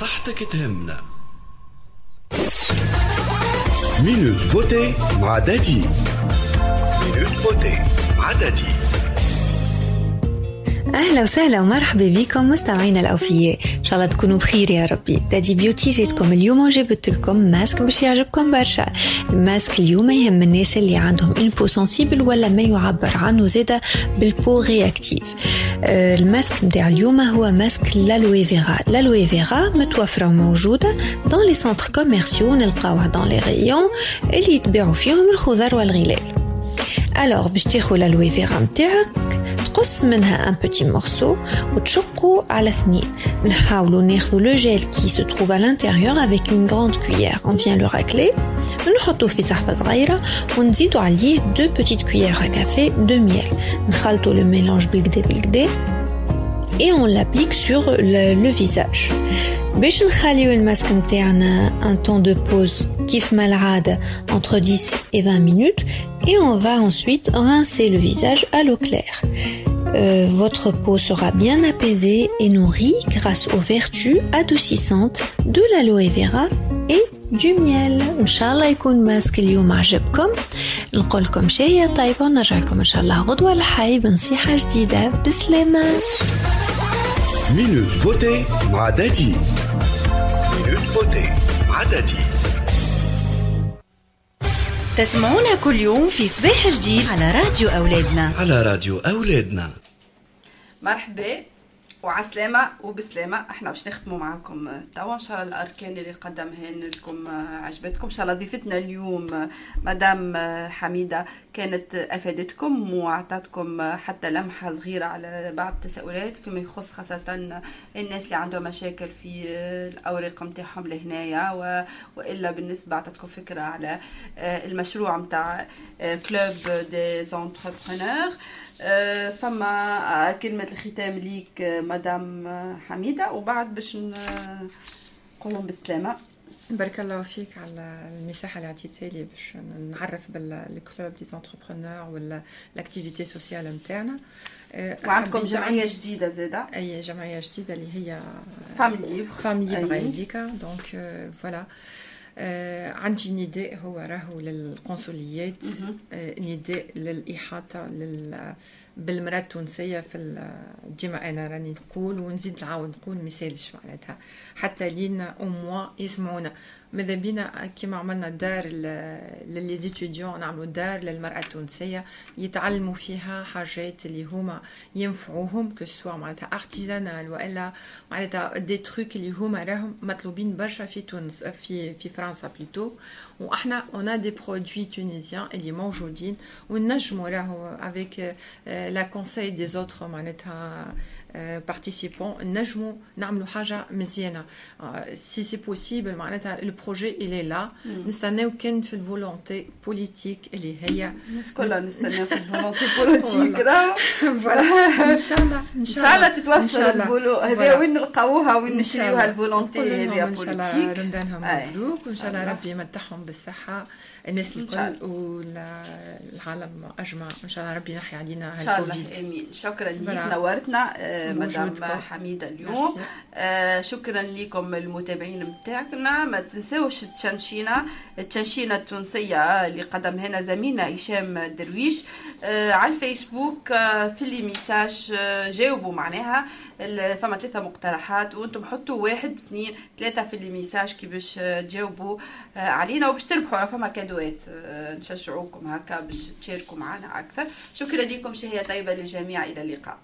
صحتك تهمنا. minute beauté مع دادي minute beauté مع دادي أهلا وسهلا ومرحبا بكم مستمعينا الأوفياء. إن شاء الله تكونوا بخير يا ربي. دادي beauté جيتكم اليوم وجبت لكم ماسك باش يعجبكم برشا. الماسك اليوم يهم الناس اللي عندهم une peau sensible ولا ما يعبر عنه زادا بال peau réactive الماسك نتاع اليوم هو masque l'aloe vera. l'aloe vera متوفرة وموجودة dans les centres commerciaux نلقاوها dans les rayons اللي يتباعوا فيهم الخضر والغلال. alors باش تاخذ l'aloe vera نتاعك تقص منها un petit morceau وتشقو على اثنين نحاولوا ناخذوا le gel qui se trouve à l'intérieur avec une grande cuillère. On vient le racler. نحطوه في صحفة صغيرة ونزيدوا عليه deux petites cuillères à café de miel. نخلطوا لو ميلانج بالكدا بالكدا et on l'applique sur le, le visage. باش نخليو الماسك نتاعنا un temps de pause كيف ما العادة entre 10 et 20 minutes et on va ensuite rincer le visage à l'eau claire. Euh, votre peau sera bien apaisée et nourrie grâce aux vertus adoucissantes de l'aloe vera et du miel. ان شاء الله يكون ماسك اليوم عجبكم نقول لكم شيء طيبة ونرجع لكم ان شاء الله غدوة لحي بنصيحة جديدة بسلامة minute beauté مع دادي minute beauté مع دادي تسمعونا كل يوم في صباح جديد على راديو أولادنا. على راديو أولادنا. مرحبا. وعسلامة وبسلامة. إحنا باش نختموا معاكم توا. إن شاء الله الأركان اللي قدمها لكم عجبتكم. إن شاء الله ضيفتنا اليوم مدام حميدة كانت أفادتكم واعطتكم حتى لمحة صغيرة على بعض التساؤلات فيما يخص خاصة الناس اللي عندهم مشاكل في الأوراق نتاعهم لهنايا وإلا بالنسبة اعطتكم فكرة على المشروع نتاع club des entrepreneurs فما كلمة الختام ليك مدام حميدة. وبعد باش نقولهم بالسلامة. بارك الله فيك على المساحة اللي عطيتها لي باش نعرف بال club des entrepreneurs ولا l'activité sociale نتاعنا وعندكم جمعية جديدة زادة. أي جمعية جديدة اللي هي Femmes Libres Femmes Libres هذيك donc voilà آه عندي نداء هو راهو للقنصليات. آه نداء للإحاطة لل بالمرأة التونسية في ديما أنا راني نقول ونزيد نعاود نقول ميسالش معناتها. حتى لينا أو موا يسمعونا. ماذا بينا؟ كيما عملنا دار للي زيتوديون نعملوا دار للمرأة التونسية يتعلموا فيها حاجات اللي هما ينفعوهم كسوا معناتها artisanal وإلا معناتها des trucs اللي هما راهم مطلوبين برشا في تونس في في فرنسا بليتو وإحنا on a des produits tunisiens اللي موجودين ونجموا راهو avec le conseil des autres معناتها participent نجموا نعملوا حاجة مزيانه c'est c'est possible معناتها ال projet الي لا نستناو كان في ال volonté politique اللي هي الناس كلها نستناو في ال volonté politique ان شاء الله ان شاء الله تتوفر البولو هذا وين نلقاوها وين نشريوها ال volonté هذه politique ان شاء الله رمضانهم مبروك وان شاء الله ربي بالصحة. الناس الكل والعالم أجمع. إن شاء الله ربي ينحي علينا إن شاء الله. آمين. شكرا لك نورتنا مدام حميدة اليوم. آه شكرا لكم المتابعين نتاعنا ما تنساوش تشنشينا التشنشينه التونسية اللي قدم هنا زميلنا هشام درويش آه على الفيسبوك آه في les messages آه جاوبوا معناها. فما ثلاثة مقترحات وأنتم حطوا واحد اثنين ثلاثة في les messages كي باش تجاوبوا علينا وباش تربحوا. فما cadeau ات نشجعوكم هكا باش تشاركوا معنا أكثر. شكرا لكم شهية طيبة للجميع. إلى اللقاء.